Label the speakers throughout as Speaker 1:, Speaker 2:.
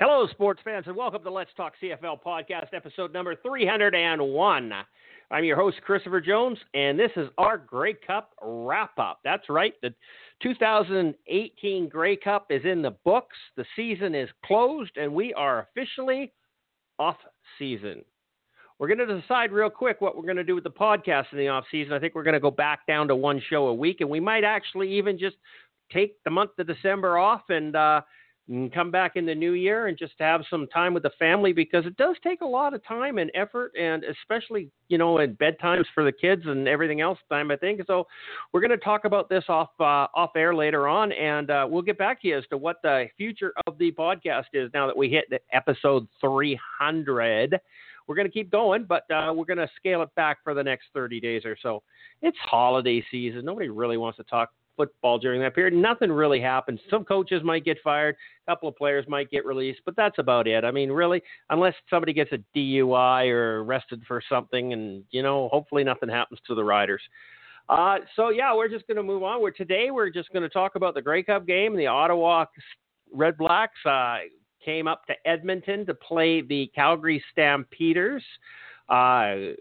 Speaker 1: Hello, sports fans, and welcome to Let's Talk CFL podcast, episode number 301. I'm your host, Christopher Jones, and this is our Grey Cup wrap up. That's right, the 2018 Grey Cup is in the books. The season is closed, and we are officially off season. We're going to decide real quick what we're going to do with the podcast in the off season. I think we're going to go back down to one show a week, and we might actually even just take the month of December off and uh, and come back in the new year and just have some time with the family because it does take a lot of time and effort and especially you know at bedtimes for the kids and everything else time i think so we're going to talk about this off uh, off air later on and uh, we'll get back to you as to what the future of the podcast is now that we hit episode 300 we're going to keep going, but uh, we're going to scale it back for the next 30 days or so. It's holiday season. Nobody really wants to talk football during that period. Nothing really happens. Some coaches might get fired, a couple of players might get released, but that's about it. I mean, really, unless somebody gets a DUI or arrested for something, and you know, hopefully nothing happens to the riders. Uh, so yeah, we're just going to move on. We're today we're just going to talk about the Grey Cup game. The Ottawa Red Blacks uh, came up to Edmonton to play the Calgary Stampeders. Uh,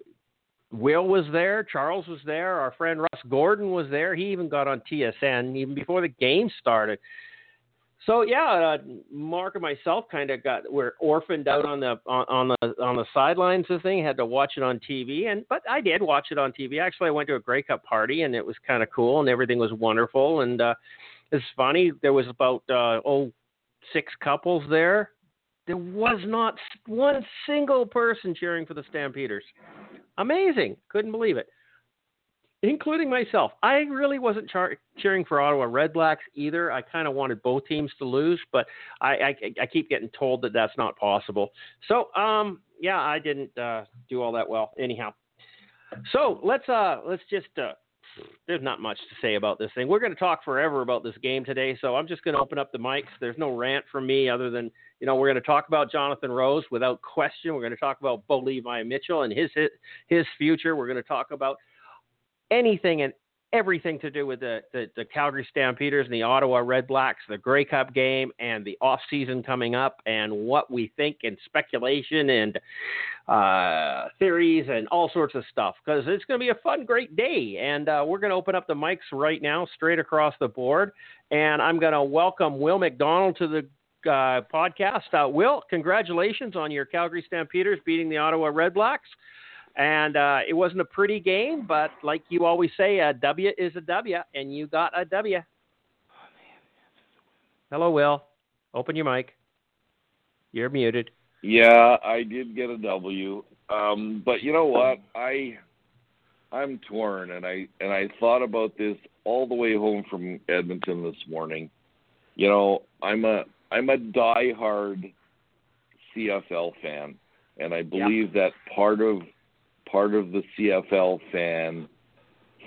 Speaker 1: Will was there, Charles was there, our friend Russ Gordon was there. He even got on TSN even before the game started. So yeah, uh, Mark and myself kind of got we're orphaned out on the on, on the on the sidelines the thing. Had to watch it on TV, and but I did watch it on TV. Actually, I went to a Grey Cup party, and it was kind of cool, and everything was wonderful. And uh, it's funny. There was about uh, oh six couples there. There was not one single person cheering for the Stampeders. Amazing. Couldn't believe it. Including myself. I really wasn't char- cheering for Ottawa Red Blacks either. I kind of wanted both teams to lose, but I, I, I, keep getting told that that's not possible. So, um, yeah, I didn't uh, do all that well. Anyhow, so let's uh, let's just uh, there's not much to say about this thing. We're going to talk forever about this game today, so I'm just going to open up the mics. There's no rant from me other than you know, we're going to talk about Jonathan Rose without question. We're going to talk about Bo Levi Mitchell and his his future. We're going to talk about anything and everything to do with the, the, the, Calgary Stampeders and the Ottawa Red Blacks, the Grey Cup game, and the off season coming up, and what we think and speculation and uh, theories and all sorts of stuff. Because it's going to be a fun, great day, and uh, we're going to open up the mics right now, straight across the board, and I'm going to welcome Will McDonald to the uh, podcast. Uh, Will, congratulations on your Calgary Stampeders beating the Ottawa Red Blacks. And uh, it wasn't a pretty game, but like you always say, a W is a W, and you got a W. Hello, Will. Open your mic. You're muted.
Speaker 2: Yeah, I did get a W. Um, but you know what? I I'm torn, and I and I thought about this all the way home from Edmonton this morning. You know, I'm a I'm a diehard CFL fan, and I believe that part of part of the CFL fan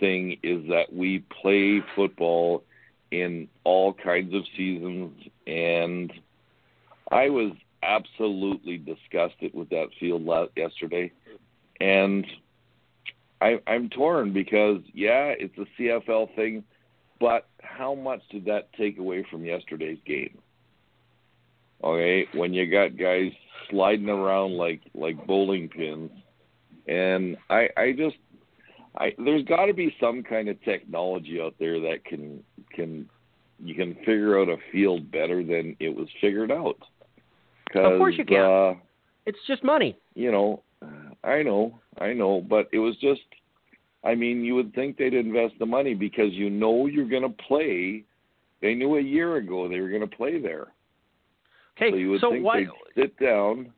Speaker 2: thing is that we play football in all kinds of seasons, and I was absolutely disgusted with that field yesterday, and I, I'm torn because yeah, it's a CFL thing, but how much did that take away from yesterday's game? Okay, when you got guys sliding around like like bowling pins, and I I just I there's got to be some kind of technology out there that can can you can figure out a field better than it was figured out.
Speaker 1: Of course you can.
Speaker 2: Uh,
Speaker 1: it's just money.
Speaker 2: You know, I know, I know, but it was just. I mean, you would think they'd invest the money because you know you're going to play. They knew a year ago they were going to play there.
Speaker 1: Okay,
Speaker 2: so you would
Speaker 1: so
Speaker 2: think
Speaker 1: why,
Speaker 2: they'd sit down.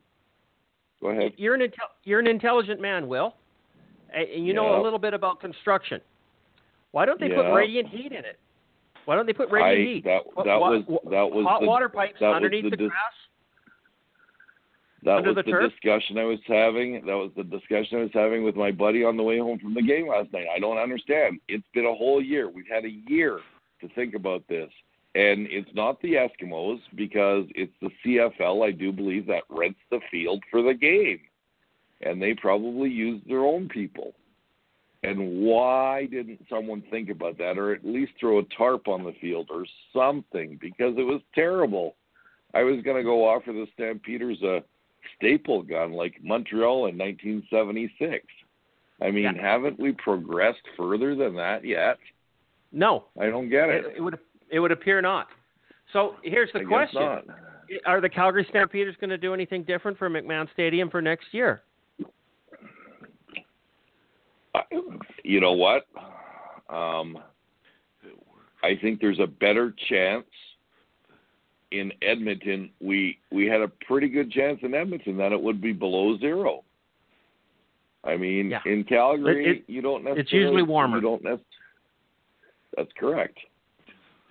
Speaker 2: Go ahead.
Speaker 1: You're an intel- you're an intelligent man, Will, and you know
Speaker 2: yeah.
Speaker 1: a little bit about construction. Why don't they
Speaker 2: yeah.
Speaker 1: put radiant heat in it? Why don't they put
Speaker 2: I
Speaker 1: radiant heat?
Speaker 2: that that
Speaker 1: wa-
Speaker 2: was that was
Speaker 1: hot
Speaker 2: the,
Speaker 1: water pipes underneath
Speaker 2: the
Speaker 1: the,
Speaker 2: dis-
Speaker 1: grass.
Speaker 2: That
Speaker 1: Under
Speaker 2: was
Speaker 1: the
Speaker 2: the, discussion I was having. That was the discussion I was having with my buddy on the way home from the game last night. I don't understand. It's been a whole year. We've had a year to think about this. And it's not the Eskimos because it's the CFL, I do believe, that rents the field for the game. And they probably use their own people. And why didn't someone think about that or at least throw a tarp on the field or something? Because it was terrible. I was going to go offer the Stampeders a staple gun like Montreal in 1976. I mean,
Speaker 1: Yeah.
Speaker 2: haven't we progressed further than that yet?
Speaker 1: No,
Speaker 2: I don't get it.
Speaker 1: it, it would it would appear not. So here's the question:
Speaker 2: not.
Speaker 1: Are the Calgary Stampeders going to do anything different for McMahon Stadium for next year?
Speaker 2: You know what? Um, I think there's a better chance in Edmonton. We we had a pretty good chance in Edmonton that it would be below zero. I mean,
Speaker 1: Yeah.
Speaker 2: in Calgary,
Speaker 1: It- it-
Speaker 2: you don't necessarily.
Speaker 1: it's usually warmer.
Speaker 2: You don't nec- That's correct.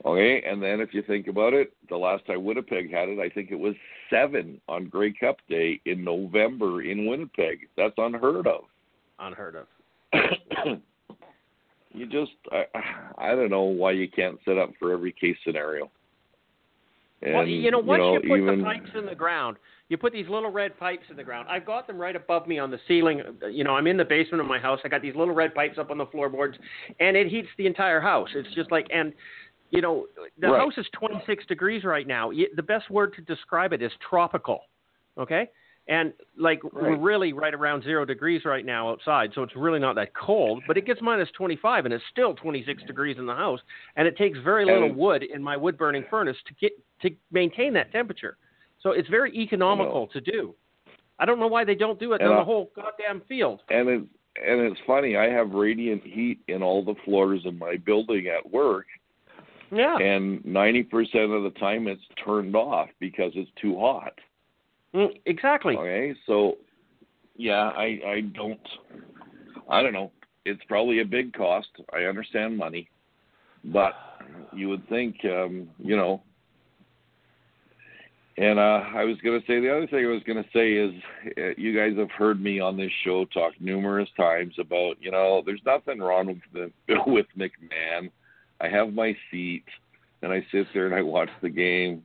Speaker 2: Okay, and then if you think about it, the last time Winnipeg had it, I think it was seven on Grey Cup Day in November in Winnipeg. That's unheard of.
Speaker 1: Unheard of.
Speaker 2: you just I, I don't know why you can't set up for every case scenario. And,
Speaker 1: well, you know, once you, put
Speaker 2: even,
Speaker 1: the pipes in the ground, you put these little red pipes in the ground. I've got them right above me on the ceiling. You know, I'm in the basement of my house. I got these little red pipes up on the floorboards, and it heats the entire house. It's just like, and you know, the
Speaker 2: Right.
Speaker 1: house is 26 degrees right now. The best word to describe it is tropical. Okay. And like we're really right around zero degrees right now outside, so it's really not that cold. But it gets minus 25, and it's still 26 degrees in the house, and it takes very little
Speaker 2: And-
Speaker 1: wood in my wood burning furnace to get to maintain that temperature. So it's very economical mm. to do. I don't know why they don't do it
Speaker 2: And
Speaker 1: on
Speaker 2: I-
Speaker 1: the whole goddamn field.
Speaker 2: and it's and it's funny. I have radiant heat in all the floors in my building at work,
Speaker 1: Yeah.
Speaker 2: and ninety percent of the time it's turned off because it's too hot.
Speaker 1: Mm, exactly.
Speaker 2: Okay, so yeah, I I don't I don't know. It's probably a big cost. I understand money, but you would think um, you know. And uh, I was going to say the other thing I was going to say is uh, you guys have heard me on this show talk numerous times about you know there's nothing wrong with the with McMahon. I have my seat and I sit there and I watch the game.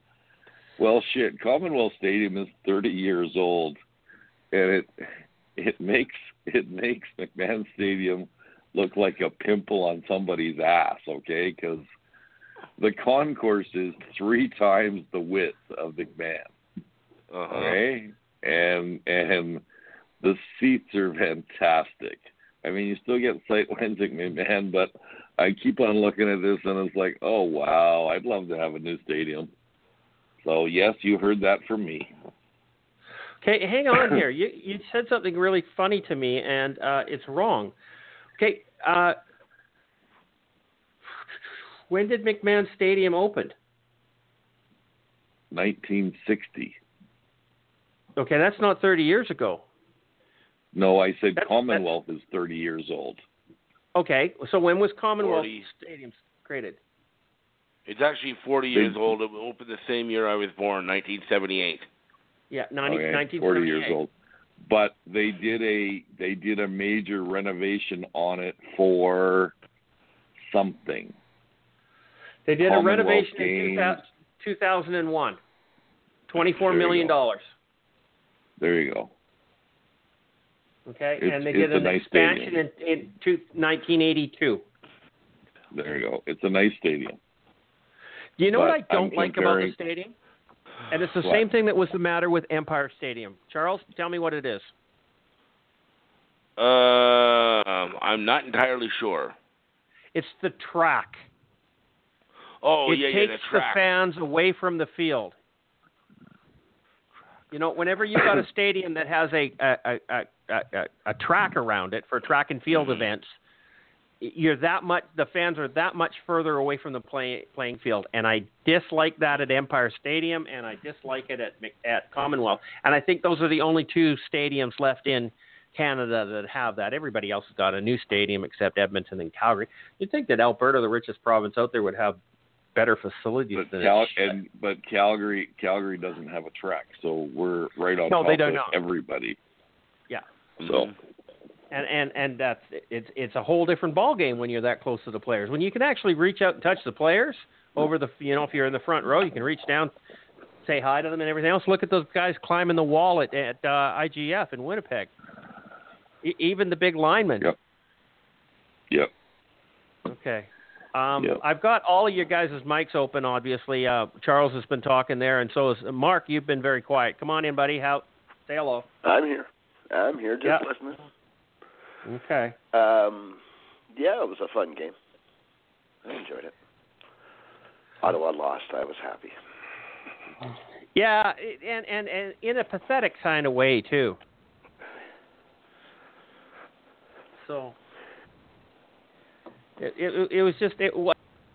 Speaker 2: Well, shit, Commonwealth Stadium is 30 years old, and it it makes it makes McMahon Stadium look like a pimple on somebody's ass. Okay, because the concourse is three times the width of McMahon.
Speaker 3: Uh-huh.
Speaker 2: Okay, and and the seats are fantastic. I mean, you still get sight lines at McMahon, but I keep on looking at this and it's like, oh wow, I'd love to have a new stadium. So yes, you heard that from me.
Speaker 1: Okay, hang on here. You you said something really funny to me, and uh, it's wrong. Okay, uh, when did McMahon Stadium open?
Speaker 2: 1960.
Speaker 1: Okay, that's not 30 years ago.
Speaker 2: No, I said
Speaker 1: That's-
Speaker 2: Commonwealth is 30 years old.
Speaker 1: Okay, so when was Commonwealth
Speaker 3: 40.
Speaker 1: Stadium created?
Speaker 3: It's actually 40 years old. It opened the same year I was born, 1978.
Speaker 1: Yeah, 90,
Speaker 2: Okay, 40 years old. But they did a they did a major renovation on it for something.
Speaker 1: They did a
Speaker 2: Commonwealth
Speaker 1: renovation in
Speaker 2: Games.
Speaker 1: 2000, 2001. $24
Speaker 2: There you
Speaker 1: million
Speaker 2: go.
Speaker 1: dollars.
Speaker 2: There you go.
Speaker 1: Okay,
Speaker 2: It's-
Speaker 1: and they did
Speaker 2: a
Speaker 1: an
Speaker 2: nice
Speaker 1: expansion in, in two, 1982.
Speaker 2: There you go. It's a nice stadium.
Speaker 1: Do you know what I don't
Speaker 2: I'm
Speaker 1: like about the stadium? And it's the
Speaker 2: What?
Speaker 1: same thing that was the matter with Empire Stadium. Charles, tell me what it is.
Speaker 3: Um, I'm not entirely sure.
Speaker 1: It's the track.
Speaker 3: Oh,
Speaker 1: it
Speaker 3: yeah, yeah,
Speaker 1: takes
Speaker 3: the
Speaker 1: fans away from the field. You know, whenever you've got a stadium that has a a, a, a, a, a track around it for track and field
Speaker 3: Mhm.
Speaker 1: events, you're that much. The fans are that much further away from the play, playing field, and I dislike that at Empire Stadium, and I dislike it at at Commonwealth. And I think those are the only two stadiums left in Canada that have that. Everybody else has got a new stadium except Edmonton and Calgary. You'd think that Alberta, the richest province out there, would have better facilities
Speaker 2: but
Speaker 1: than
Speaker 2: Cal- and but Calgary Calgary doesn't have a track, so we're right on
Speaker 1: No,
Speaker 2: top
Speaker 1: they don't
Speaker 2: of
Speaker 1: know.
Speaker 2: everybody.
Speaker 1: Yeah.
Speaker 2: So
Speaker 3: Mhm.
Speaker 1: and and and that's it's it's a whole different ball game when you're that close to the players. When you can actually reach out and touch the players over the you know if you're in the front row, you can reach down, say hi to them and everything else. Look at those guys climbing the wall at at uh, IGF in Winnipeg. E- even the big linemen.
Speaker 2: Yep. Yep.
Speaker 1: Okay. Um,
Speaker 2: Yep.
Speaker 1: I've got all of your guys' mics open. Obviously, uh, Charles has been talking there, and so is Mark. You've been very quiet. Come on in, buddy. How? Say hello.
Speaker 4: I'm here. I'm here just
Speaker 1: Yeah.
Speaker 4: listening.
Speaker 1: Okay.
Speaker 4: Um, yeah, it was a fun game. I enjoyed it. Ottawa lost. I was happy.
Speaker 1: Yeah, and and and in a pathetic kind of way too. So it it, it was just it.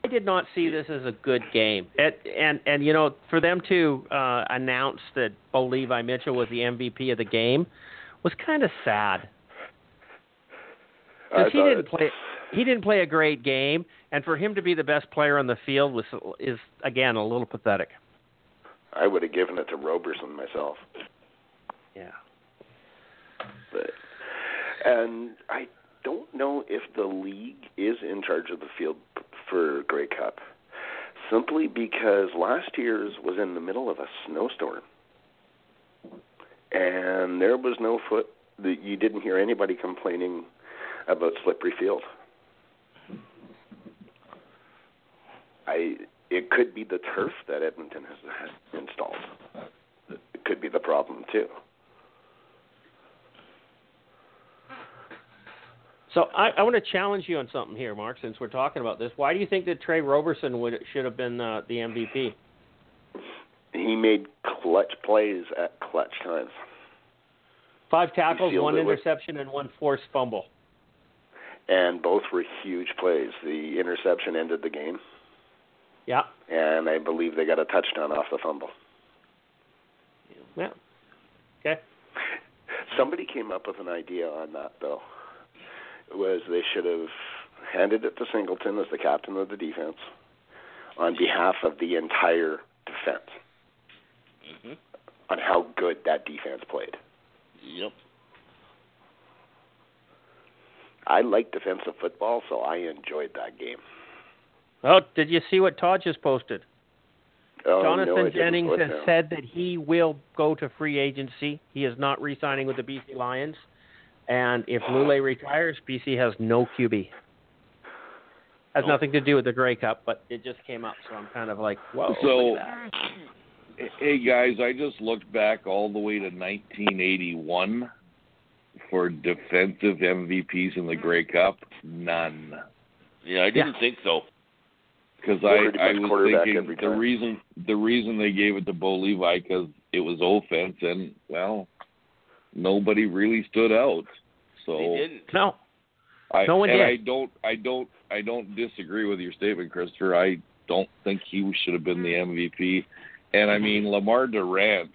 Speaker 1: I did not see this as a good game, it, and and you know for them to uh, announce that Bo Levi Mitchell was the MVP of the game was kind of sad because he didn't play he didn't play a great game, and for him to be the best player on the field was is again a little pathetic.
Speaker 4: I would have given it to Roberson myself.
Speaker 1: Yeah.
Speaker 4: But and I don't know if the league is in charge of the field for Grey Cup, simply because last year's was in the middle of a snowstorm, and there was no foot. that You didn't hear anybody complaining about slippery field. I it could be the turf that Edmonton has, has installed. It could be the problem too.
Speaker 1: So I, I want to challenge you on something here, Mark. Since we're talking about this, why do you think that Tre Roberson would should have been uh, the MVP?
Speaker 4: He made clutch plays at clutch times.
Speaker 1: Five tackles, one interception, and one forced fumble.
Speaker 4: And both were huge plays. The interception ended the game,
Speaker 1: Yeah.
Speaker 4: and I believe they got a touchdown off the fumble.
Speaker 1: Yeah. Okay.
Speaker 4: Somebody came up with an idea on that, though. It was they should have handed it to Singleton as the captain of the defense on behalf of the entire defense
Speaker 3: Mhm.
Speaker 4: on how good that defense played.
Speaker 3: Yep.
Speaker 4: I like defensive football, so I enjoyed that game.
Speaker 1: Oh, did you see what Todd just posted?
Speaker 4: Oh,
Speaker 1: Jonathan
Speaker 4: no, I didn't
Speaker 1: Jennings has
Speaker 4: down.
Speaker 1: said that he will go to free agency. He is not re-signing with the BC Lions, and if Lulay retires, BC has no QB. Has nothing to do with the Grey Cup, but it just came up, so I'm kind of like, whoa.
Speaker 2: So-
Speaker 1: look at that.
Speaker 2: Hey guys, I just looked back all the way to 1981 for defensive MVPs in the Grey Cup. None,
Speaker 3: Yeah, I didn't think so.
Speaker 2: because I I was thinking the reason the reason they gave it to Bo Levi because it was offense and well nobody really stood out. So
Speaker 3: They didn't.
Speaker 1: no,
Speaker 2: I,
Speaker 1: No one
Speaker 2: and
Speaker 1: did.
Speaker 2: I don't, I don't, I don't disagree with your statement, Christopher. I don't think he should have been the MVP. And I mm-hmm. mean, Lemar Durant,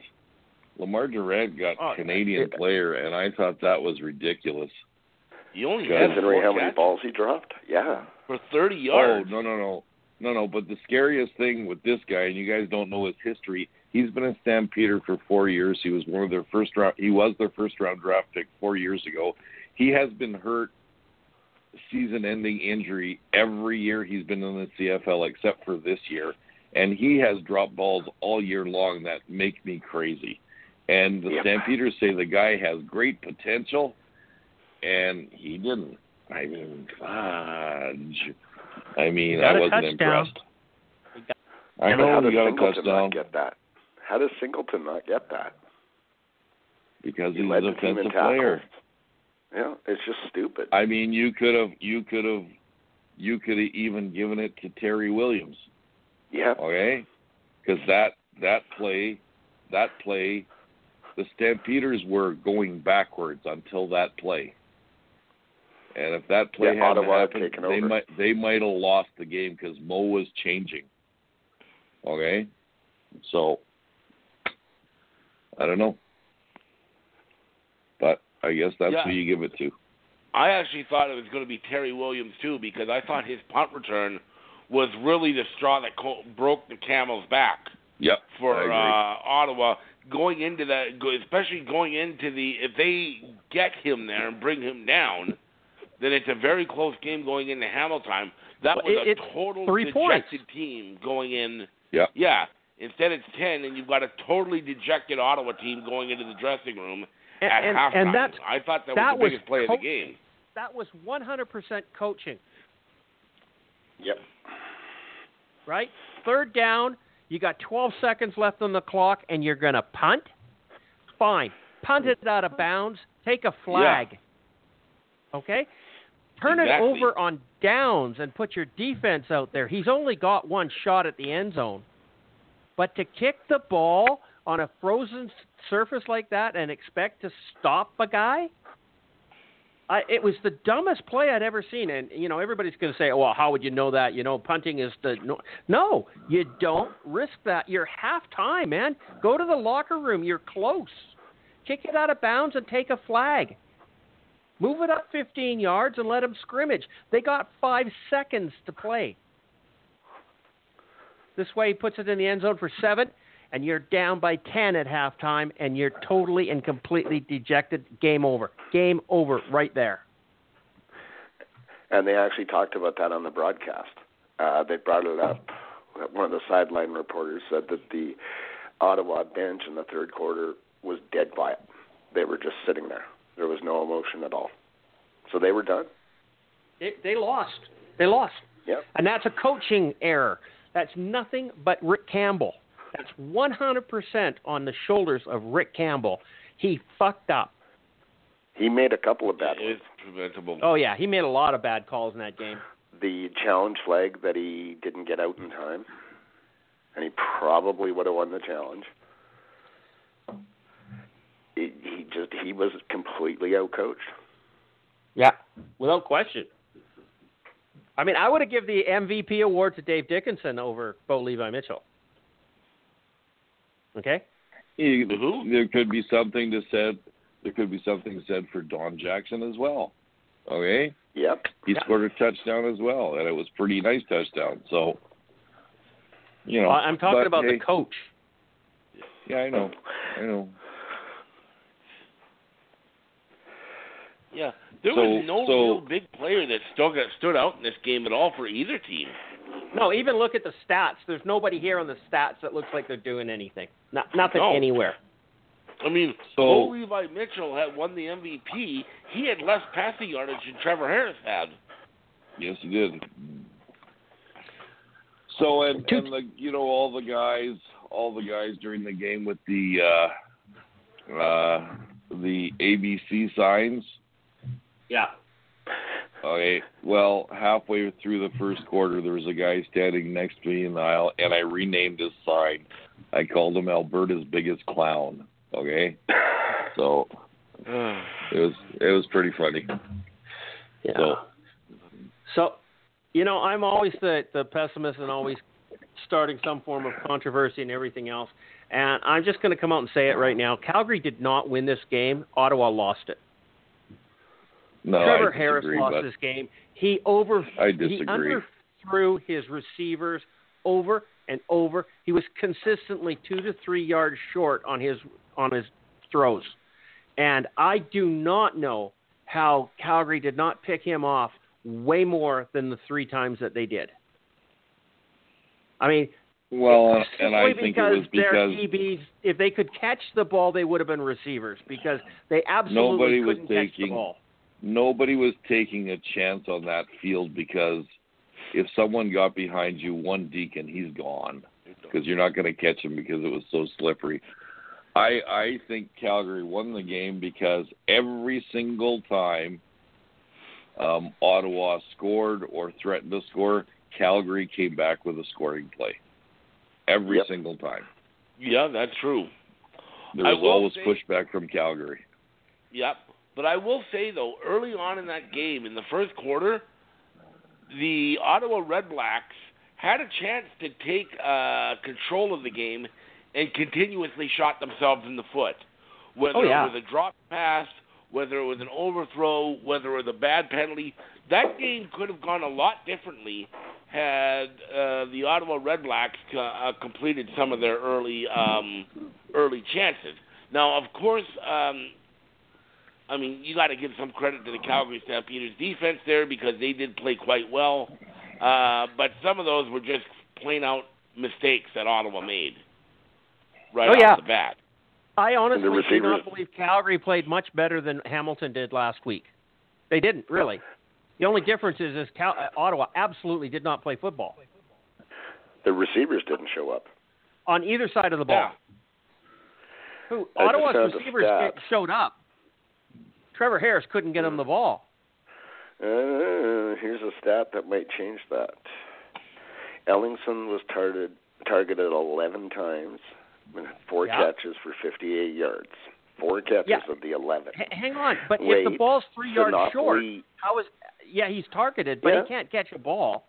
Speaker 2: Lemar Durant got
Speaker 1: Oh,
Speaker 2: Canadian
Speaker 1: it-
Speaker 2: player, and I thought that was ridiculous.
Speaker 3: You only
Speaker 2: Guys,
Speaker 3: had
Speaker 4: Considering
Speaker 3: four
Speaker 4: how many
Speaker 3: catches
Speaker 4: balls he dropped, yeah.
Speaker 3: for 30 yards.
Speaker 2: Oh
Speaker 3: yards.
Speaker 2: no, no, no, no, no! But the scariest thing with this guy, and you guys don't know his history. He's been a Stampeder for four years. He was one of their first round. He was their first round draft pick four years ago. He has been hurt, season-ending injury every year he's been in the CFL except for this year, and he has dropped balls all year long that make me crazy. And the
Speaker 4: Yep.
Speaker 2: Stampeders say the guy has great potential, and he didn't. I mean, fudge. I mean, I wasn't impressed. I
Speaker 4: But how
Speaker 2: know he
Speaker 4: does
Speaker 2: got a
Speaker 4: Singleton
Speaker 2: touchdown
Speaker 4: not get that? How does Singleton not get that?
Speaker 2: because
Speaker 4: He
Speaker 2: he's
Speaker 4: led
Speaker 2: a
Speaker 4: the team
Speaker 2: defensive player.
Speaker 4: Yeah, it's just stupid.
Speaker 2: I mean, you could have, you could have, you could have even given it to Terry Williams.
Speaker 4: Yeah,
Speaker 2: okay? Because that that play, that play, the Stampeders were going backwards until that play. And if that play
Speaker 4: Yeah,
Speaker 2: hadn't
Speaker 4: Ottawa
Speaker 2: happened,
Speaker 4: taken
Speaker 2: they
Speaker 4: over.
Speaker 2: might they might have lost the game because Mo was changing. Okay, so I don't know, but I guess that's
Speaker 3: Yeah.
Speaker 2: who you give it to.
Speaker 3: I actually thought it was going to be Terry Williams too because I thought his punt return was really the straw that co- broke the camel's back
Speaker 2: Yep.
Speaker 3: For uh, Ottawa going into that, go- especially going into the. If they get him there and bring him down, then it's a very close game going into Hamilton. That
Speaker 1: Well,
Speaker 3: was
Speaker 1: it-
Speaker 3: a total
Speaker 1: three
Speaker 3: dejected team going in.
Speaker 2: Yeah.
Speaker 3: Yeah. Instead, it's ten, and you've got a totally dejected Ottawa team going into the dressing room
Speaker 1: And,
Speaker 3: at
Speaker 1: and,
Speaker 3: halftime.
Speaker 1: and that's
Speaker 3: I thought that,
Speaker 1: that
Speaker 3: was the
Speaker 1: was
Speaker 3: biggest play of the game.
Speaker 1: that was 100% coaching,
Speaker 4: Yep.
Speaker 1: right? Third down, you got 12 seconds left on the clock, and you're going to punt. Fine, punt it out of bounds. Take a flag. Okay. Turn
Speaker 3: Exactly.
Speaker 1: it over on downs and put your defense out there. He's only got one shot at the end zone. But to kick the ball on a frozen surface like that and expect to stop a guy, I, it was the dumbest play I'd ever seen. And you know, everybody's going to say, "Well, how would you know that? You know, punting is the no." No, you don't risk that. You're half time, man. Go to the locker room. You're close. Kick it out of bounds and take a flag. Move it up 15 yards and let them scrimmage. They got five seconds to play. This way, he puts it in the end zone for seven, and you're down by 10 at halftime, and you're totally and completely dejected. Game over. Game over right there.
Speaker 4: And they actually talked about that on the broadcast. Uh, they brought it up. One of the sideline reporters said that the Ottawa bench in the third quarter was dead quiet. They were just sitting there. There was no emotion at all. So they were done.
Speaker 1: They, they lost. They lost.
Speaker 4: Yep.
Speaker 1: And that's a coaching error. That's nothing but Rick Campbell. That's 100% on the shoulders of Rick Campbell. He fucked up.
Speaker 4: He made a couple of bad ones.
Speaker 3: It's preventable.
Speaker 1: Oh, yeah. He made a lot of bad calls in that game.
Speaker 4: The challenge flag that he didn't get out in time, and he probably would have won the challenge. He, he just he was completely outcoached.
Speaker 1: Yeah, without question. I mean, I would have given the MVP award to Dave Dickenson over Bo Levi Mitchell. Okay?
Speaker 2: You-
Speaker 3: Who?
Speaker 2: There could be something to said. There could be something said for Don Jackson as well. Okay,
Speaker 4: Yep.
Speaker 2: he
Speaker 1: Yeah.
Speaker 2: scored a touchdown as well, and it was pretty nice touchdown. So, you know,
Speaker 1: I- I'm talking
Speaker 2: but,
Speaker 1: about
Speaker 2: hey,
Speaker 1: the coach.
Speaker 2: Yeah, I know, I know.
Speaker 3: Yeah, there
Speaker 2: So-
Speaker 3: was no
Speaker 2: so-
Speaker 3: real big player that still got stood out in this game at all for either team.
Speaker 1: No, even look at the stats. There's nobody here on the stats that looks like they're doing anything. Not, nothing
Speaker 3: No.
Speaker 1: anywhere.
Speaker 3: I mean,
Speaker 2: So-
Speaker 3: Bo Levi Mitchell had won the MVP. He had less passing yardage than Trevor Harris had.
Speaker 2: Yes, he did. So and and the you know all the guys, all the guys during the game with the uh, uh, the ABC signs.
Speaker 1: Yeah.
Speaker 2: Okay, well, halfway through the first quarter, there was a guy standing next to me in the aisle, and I renamed his sign. I called him Alberta's biggest clown. Okay, so it was it was pretty funny.
Speaker 1: Yeah.
Speaker 2: So
Speaker 1: So, you know, I'm always the the pessimist and always starting some form of controversy and everything else. And I'm just going to come out and say it right now. Calgary did not win this game. Ottawa lost it.
Speaker 2: No,
Speaker 1: Trevor
Speaker 2: I
Speaker 1: Harris
Speaker 2: disagree,
Speaker 1: lost this game. He over
Speaker 2: I
Speaker 1: he underthrew his receivers over and over. He was consistently two to three yards short on his on his throws. And I do not know how Calgary did not pick him off way more than the three times that they did. I mean,
Speaker 2: Well, and I think it
Speaker 1: because
Speaker 2: was
Speaker 1: their
Speaker 2: because
Speaker 1: DBs, if they could catch the ball, they would have been receivers because they absolutely
Speaker 2: Nobody was
Speaker 1: couldn't catch the
Speaker 2: taking-
Speaker 1: ball.
Speaker 2: Nobody was taking a chance on that field because if someone got behind you, one deacon, he's gone because you're not going to catch him because it was so slippery. I I think Calgary won the game because every single time um, Ottawa scored or threatened to score, Calgary came back with a scoring play. Every
Speaker 4: Yep.
Speaker 2: single time.
Speaker 3: Yeah, that's true.
Speaker 2: There was always
Speaker 3: say-
Speaker 2: pushback from Calgary.
Speaker 3: Yep. But I will say though, early on in that game, in the first quarter, the Ottawa Red Blacks had a chance to take uh, control of the game and continuously shot themselves in the foot. Whether
Speaker 1: Oh, yeah.
Speaker 3: it was a drop pass, whether it was an overthrow, whether it was a bad penalty, that game could have gone a lot differently had uh, the Ottawa Redblacks uh, completed some of their early um, early chances. Now, of course, um, I mean you got to give some credit to the Calgary Stampeders defense there because they did play quite well, uh, but some of those were just plain out mistakes that Ottawa made right
Speaker 1: Oh,
Speaker 3: off
Speaker 1: yeah.
Speaker 3: the bat.
Speaker 1: I honestly do not believe Calgary played much better than Hamilton did last week. They didn't really. The only difference is, is Cal- uh, Ottawa absolutely did not play football
Speaker 4: The receivers didn't show up.
Speaker 1: on either side of the ball.
Speaker 3: Yeah.
Speaker 1: Who Ottawa's receivers showed up. Trevor Harris couldn't get him the ball.
Speaker 4: Uh, here's a stat that might change that. Ellingson was targeted targeted 11 times, four
Speaker 1: Yeah.
Speaker 4: catches for 58 yards. Four catches
Speaker 1: Yeah.
Speaker 4: of the 11.
Speaker 1: H- hang on, but if the ball's three yards short,
Speaker 4: Sinopoli,
Speaker 1: how is? Yeah, he's targeted, but
Speaker 4: Yeah.
Speaker 1: he can't catch a ball.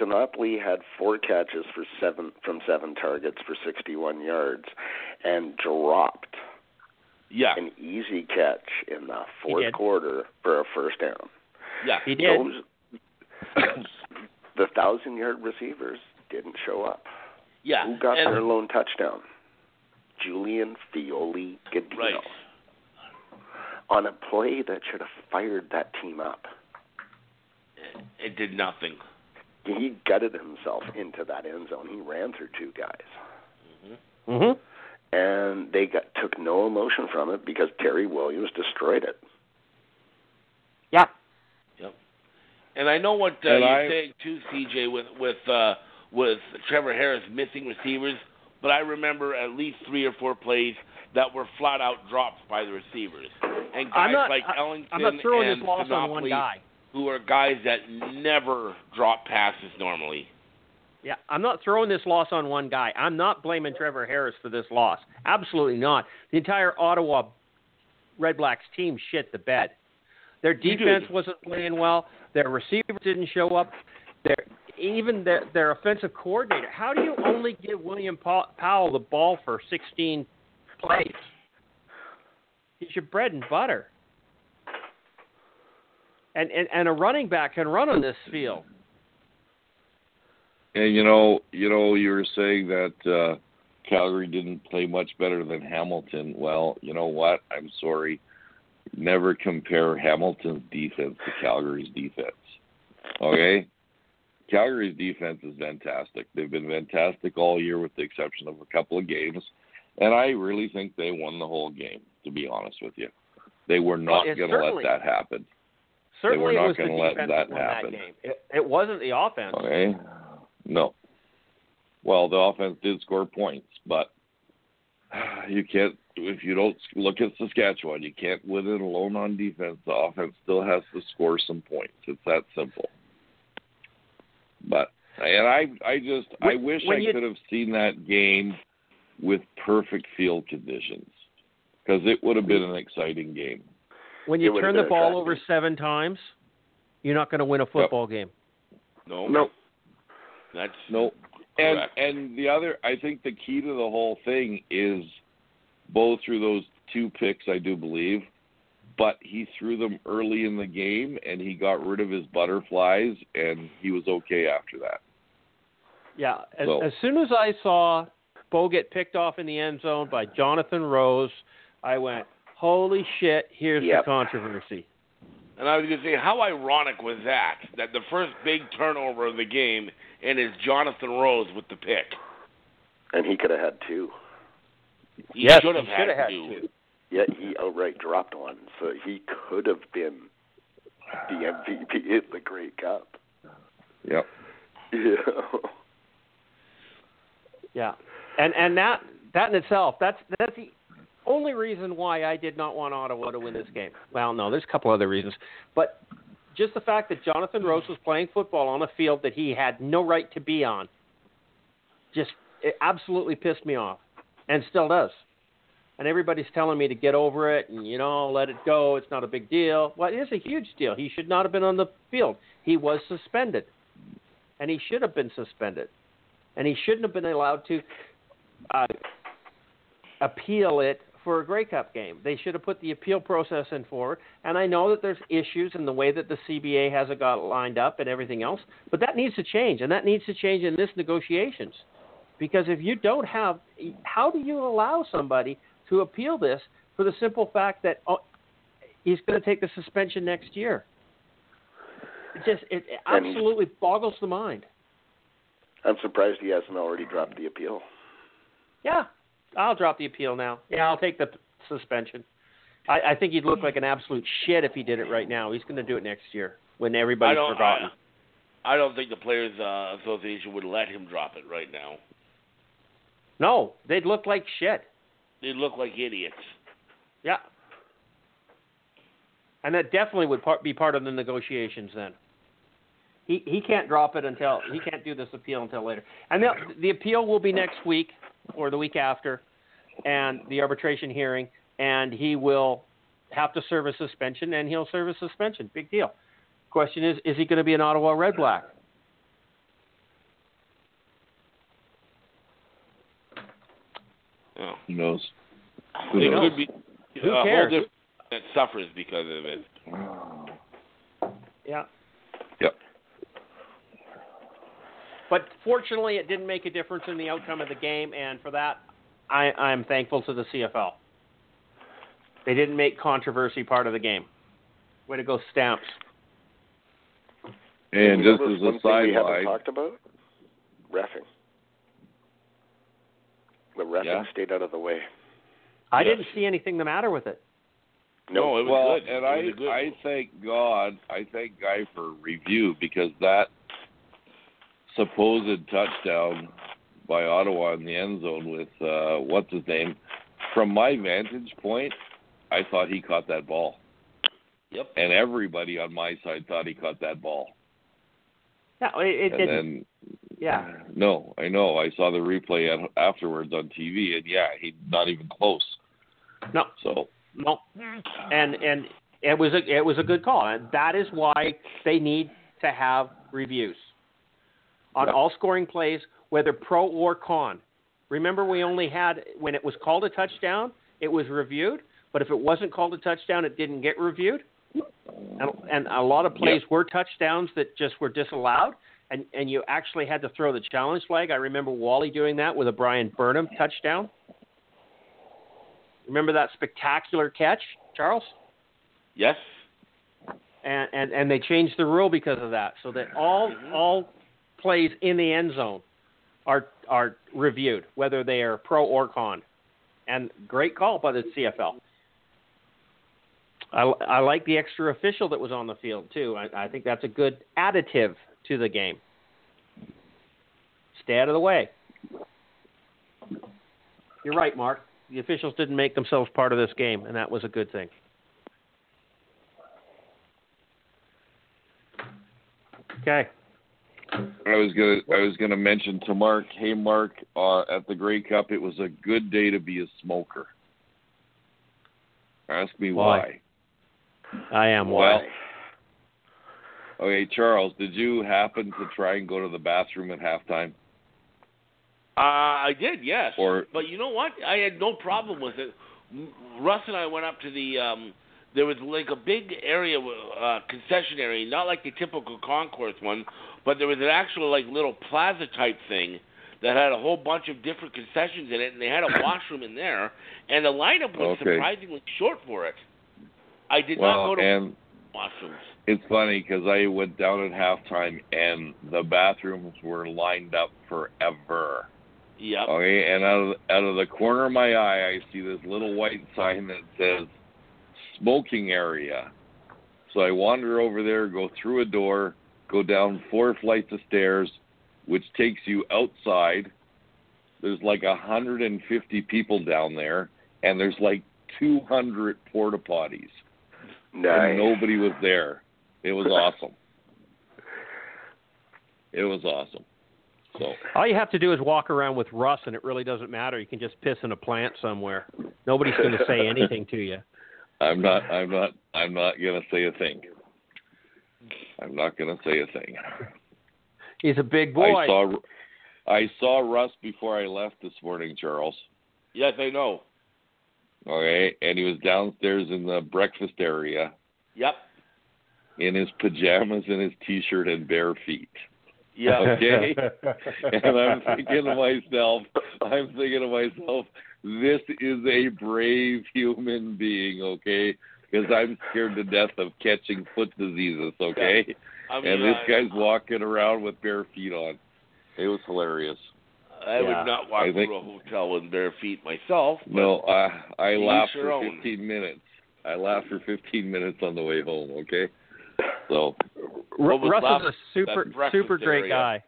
Speaker 4: Sinopoli had four catches for seven from seven targets for 61 yards, and dropped
Speaker 3: Yeah,
Speaker 4: an easy catch in the fourth quarter for a first down.
Speaker 3: yeah.
Speaker 1: He did.
Speaker 4: Those, the thousand yard receivers didn't show up.
Speaker 3: yeah.
Speaker 4: Who got
Speaker 3: and,
Speaker 4: their lone touchdown? Julian Fioli Gadino.
Speaker 3: Right.
Speaker 4: On a play that should have fired that team up.
Speaker 3: It it did nothing.
Speaker 4: He gutted himself into that end zone. He ran through two guys.
Speaker 1: Mm-hmm.
Speaker 4: And they got took no emotion from it because Terry Williams destroyed it.
Speaker 1: Yeah.
Speaker 3: And I know what uh,
Speaker 2: And
Speaker 3: you're
Speaker 2: I-
Speaker 3: saying too, CJ, with with uh, with Trevor Harris missing receivers, but I remember at least three or four plays that were flat out dropped by the receivers, and guys
Speaker 1: I'm not.
Speaker 3: like
Speaker 1: I-
Speaker 3: Ellingson
Speaker 1: I'm not throwing
Speaker 3: and
Speaker 1: this loss on one guy.
Speaker 3: who are guys that never drop passes normally.
Speaker 1: Yeah, I'm not throwing this loss on one guy. I'm not blaming Trevor Harris for this loss. Absolutely not. The entire Ottawa Red Blacks team shit the bed. Their defense wasn't playing well. Their receivers didn't show up. Their even their their offensive coordinator. How do you only give William Powell the ball for 16 plays? He's your bread and butter. And, and and a running back can run on this field.
Speaker 2: And you know, you know, you were saying that uh, Calgary didn't play much better than Hamilton. Well, you know what? I'm sorry. Never compare Hamilton's defense to Calgary's defense. Okay? Calgary's defense is fantastic. They've been fantastic all year with the exception of a couple of games. And I really think they won the whole game, to be honest with you. They were not
Speaker 1: Well,
Speaker 2: going to let that happen.
Speaker 1: Certainly,
Speaker 2: not
Speaker 1: it was the
Speaker 2: gonna let
Speaker 1: defense
Speaker 2: that
Speaker 1: that
Speaker 2: happen.
Speaker 1: that game. It, it wasn't the offense.
Speaker 2: Okay. No. Well, the offense did score points, but you can't if you don't look at Saskatchewan, you can't win it alone on defense. The offense still has to score some points. It's that simple. But and I I just I wish I
Speaker 1: you-
Speaker 2: could have seen that game with perfect field conditions because it would have been an exciting game.
Speaker 1: When you turn the ball over seven times, you're not going to win a football game.
Speaker 3: No,
Speaker 2: No.
Speaker 3: That's
Speaker 2: No. And
Speaker 3: Correct.
Speaker 2: and the other, I think the key to the whole thing is Bo threw those two picks, I do believe, but he threw them early in the game and he got rid of his butterflies and he was okay after that.
Speaker 1: Yeah. As,
Speaker 2: So-
Speaker 1: as soon as I saw Bo get picked off in the end zone by Jonathan Rose, I went, "Holy shit! Here's
Speaker 4: Yep.
Speaker 1: the controversy."
Speaker 3: And I was going to say, how ironic was that? That the first big turnover of the game, and it's Jonathan Rose with the pick.
Speaker 4: And he could have had two.
Speaker 3: He
Speaker 1: Yes,
Speaker 3: should have
Speaker 1: he
Speaker 3: had,
Speaker 1: should have had
Speaker 3: two.
Speaker 1: two.
Speaker 4: Yet he outright dropped one, so he could have been the MVP in the Grey Cup.
Speaker 2: Yep.
Speaker 4: Yeah.
Speaker 1: Yeah, and and that that in itself, that's that's the only reason why I did not want Ottawa to win this game. Well, no, there's a couple other reasons, but just the fact that Jonathan Rose was playing football on a field that he had no right to be on, just it absolutely pissed me off, and still does. And everybody's telling me to get over it and you know let it go. It's not a big deal. Well, it is a huge deal. He should not have been on the field. He was suspended, and he should have been suspended and he shouldn't have been allowed to uh, appeal it for a Grey Cup game. They should have put the appeal process in forward. And I know that there's issues in the way that the CBA has it got lined up and everything else, but that needs to change, and that needs to change in this negotiations. Because if you don't have, how do you allow somebody to appeal this for the simple fact that oh, he's going to take the suspension next year? It just it absolutely boggles the mind.
Speaker 4: I'm surprised he hasn't already dropped the appeal.
Speaker 1: Yeah, I'll drop the appeal now. Yeah, I'll take the suspension. I, I think he'd look like an absolute shit if he did it right now. He's going to do it next year when everybody's forgotten.
Speaker 3: I, I don't think the Players uh, Association would let him drop it right now.
Speaker 1: No, they'd look like shit.
Speaker 3: They'd look like idiots.
Speaker 1: Yeah. And that definitely would part, be part of the negotiations then. He he can't drop it until he can't do this appeal until later. And the, the appeal will be next week or the week after, and the arbitration hearing, and he will have to serve a suspension, and he'll serve a suspension. Big deal. Question is, is he going to be an Ottawa Red Black?
Speaker 3: Oh.
Speaker 2: Who knows?
Speaker 3: Who it
Speaker 1: knows?
Speaker 3: could be
Speaker 1: Who uh,
Speaker 3: a
Speaker 1: cares?
Speaker 3: whole different that suffers because of it.
Speaker 1: Yeah.
Speaker 2: Yep.
Speaker 1: But fortunately, it didn't make a difference in the outcome of the game, and for that, I, I'm thankful to the CFL. They didn't make controversy part of the game. Way to go, Stamps.
Speaker 2: And just as a
Speaker 4: one thing we haven't talked about refing. The refing
Speaker 2: Yeah.
Speaker 4: stayed out of the way.
Speaker 1: I
Speaker 3: Yes.
Speaker 1: didn't see anything the matter with it.
Speaker 3: No, it was
Speaker 2: well,
Speaker 3: good.
Speaker 2: and
Speaker 3: it
Speaker 2: I
Speaker 3: was good
Speaker 2: I thank God, I thank Guy for review because that supposed touchdown by Ottawa in the end zone with uh what's his name. From my vantage point, I thought he caught that ball,
Speaker 3: Yep.
Speaker 2: and everybody on my side thought he caught that ball.
Speaker 1: No, it, it
Speaker 2: and
Speaker 1: didn't.
Speaker 2: then
Speaker 1: yeah,
Speaker 2: no, I know. I saw the replay at, afterwards on TV, and yeah, he's not even close.
Speaker 1: no,
Speaker 2: So
Speaker 1: no, and and it was a it was a good call, and that is why they need to have reviews on
Speaker 2: Yeah.
Speaker 1: all scoring plays, whether pro or con. Remember, we only had when it was called a touchdown, it was reviewed, but if it wasn't called a touchdown, it didn't get reviewed. And, and a lot of plays were touchdowns that just were disallowed, and and you actually had to throw the challenge flag. I remember Wally doing that with a Bryan Burnham touchdown. Remember that spectacular catch, Charles?
Speaker 3: Yes.
Speaker 1: And, and and they changed the rule because of that, so that all mm-hmm. all plays in the end zone are are reviewed, whether they are pro or con. And great call by the CFL. I, I like the extra official that was on the field too. I, I think that's a good additive to the game. Stay out of the way. You're right, Mark. The officials didn't make themselves part of this game, and that was a good thing. Okay.
Speaker 2: I was gonna I was gonna mention to Mark, hey Mark, uh, at the Grey Cup, it was a good day to be a smoker. Ask me
Speaker 1: Why?
Speaker 2: why.
Speaker 1: I am.
Speaker 2: Well,
Speaker 4: Why?
Speaker 2: okay, Charles, did you happen to try and go to the bathroom at halftime?
Speaker 3: Uh, I did, yes.
Speaker 2: Or-
Speaker 3: but you know what? I had no problem with it. Russ and I went up to the. um There was like a big area, uh, concession area, not like the typical concourse one, but there was an actual like little plaza type thing that had a whole bunch of different concessions in it, and they had a washroom in there, and the lineup was
Speaker 2: Okay.
Speaker 3: surprisingly short for it. I did
Speaker 2: well,
Speaker 3: not go to
Speaker 2: and
Speaker 3: washrooms.
Speaker 2: it's funny because I went down at halftime and the bathrooms were lined up forever.
Speaker 3: Yep.
Speaker 2: Okay, and out of out of the corner of my eye, I see this little white sign that says smoking area. So I wander over there, go through a door, go down four flights of stairs, which takes you outside. There's like a 150 people down there, and there's like 200 porta potties,
Speaker 4: Nice.
Speaker 2: and nobody was there. It was awesome. It was awesome. So
Speaker 1: All you have to do is walk around with Russ, and it really doesn't matter. You can just piss in a plant somewhere. Nobody's going to say anything to you.
Speaker 2: I'm not. I'm not. I'm not gonna say a thing. I'm not gonna say a thing.
Speaker 1: He's a big boy.
Speaker 2: I saw. I saw Russ before I left this morning, Charles.
Speaker 3: Yes, I know.
Speaker 2: Okay, and he was downstairs in the breakfast area
Speaker 3: Yep.
Speaker 2: in his pajamas and his t-shirt and bare feet.
Speaker 3: Yeah.
Speaker 2: Okay. and I'm thinking to myself, I'm thinking to myself, this is a brave human being, okay? Because I'm scared to death of catching foot diseases, okay?
Speaker 3: I mean,
Speaker 2: and this
Speaker 3: I-
Speaker 2: guy's walking around with bare feet on. It was hilarious.
Speaker 3: I
Speaker 1: Yeah.
Speaker 3: would not walk
Speaker 2: I think-
Speaker 3: through a hotel in bare feet myself. but-
Speaker 2: No, I I laughed for
Speaker 3: own.
Speaker 2: 15 minutes. I laughed for 15 minutes on the way home. Okay, so
Speaker 1: Ru-
Speaker 3: What was
Speaker 1: Russ
Speaker 3: left-
Speaker 1: is a super super great
Speaker 3: area.
Speaker 1: guy.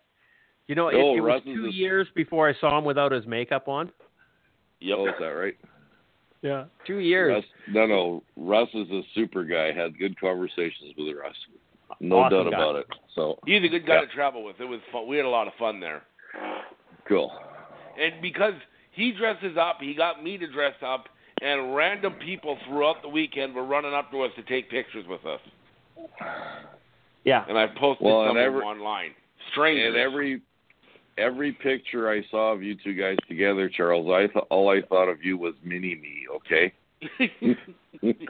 Speaker 1: You know, it,
Speaker 2: Oh,
Speaker 1: it was
Speaker 2: Russ is
Speaker 1: two
Speaker 2: a-
Speaker 1: years before I saw him without his makeup on.
Speaker 3: Yep.
Speaker 2: oh, is that right?
Speaker 1: Yeah, two years.
Speaker 2: Russ, no, no. Russ is a super guy. Had good conversations with Russ. No
Speaker 1: Awesome
Speaker 2: doubt
Speaker 1: guy.
Speaker 2: about it. So
Speaker 3: He's a good guy
Speaker 2: Yeah.
Speaker 3: to travel with. It was fun. We had a lot of fun there.
Speaker 2: cool.
Speaker 3: And because he dresses up, he got me to dress up, and random people throughout the weekend were running up to us to take pictures with us.
Speaker 1: Yeah,
Speaker 3: And I posted
Speaker 2: Well, and
Speaker 3: some of
Speaker 2: every-
Speaker 3: online. Strangers.
Speaker 2: And every every picture I saw of you two guys together, Charles, I th- all I thought of you was mini me. Okay, it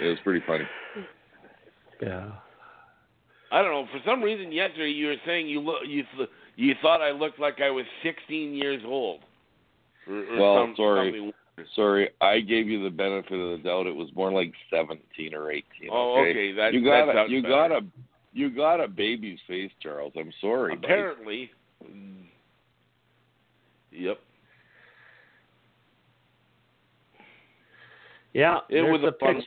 Speaker 2: was pretty funny.
Speaker 1: yeah.
Speaker 3: I don't know. For some reason, yesterday you were saying you look you th- you thought I looked like I was 16 years old. Or, or
Speaker 2: Well,
Speaker 3: some-
Speaker 2: sorry.
Speaker 3: something.
Speaker 2: Sorry, I gave you the benefit of the doubt. It was more like 17 or 18.
Speaker 3: Oh,
Speaker 2: okay.
Speaker 3: okay. That
Speaker 2: you
Speaker 3: that
Speaker 2: got a, you
Speaker 3: better.
Speaker 2: got a you got a baby's face, Charles. I'm sorry.
Speaker 3: apparently. mm, Yep.
Speaker 1: Yeah,
Speaker 3: It was
Speaker 1: the
Speaker 3: a fun-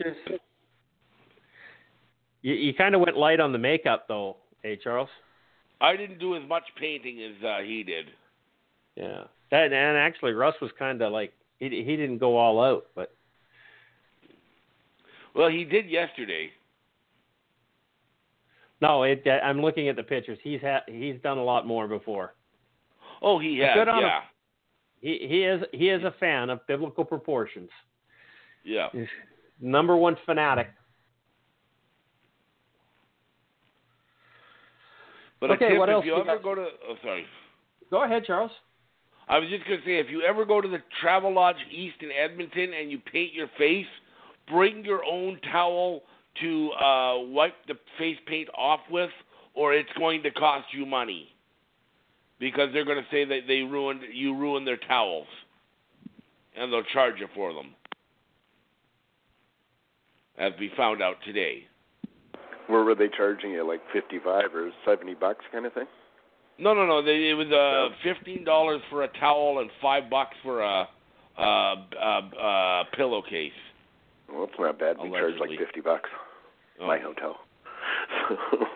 Speaker 1: You, you kind of went light on the makeup, though, hey Charles?
Speaker 3: I didn't do as much painting as uh, he did.
Speaker 1: Yeah, that and actually Russ was kind of like he he didn't go all out, but
Speaker 3: Well, he did yesterday.
Speaker 1: No, it. I'm looking at the pictures. He's had he's done a lot more before.
Speaker 3: Oh, he has.
Speaker 1: Good on him.
Speaker 3: yeah.
Speaker 1: He he is he is a fan of biblical proportions.
Speaker 3: Yeah.
Speaker 1: Number one fanatic.
Speaker 3: But
Speaker 1: Okay,
Speaker 3: a tip,
Speaker 1: what
Speaker 3: if
Speaker 1: else
Speaker 3: you
Speaker 1: we
Speaker 3: ever
Speaker 1: got?
Speaker 3: go to oh sorry.
Speaker 1: Go ahead, Charles.
Speaker 3: I was just gonna say if you ever go to the Travel Lodge East in Edmonton and you paint your face, bring your own towel to uh wipe the face paint off with or it's going to cost you money. Because they're gonna say that they ruined you ruined their towels. And they'll charge you for them. As we found out today.
Speaker 4: Where were they charging you? Like fifty-five or seventy bucks, kind of thing?
Speaker 3: No, no, no. They, it was uh, fifteen dollars for a towel and five bucks for a uh, uh, uh, pillowcase.
Speaker 4: Well, it's not bad. We charge like fifty bucks.
Speaker 3: Oh.
Speaker 4: My hotel.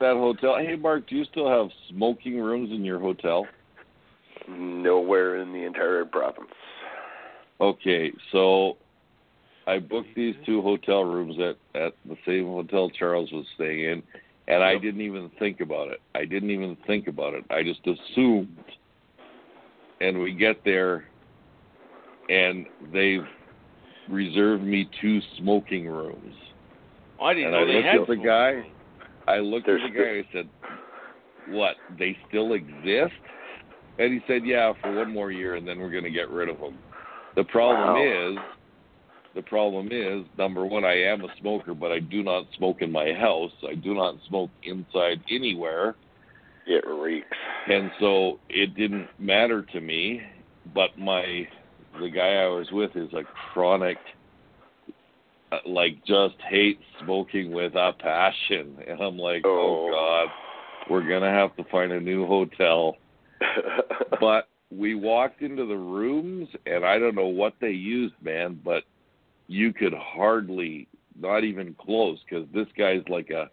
Speaker 2: That hotel. Hey, Mark, do you still have smoking rooms in your hotel?
Speaker 4: Nowhere in the entire province.
Speaker 2: Okay, so I booked these two hotel rooms at at the same hotel Charles was staying in, and I didn't even think about it. I didn't even think about it. I just assumed. And we get there, and they've reserved me two smoking rooms.
Speaker 3: I didn't
Speaker 2: And
Speaker 3: know
Speaker 2: I
Speaker 3: they
Speaker 2: looked
Speaker 3: had
Speaker 2: at the guy.
Speaker 3: rooms.
Speaker 2: I looked
Speaker 4: There's
Speaker 2: at the guy. I said, "What? They still exist?" And he said, "Yeah, for one more year, and then we're going to get rid of them." The problem
Speaker 4: Wow.
Speaker 2: is, the problem is, number one, I am a smoker, but I do not smoke in my house. I do not smoke inside anywhere,
Speaker 4: It reeks.
Speaker 2: and so it didn't matter to me. But my, the guy I was with is a chronic uh, like just hate smoking with a passion and i'm like oh, god we're gonna have to find a new hotel but we walked into the rooms and i don't know what they used man but you could hardly not even close because this guy's like a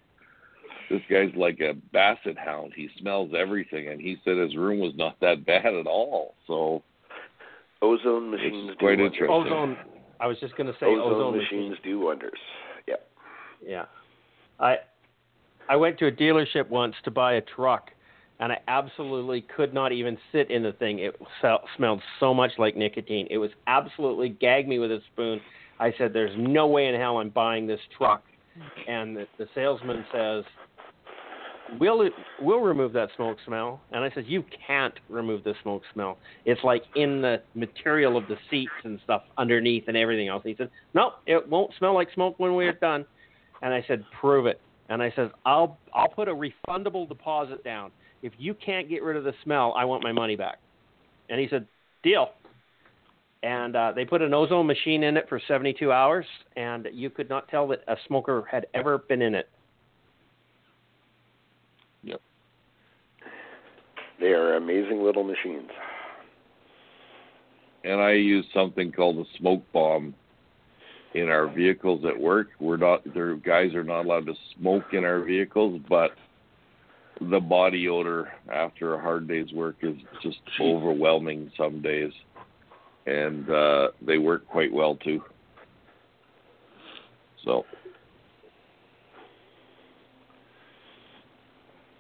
Speaker 2: this guy's like a basset hound he smells everything and he said his room was not that bad at all so
Speaker 4: Ozone machines do
Speaker 2: quite
Speaker 4: wonders.
Speaker 2: interesting.
Speaker 1: Ozone. I was just going to say
Speaker 4: Ozone,
Speaker 1: ozone
Speaker 4: machines do wonders. Yeah.
Speaker 1: Yeah. I I went to a dealership once to buy a truck and I absolutely could not even sit in the thing. It se- smelled so much like nicotine. It was absolutely gag me with a spoon. I said there's no way in hell I'm buying this truck. And the, the salesman says we'll we'll remove that smoke smell. And I said, you can't remove the smoke smell. It's like in the material of the seats and stuff underneath and everything else. And he said, no, it won't smell like smoke when we're done. And I said, prove it. And I said, I'll I'll put a refundable deposit down. If you can't get rid of the smell, I want my money back. And he said, deal. And uh, they put an ozone machine in it for 72 hours, and you could not tell that a smoker had ever been in it.
Speaker 4: They are amazing little machines.
Speaker 2: And I use something called a smoke bomb in our vehicles at work. We're not their guys are not allowed to smoke in our vehicles, but the body odor after a hard day's work is just overwhelming some days. And uh they work quite well too. So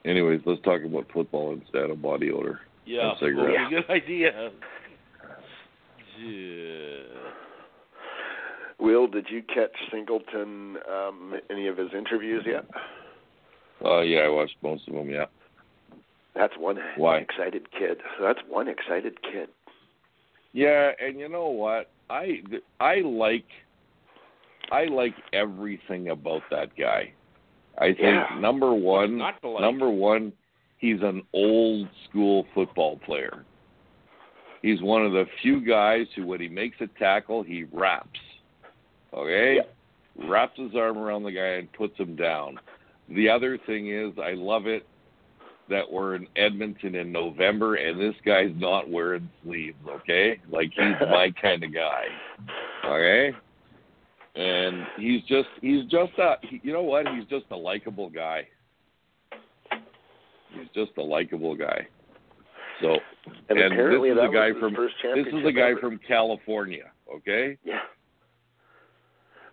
Speaker 2: anyways, let's talk about football instead of body odor.
Speaker 3: Yeah,
Speaker 2: and cigarettes.
Speaker 3: well, good idea. Yeah.
Speaker 4: Will, did you catch Singleton um, any of his interviews yet?
Speaker 2: Uh, yeah, I watched most of them. Yeah.
Speaker 4: That's one
Speaker 2: Why?
Speaker 4: excited kid. That's one excited kid.
Speaker 2: Yeah, and you know what? I I like I like everything about that guy. I think
Speaker 4: Yeah.
Speaker 2: number one,
Speaker 3: Not to like.
Speaker 2: number one, he's an old school football player. He's one of the few guys who, when he makes a tackle, he wraps. Okay, wraps his arm around the guy and puts him down. The other thing is, I love it that we're in Edmonton in November and this guy's not wearing sleeves. Okay, like he's my kind of guy. Okay, and he's just he's just a you know what? He's just a likable guy. He's just a likable guy. So
Speaker 4: And,
Speaker 2: And
Speaker 4: apparently
Speaker 2: this is
Speaker 4: that
Speaker 2: a guy
Speaker 4: was his
Speaker 2: from- this is a guy
Speaker 4: ever.
Speaker 2: from California. Okay,
Speaker 4: Yeah.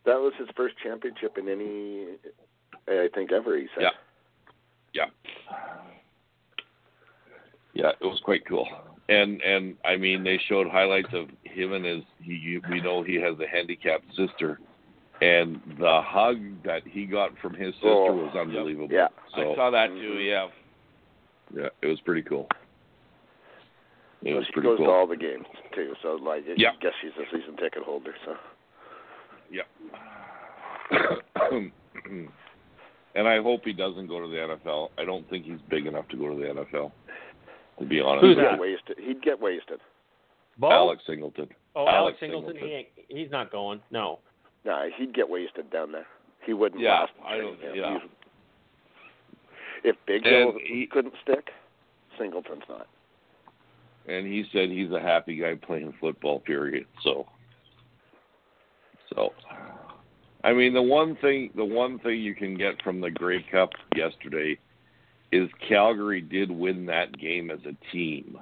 Speaker 4: That was his first championship in any, I think, ever. He said.
Speaker 2: Yeah. Yeah. Yeah, it was quite cool. And and I mean they showed highlights of him and his he we know he has a handicapped sister and the hug that he got from his sister
Speaker 4: Oh,
Speaker 2: was unbelievable.
Speaker 4: Yeah.
Speaker 2: So
Speaker 3: I saw that too.
Speaker 4: Mhm.
Speaker 3: Yeah.
Speaker 2: yeah, it was pretty cool. It
Speaker 4: So
Speaker 2: was
Speaker 4: she
Speaker 2: pretty
Speaker 4: goes
Speaker 2: cool.
Speaker 4: to all the games too. So like, I
Speaker 2: Yeah.
Speaker 4: guess she's a season ticket holder. So.
Speaker 2: Yeah. and I hope he doesn't go to the NFL. I don't think he's big enough to go to the NFL. To be honest,
Speaker 1: Who's
Speaker 4: He'd
Speaker 1: that?
Speaker 4: get wasted. He'd get wasted.
Speaker 1: Bo?
Speaker 2: Alex Singleton.
Speaker 1: Oh,
Speaker 2: Alex
Speaker 1: Alex Singleton.
Speaker 2: Singleton.
Speaker 1: He ain't, he's not going. No.
Speaker 4: Nah, he'd get wasted down there. He wouldn't
Speaker 3: Yeah,
Speaker 4: last.
Speaker 3: I don't- yeah.
Speaker 4: He's- If Big Hill
Speaker 2: he-
Speaker 4: couldn't stick, Singleton's not.
Speaker 2: and he said he's a happy guy playing football. Period. So, so, I mean, the one thing, the one thing you can get from the Grey Cup yesterday is Calgary did win that game as a team,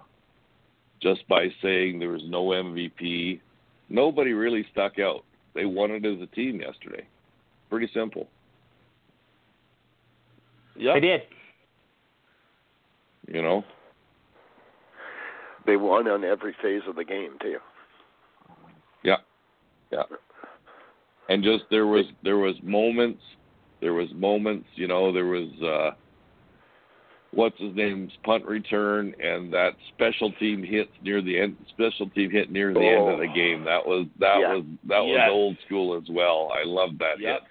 Speaker 2: just by saying there was no MVP. Nobody really stuck out. They won it as a team yesterday. Pretty simple.
Speaker 3: Yeah,
Speaker 1: they did.
Speaker 2: You know.
Speaker 4: They won on every phase of the game too.
Speaker 2: Yeah, yeah. And just there was there was moments, there was moments. You know, there was uh, what's his name's punt return and that special team hit near the end. Special team hit near the end of the
Speaker 4: Oh.
Speaker 2: game. That was that
Speaker 4: Yeah.
Speaker 2: was that
Speaker 3: Yes.
Speaker 2: was old school as well. I love that
Speaker 3: Yep.
Speaker 2: hit.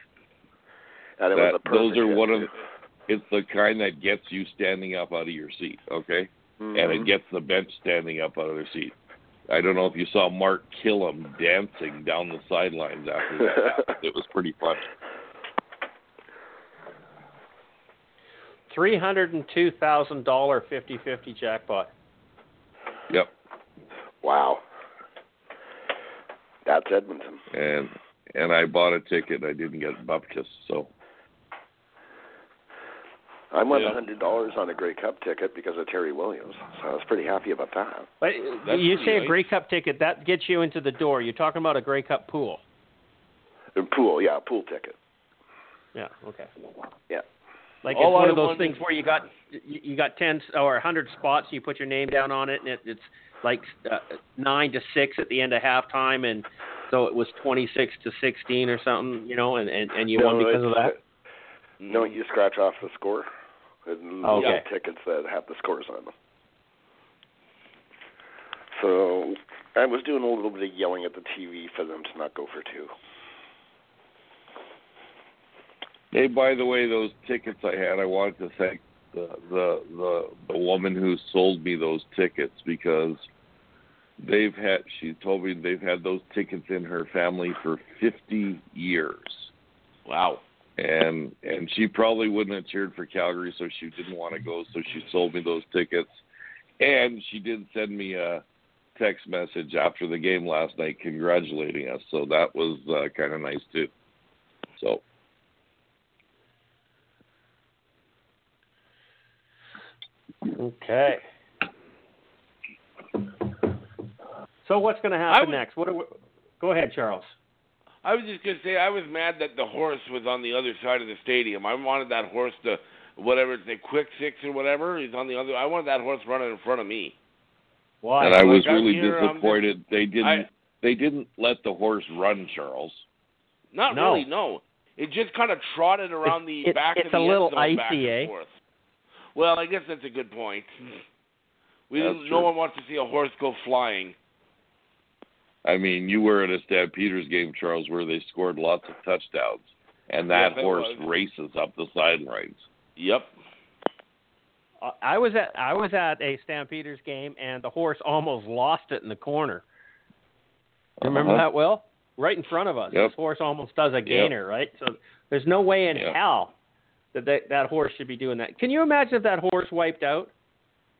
Speaker 4: And it
Speaker 2: That-
Speaker 4: was a
Speaker 2: those are
Speaker 4: hit,
Speaker 2: one of it's the kind that gets you standing up out of your seat. Okay. and it
Speaker 4: Mhm.
Speaker 2: gets the bench standing up out of their seat. I don't know if you saw Mark Killam dancing down the sidelines after that. it was pretty funny.
Speaker 1: Three hundred and two thousand dollar fifty fifty jackpot.
Speaker 2: Yep.
Speaker 4: Wow. That's Edmonton.
Speaker 2: And and I bought a ticket. I didn't get bupkis, so
Speaker 4: I won a
Speaker 3: Yeah.
Speaker 4: hundred dollars on a Grey Cup ticket because of Terry Williams, so I was pretty happy about that.
Speaker 1: But
Speaker 3: That's
Speaker 1: you
Speaker 3: pretty
Speaker 1: say a. Grey Cup ticket that gets you into the door. You're talking about a Grey Cup pool.
Speaker 4: And pool, yeah, a pool ticket.
Speaker 1: Yeah. Okay.
Speaker 4: Yeah.
Speaker 1: Like
Speaker 3: All
Speaker 1: it's one
Speaker 3: I
Speaker 1: of those things where you got you, you got ten or a hundred spots. You put your name down on it, and it, it's like uh, nine to six at the end of halftime, and so it was twenty six to sixteen or something, you know, and and, and you won
Speaker 4: No,
Speaker 1: because of that.
Speaker 4: No, you scratch off the score. and
Speaker 1: Okay.
Speaker 4: little tickets that have the scores on them. So I was doing a little bit of yelling at the TV for them to not go for two.
Speaker 2: Hey, by the way, those tickets I had, I wanted to thank the the the, the woman who sold me those tickets because they've had. She told me they've had those tickets in her family for 50 years,
Speaker 3: Wow.
Speaker 2: and and she probably wouldn't have cheered for Calgary, so she didn't want to go. So she sold me those tickets, and she did send me a text message after the game last night congratulating us. So that was uh, kind of nice too. So.
Speaker 1: Okay. So what's going to happen
Speaker 3: would-
Speaker 1: next? What? Are we, go ahead, Charles.
Speaker 3: I was just gonna say I was mad that the horse was on the other side of the stadium. I wanted that horse to whatever the quick six or whatever. He's on the other. I wanted that horse running in front of me.
Speaker 1: Why?
Speaker 2: and I was
Speaker 3: Like, I'm
Speaker 2: really
Speaker 3: here, I'm
Speaker 2: disappointed they didn't
Speaker 3: I-
Speaker 2: they didn't let the horse run, Charles.
Speaker 3: Not
Speaker 1: No.
Speaker 3: really, no. It just kind of trotted around the back
Speaker 1: it's
Speaker 3: of the
Speaker 1: a
Speaker 3: end
Speaker 1: little
Speaker 3: zone back
Speaker 1: icy,
Speaker 3: and
Speaker 1: eh?
Speaker 3: forth. Well, I guess that's a good point. We
Speaker 2: That's
Speaker 3: didn't, no one wants to see a horse go flying.
Speaker 2: I mean, you were at a Stampeders game, Charles, where they scored lots of touchdowns, and that
Speaker 3: Yes,
Speaker 2: horse
Speaker 3: was.
Speaker 2: races up the sidelines.
Speaker 3: Yep.
Speaker 1: Uh, I was at I was at a Stampeders game, and the horse almost lost it in the corner. You Remember
Speaker 2: Uh-huh.
Speaker 1: that, Will? Right in front of us.
Speaker 2: Yep.
Speaker 1: This horse almost does a gainer, right? So there's no way in
Speaker 2: Yep.
Speaker 1: hell that, that that horse should be doing that. Can you imagine if that horse wiped out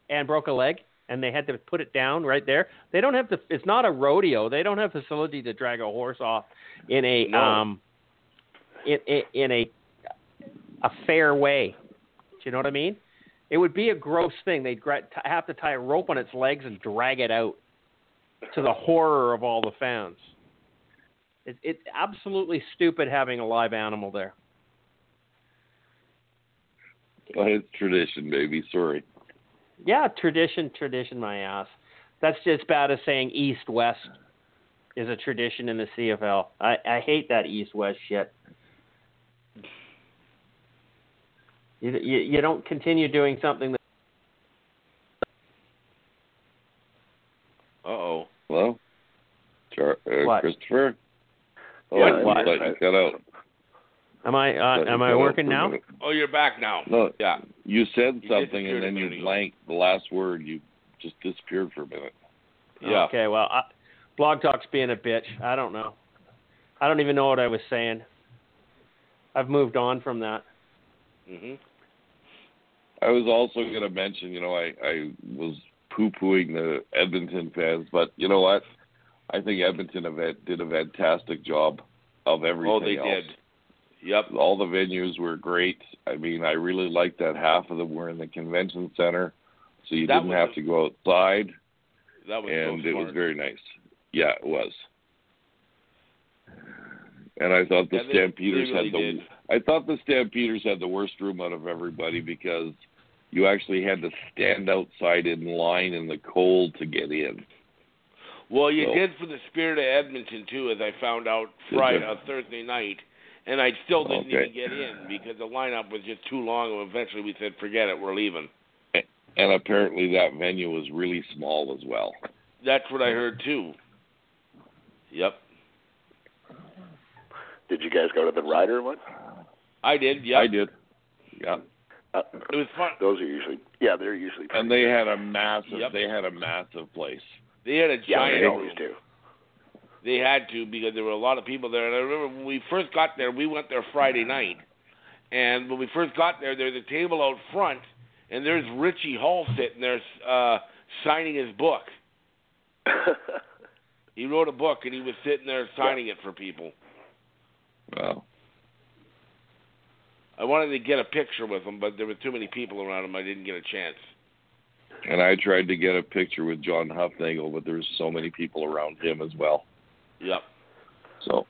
Speaker 1: and broke a leg, and they had to put it down right there? They don't have to. It's not a rodeo. They don't have facility to drag a horse off in a
Speaker 3: No.
Speaker 1: um in, in in a a fair way. Do you know what I mean? It would be a gross thing. They'd gra- t- have to tie a rope on its legs and drag it out to the horror of all the fans. It, it's absolutely stupid having a live animal there.
Speaker 2: Well, it's tradition, baby. Sorry.
Speaker 1: Yeah, tradition, tradition, my ass. That's just bad as saying east west is a tradition in the CFL. I, I hate that east west shit. You, you you don't continue doing something that
Speaker 3: Uh oh.
Speaker 2: Hello, Char- uh,
Speaker 1: What?
Speaker 2: Christopher. Oh,
Speaker 4: Yeah,
Speaker 2: I
Speaker 1: what?
Speaker 2: thought you cut out.
Speaker 1: Am I uh, am I working now?
Speaker 3: Oh, you're back now.
Speaker 2: No,
Speaker 3: Yeah.
Speaker 2: you said
Speaker 3: You
Speaker 2: something
Speaker 3: disappeared
Speaker 2: and then you
Speaker 3: ago.
Speaker 2: blanked the last word. You just disappeared for a minute.
Speaker 3: Yeah.
Speaker 1: Okay, well, I, Blog Talk's being a bitch. I don't know. I don't even know what I was saying. I've moved on from that.
Speaker 3: Mhm.
Speaker 2: I was also going to mention, you know, I, I was poo pooing the Edmonton fans, but you know what? I think Edmonton event did a fantastic job of everything
Speaker 3: Oh, they
Speaker 2: else.
Speaker 3: did. Yep.
Speaker 2: All the venues were great. I mean, I really liked that half of them were in the convention center, so you
Speaker 3: That
Speaker 2: didn't have
Speaker 3: a-
Speaker 2: to go outside,
Speaker 3: That was
Speaker 2: and
Speaker 3: so
Speaker 2: it was very nice. Yeah, it was. And I thought the
Speaker 3: Yeah,
Speaker 2: Stampeders
Speaker 3: they really
Speaker 2: had the
Speaker 3: did.
Speaker 2: I thought the Stampeders had the worst room out of everybody because you actually had to stand outside in line in the cold to get in.
Speaker 3: Well, you
Speaker 2: So-
Speaker 3: did for the Spirit of Edmonton too, as I found out Friday, uh, Thursday night, and I still didn't
Speaker 2: Okay.
Speaker 3: even get in because the lineup was just too long. And eventually, we said, "Forget it, we're leaving."
Speaker 2: And apparently that venue was really small as well.
Speaker 3: That's what I heard too. Yep,
Speaker 4: Did you guys go to the Rider one?
Speaker 3: I did. Yeah,
Speaker 2: I did. Yeah.
Speaker 4: Uh,
Speaker 3: It was fun.
Speaker 4: those are usually yeah, they're usually pretty
Speaker 2: And they
Speaker 4: good.
Speaker 2: had a massive
Speaker 3: Yep.
Speaker 2: they had a massive place.
Speaker 3: They had a giant.
Speaker 4: yeah,
Speaker 3: giant
Speaker 4: they
Speaker 3: room.
Speaker 4: always do.
Speaker 3: They had to because there were a lot of people there. And I remember when we first got there, we went there Friday night. And when we first got there, there's a table out front, and there's Richie Hall sitting there uh, signing his book. He wrote a book, and he was sitting there signing it for people.
Speaker 2: Wow.
Speaker 3: I wanted to get a picture with him, but there were too many people around him. I didn't get a chance.
Speaker 2: And I tried to get a picture with John Hufnagel, but there there's so many people around him as well.
Speaker 3: Yep.
Speaker 2: So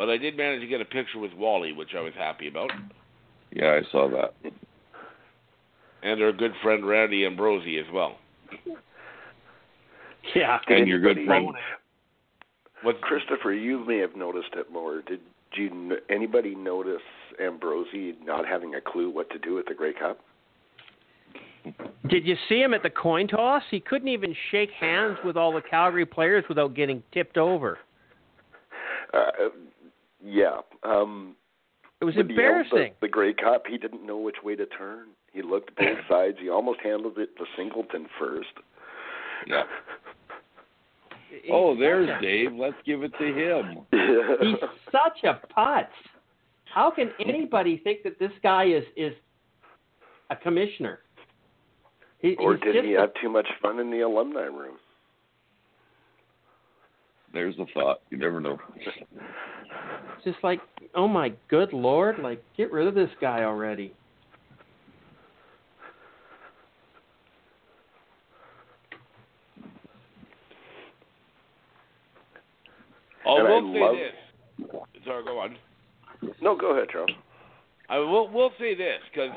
Speaker 3: But I did manage to get a picture with Wally, which I was happy about,
Speaker 2: yeah, I saw that.
Speaker 3: and our good friend Randy Ambrosie as well.
Speaker 1: Yeah.
Speaker 2: And your good friend
Speaker 3: What
Speaker 4: Christopher, you may have noticed it more. Did you anybody notice Ambrosie not having a clue what to do with the Grey Cup?
Speaker 1: Did you see him at the coin toss? He couldn't even shake hands with all the Calgary players without getting tipped over.
Speaker 4: Uh, yeah. Um,
Speaker 1: It was
Speaker 4: when he held
Speaker 1: embarrassing.
Speaker 4: The, the Grey Cup, he didn't know which way to turn. He looked both sides. He almost handled it to Singleton first.
Speaker 2: Yeah.
Speaker 1: He's
Speaker 2: Oh, there's
Speaker 1: a-
Speaker 2: Dave. Let's give it to him.
Speaker 1: He's such a putz. How can anybody think that this guy is is a commissioner? He,
Speaker 4: or
Speaker 1: he's
Speaker 4: did
Speaker 1: just
Speaker 4: he
Speaker 1: a-
Speaker 4: have too much fun in the alumni room?
Speaker 2: There's a thought. You never know.
Speaker 1: Just like, oh my good lord, like get rid of this guy already.
Speaker 3: I
Speaker 4: And I
Speaker 3: will say
Speaker 4: love-
Speaker 3: this. Sorry, go on.
Speaker 4: No, go ahead, Charles.
Speaker 3: I will will say this because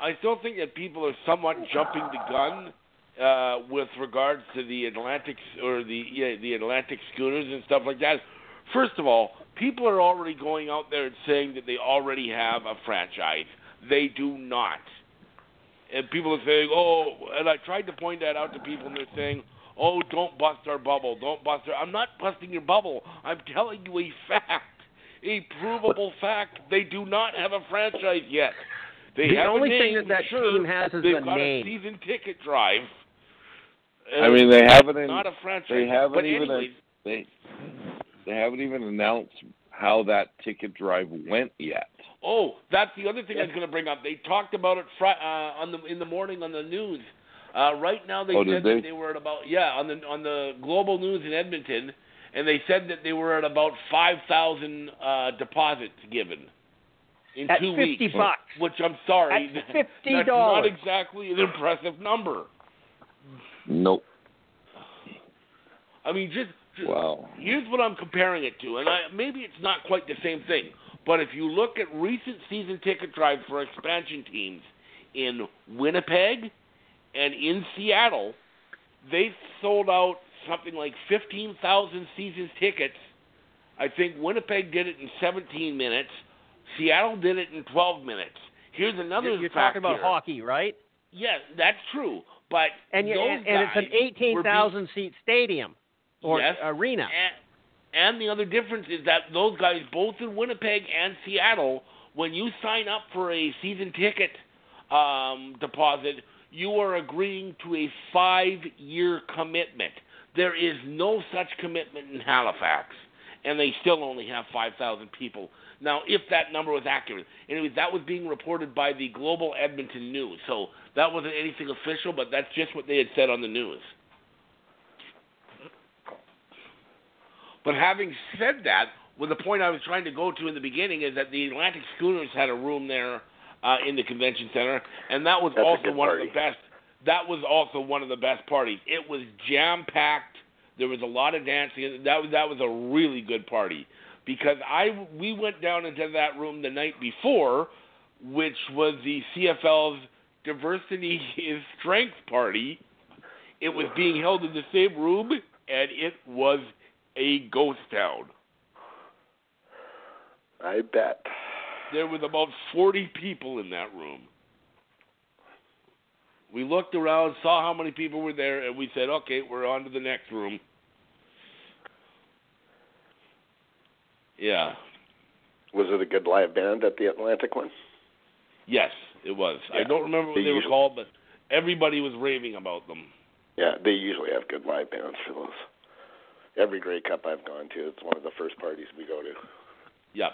Speaker 3: I still think that people are somewhat jumping the gun uh, with regards to the Atlantic or the yeah, the Atlantic schooners and stuff like that. First of all, people are already going out there and saying that they already have a franchise. They do not. And people are saying, "Oh," and I tried to point that out to people, and they're saying, "Oh, don't bust our bubble. Don't bust our." I'm not busting your bubble. I'm telling you a fact, a provable fact. They do not have a franchise yet. They
Speaker 1: The
Speaker 3: have
Speaker 1: only
Speaker 3: a
Speaker 1: thing
Speaker 3: name,
Speaker 1: that that
Speaker 3: sure.
Speaker 1: team has is
Speaker 3: They've
Speaker 1: a
Speaker 3: got
Speaker 1: name.
Speaker 3: a season ticket drive.
Speaker 2: I mean, they haven't. In,
Speaker 3: not a franchise.
Speaker 2: they haven't
Speaker 3: but
Speaker 2: even.
Speaker 3: anyways,
Speaker 2: they they haven't even announced how that ticket drive went yet.
Speaker 3: Oh, that's the other thing I was going to bring up. They talked about it fri- uh, on the in the morning on the news. Uh, right now, they
Speaker 2: Oh,
Speaker 3: said
Speaker 2: they?
Speaker 3: that they were at about yeah on the on the global news in Edmonton, and they said that they were at about five thousand uh, deposits given in
Speaker 1: At
Speaker 3: two
Speaker 1: 50
Speaker 3: weeks.
Speaker 1: bucks.
Speaker 3: Which I'm sorry,
Speaker 1: At $50.
Speaker 3: that's not exactly an impressive number.
Speaker 2: Nope.
Speaker 3: I mean, just, just
Speaker 2: Wow.
Speaker 3: here's what I'm comparing it to, and I, maybe it's not quite the same thing, but if you look at recent season ticket drives for expansion teams in Winnipeg and in Seattle, they've sold out something like 15,000 season tickets. I think Winnipeg did it in 17 minutes. Seattle did it in 12 minutes. Here's another
Speaker 1: You're, you're talking about
Speaker 3: here.
Speaker 1: hockey, right?
Speaker 3: Yes, that's true. But
Speaker 1: And you, and, and it's an
Speaker 3: guys were
Speaker 1: eighteen thousand seat stadium or
Speaker 3: Yes.
Speaker 1: arena.
Speaker 3: And, and the other difference is that those guys, both in Winnipeg and Seattle, when you sign up for a season ticket um, deposit, you are agreeing to a five-year commitment. There is no such commitment in Halifax, and they still only have 5,000 people. Now, if that number was accurate, anyway, that was being reported by the Global Edmonton News, so that wasn't anything official, but that's just what they had said on the news. But having said that, well, the point I was trying to go to in the beginning is that the Atlantic Schooners had a room there uh, in the convention center, and that was
Speaker 4: That's
Speaker 3: also one
Speaker 4: party.
Speaker 3: of the best. That was also one of the best parties. It was jam packed. There was a lot of dancing. That was that was a really good party because I we went down into that room the night before, which was the CFL's Diversity is Strength party. It was being held in the same room, and it was a ghost town.
Speaker 4: I bet.
Speaker 3: There was about 40 people in that room. We looked around, saw how many people were there, and we said, okay, we're on to the next room. Yeah.
Speaker 4: Was it a good live band at the Atlantic one?
Speaker 3: Yes, it was. I don't remember what
Speaker 4: They
Speaker 3: they were called, but everybody was raving about them.
Speaker 4: Yeah, they usually have good live bands for those. Every Grey Cup I've gone to, it's one of the first parties we go to.
Speaker 3: Yep.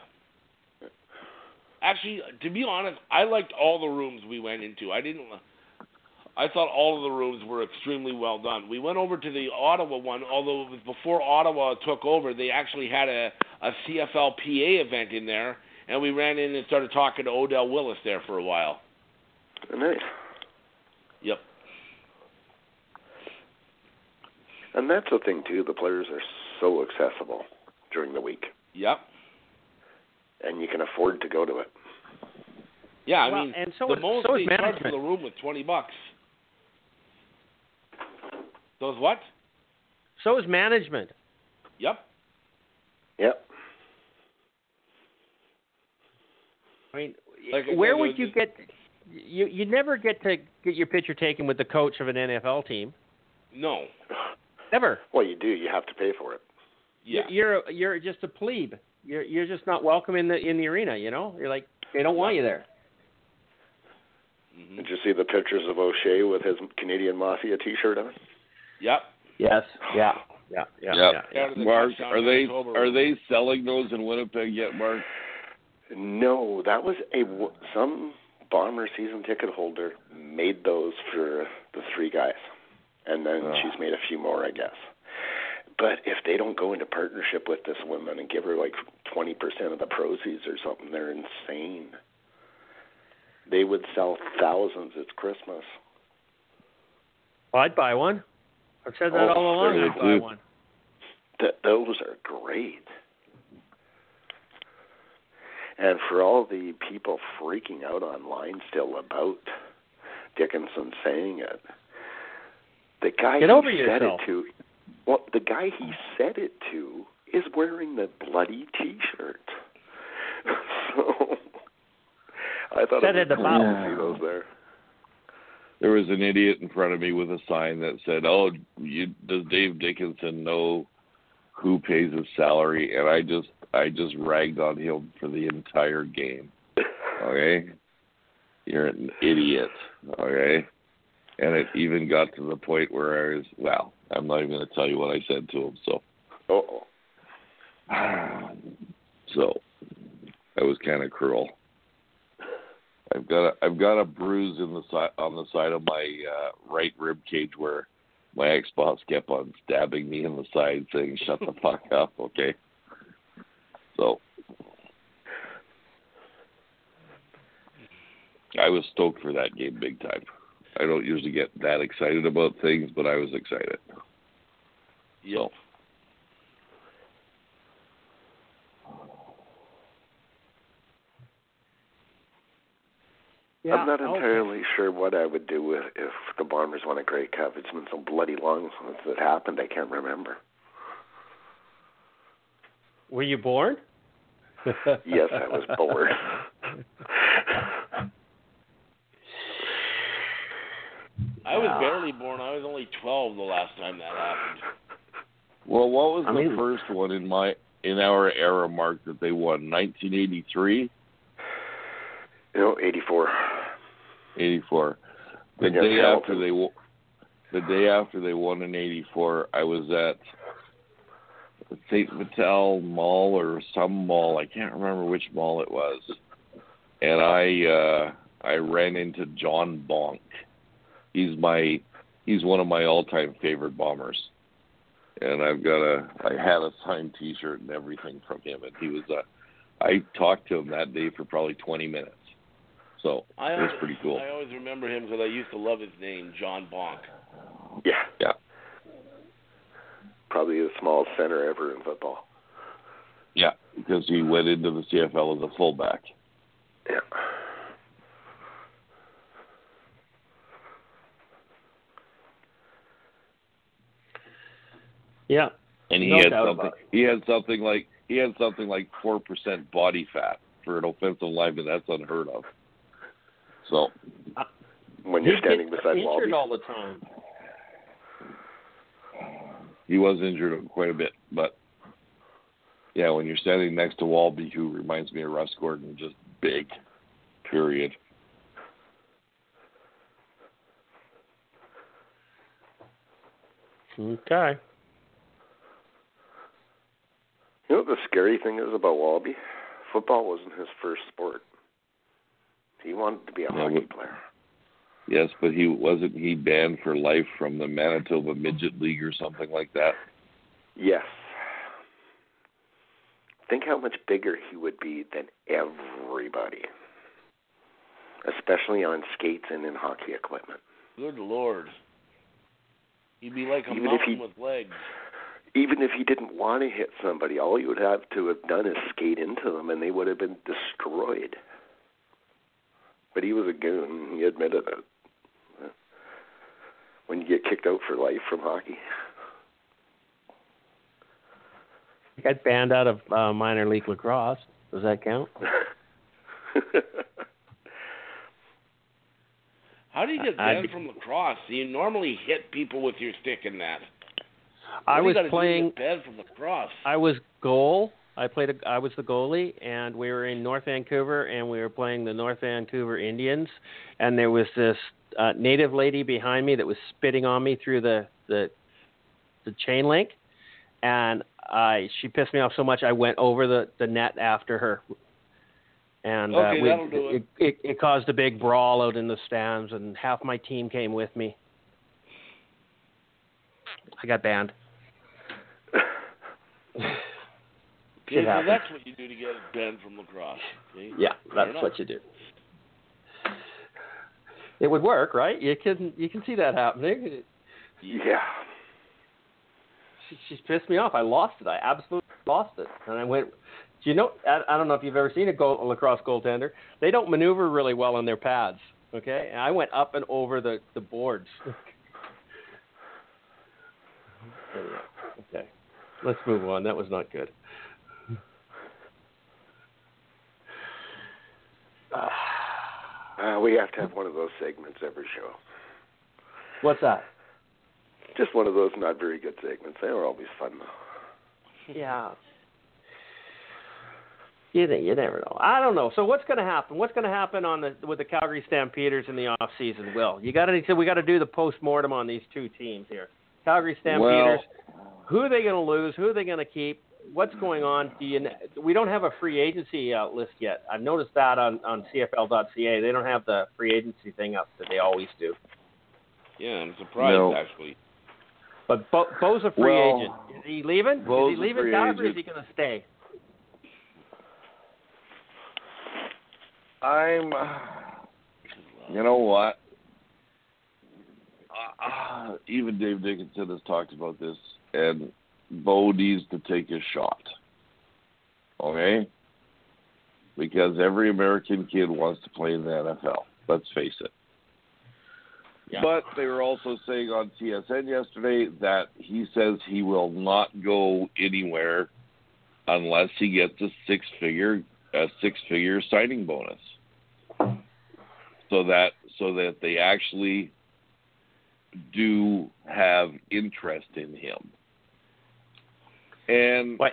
Speaker 3: Actually, to be honest, I liked all the rooms we went into. I didn't. I thought all of the rooms were extremely well done. We went over to the Ottawa one, although it was before Ottawa took over. They actually had a, a CFLPA event in there, and we ran in and started talking to Odell Willis there for a while.
Speaker 4: Nice.
Speaker 3: Yep.
Speaker 4: And that's the thing too. The players are so accessible during the week,
Speaker 3: Yep.
Speaker 4: and you can afford to go to it.
Speaker 3: Yeah, I
Speaker 1: Well,
Speaker 3: mean,
Speaker 1: and so
Speaker 3: the
Speaker 1: is-
Speaker 3: most
Speaker 1: so is
Speaker 3: they charged for
Speaker 1: management.
Speaker 3: the room was twenty bucks. Those what?
Speaker 1: So is management.
Speaker 3: Yep.
Speaker 4: Yep.
Speaker 1: I mean,
Speaker 3: Like
Speaker 1: where
Speaker 3: said,
Speaker 1: would
Speaker 3: it
Speaker 1: you get? You you never get to get your picture taken with the coach of an NFL team.
Speaker 3: No.
Speaker 1: Never.
Speaker 4: Well, you do. You have to pay for it.
Speaker 3: Yeah.
Speaker 1: You're you're just a plebe. You're you're just not welcome in the in the arena. You know. You're like they don't want you there.
Speaker 3: hmm
Speaker 4: Did you see the pictures of O'Shea with his Canadian Mafia T-shirt on?
Speaker 3: Yep.
Speaker 1: Yes. Yeah. Yeah. Yeah.
Speaker 2: Yep.
Speaker 1: yeah, yeah.
Speaker 3: Out of the
Speaker 2: Mark, are they are they selling those in Winnipeg yet, Mark?
Speaker 4: No, that was a some bomber season ticket holder made those for the three guys, and then
Speaker 2: Oh.
Speaker 4: she's made a few more, I guess. But if they don't go into partnership with this woman and give her like twenty percent of the proceeds or something, they're insane. They would sell thousands. It's Christmas.
Speaker 1: I'd buy one. I've said that
Speaker 4: Oh,
Speaker 1: all along. buy one.
Speaker 4: Th- those are great. And for all the people freaking out online still about Dickenson saying it, the guy
Speaker 1: Get
Speaker 4: he said
Speaker 1: yourself.
Speaker 4: it to, well, the guy he said it to is wearing the bloody T-shirt. so I thought
Speaker 1: Said
Speaker 4: it
Speaker 1: it
Speaker 4: was cool
Speaker 1: about-
Speaker 4: to see those there.
Speaker 2: There was an idiot in front of me with a sign that said, "Oh, you, does Dave Dickenson know who pays his salary?" And I just I just ragged on him for the entire game. Okay, you're an idiot. Okay, and it even got to the point where I was well. I'm not even going to tell you what I said to him. So,
Speaker 4: Oh,
Speaker 2: so that was kind of cruel. I've got a I've got a bruise in the side on the side of my uh, right rib cage where my ex boss kept on stabbing me in the side, saying "Shut the fuck up," okay. So I was stoked for that game big time. I don't usually get that excited about things, but I was excited.
Speaker 3: Yep.
Speaker 1: Yeah.
Speaker 4: I'm not oh,
Speaker 1: okay.
Speaker 4: entirely sure what I would do if, if the Bombers won a Grey Cup. It's been so bloody long since it happened. I can't remember.
Speaker 1: Were you born?
Speaker 4: Yes, I was born.
Speaker 3: I was barely born. I was only 12 the last time that happened.
Speaker 2: Well, what was
Speaker 1: I
Speaker 2: the
Speaker 1: mean-
Speaker 2: first one in my in our era, Mark, that they won? 1983,
Speaker 4: you know, 84.
Speaker 2: 84. The day after they wo- the day after they won in 84, I was at St. Vital Mall or some mall. I can't remember which mall it was. And I uh I ran into John Bonk. He's my he's one of my all-time favorite bombers. And I've got a I had a signed T-shirt and everything from him, and he was uh I talked to him that day for probably 20 minutes. So
Speaker 3: I
Speaker 2: it was pretty cool.
Speaker 3: I always remember him because I used to love his name, John Bonk.
Speaker 4: Yeah.
Speaker 2: Yeah.
Speaker 4: Probably the smallest center ever in football.
Speaker 2: Yeah, because he went into the CFL as a fullback.
Speaker 4: Yeah.
Speaker 1: yeah.
Speaker 2: and he
Speaker 1: No
Speaker 2: had something. He had something like he had something like four percent body fat for an offensive lineman. That's unheard of. So
Speaker 4: When you're standing beside
Speaker 1: injured
Speaker 4: Walby.
Speaker 1: all the time.
Speaker 2: he was injured quite a bit, but yeah, when you're standing next to Walby, who reminds me of Russ Gordon, just big. Period.
Speaker 1: Okay.
Speaker 4: You know what the scary thing is about Wallaby? Football wasn't his first sport. He wanted to be a
Speaker 2: Yeah,
Speaker 4: hockey
Speaker 2: but-
Speaker 4: player.
Speaker 2: Yes, but he wasn't he banned for life from the Manitoba Midget League or something like that.
Speaker 4: Yes. Think how much bigger he would be than everybody, especially on skates and in hockey equipment.
Speaker 3: Good lord. He'd be like a
Speaker 4: Even if
Speaker 3: mountain
Speaker 4: he-
Speaker 3: with legs.
Speaker 4: Even if he didn't want to hit somebody, all he would have to have done is skate into them and they would have been destroyed. But he was a goon. He admitted it. When you get kicked out for life from hockey.
Speaker 1: I got banned out of uh, minor league lacrosse. Does that count?
Speaker 3: How do you get banned I, from lacrosse? You normally hit people with your stick in that. What I
Speaker 1: was playing.
Speaker 3: Banned from lacrosse.
Speaker 1: I was goal I played. A, I was the goalie, and we were in North Vancouver, and we were playing the North Vancouver Indians, and there was this uh, native lady behind me that was spitting on me through the the, the chain link, and I she pissed me off so much I went over the the net after her, and
Speaker 3: Okay,
Speaker 1: uh, we,
Speaker 3: that'll do it.
Speaker 1: It, it. It caused a big brawl out in the stands, and half my team came with me. I got banned.
Speaker 3: Okay,
Speaker 1: It
Speaker 3: so
Speaker 1: happens.
Speaker 3: that's what you do to get banned from lacrosse. Okay?
Speaker 1: Yeah,
Speaker 3: Fair
Speaker 1: that's
Speaker 3: enough.
Speaker 1: what you do. It would work, right? You can you can see that happening.
Speaker 4: Yeah.
Speaker 1: She, she's pissed me off. I lost it. I absolutely lost it. And I went. Do you know? I, I don't know if you've ever seen a, goal, a lacrosse goaltender. They don't maneuver really well on their pads. Okay, and I went up and over the the boards. Okay, let's move on. That was not good.
Speaker 4: Uh, we have to have one of those segments every show.
Speaker 1: What's that?
Speaker 4: Just one of those not very good segments. They were always fun though.
Speaker 1: Yeah. You ne- you never know. I don't know. So what's going to happen? What's going to happen on the with the Calgary Stampeders in the off season? Will you got to so we got to do the post mortem on these two teams here. Calgary Stampeders. who are they going to lose? Who are they going to keep? What's going on? Do you? We don't have a free agency uh, list yet. I've noticed that on on CFL.ca. They don't have the free agency thing up that they always do.
Speaker 3: Yeah, I'm surprised
Speaker 2: No.
Speaker 3: actually.
Speaker 1: But Bo, Bo's a free
Speaker 2: Well,
Speaker 1: agent. Is he leaving?
Speaker 2: Bo's
Speaker 1: is he leaving
Speaker 2: free
Speaker 1: Calgary? Or is he going to stay?
Speaker 2: I'm. You know what? Uh, uh, even Dave Dickenson has talked about this, and Bo needs to take a shot. Okay? Because every American kid wants to play in the NFL. Let's face it.
Speaker 1: Yeah.
Speaker 2: But they were also saying on TSN yesterday that he says he will not go anywhere unless he gets a six figure a six figure signing bonus. So that so that they actually do have interest in him. And
Speaker 1: What?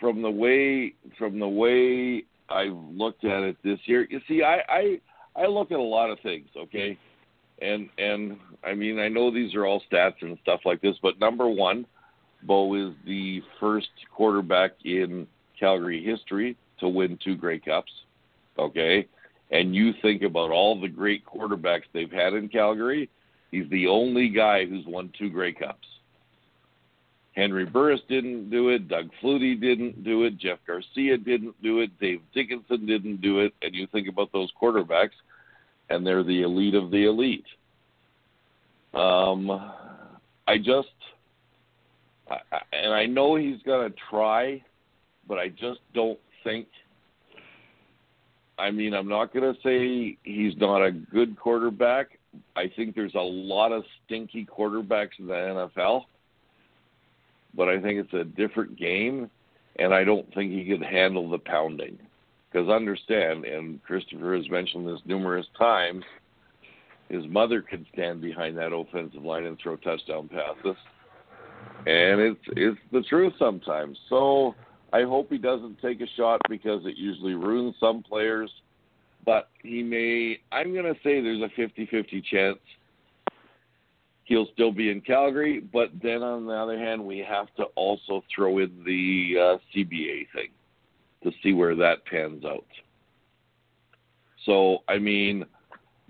Speaker 2: from the way from the way I've looked at it this year, you see, I I, I look at a lot of things, okay, and and I mean I know these are all stats and stuff like this, but number one, Bo is the first quarterback in Calgary history to win two Grey Cups, okay, and you think about all the great quarterbacks they've had in Calgary, he's the only guy who's won two Grey Cups. Henry Burris didn't do it. Doug Flutie didn't do it. Jeff Garcia didn't do it. Dave Dickenson didn't do it. And you think about those quarterbacks, and they're the elite of the elite. Um, I just, I, and I know he's going to try, but I just don't think. I mean, I'm not going to say he's not a good quarterback. I think there's a lot of stinky quarterbacks in the NFL but I think it's a different game, and I don't think he could handle the pounding. Because understand, and Christopher has mentioned this numerous times, his mother could stand behind that offensive line and throw touchdown passes, and it's it's the truth sometimes. So I hope he doesn't take a shot because it usually ruins some players. But he may. I'm going to say there's a 50-50 chance he'll still be in Calgary. But then on the other hand, we have to also throw in the uh, CBA thing to see where that pans out. So I mean,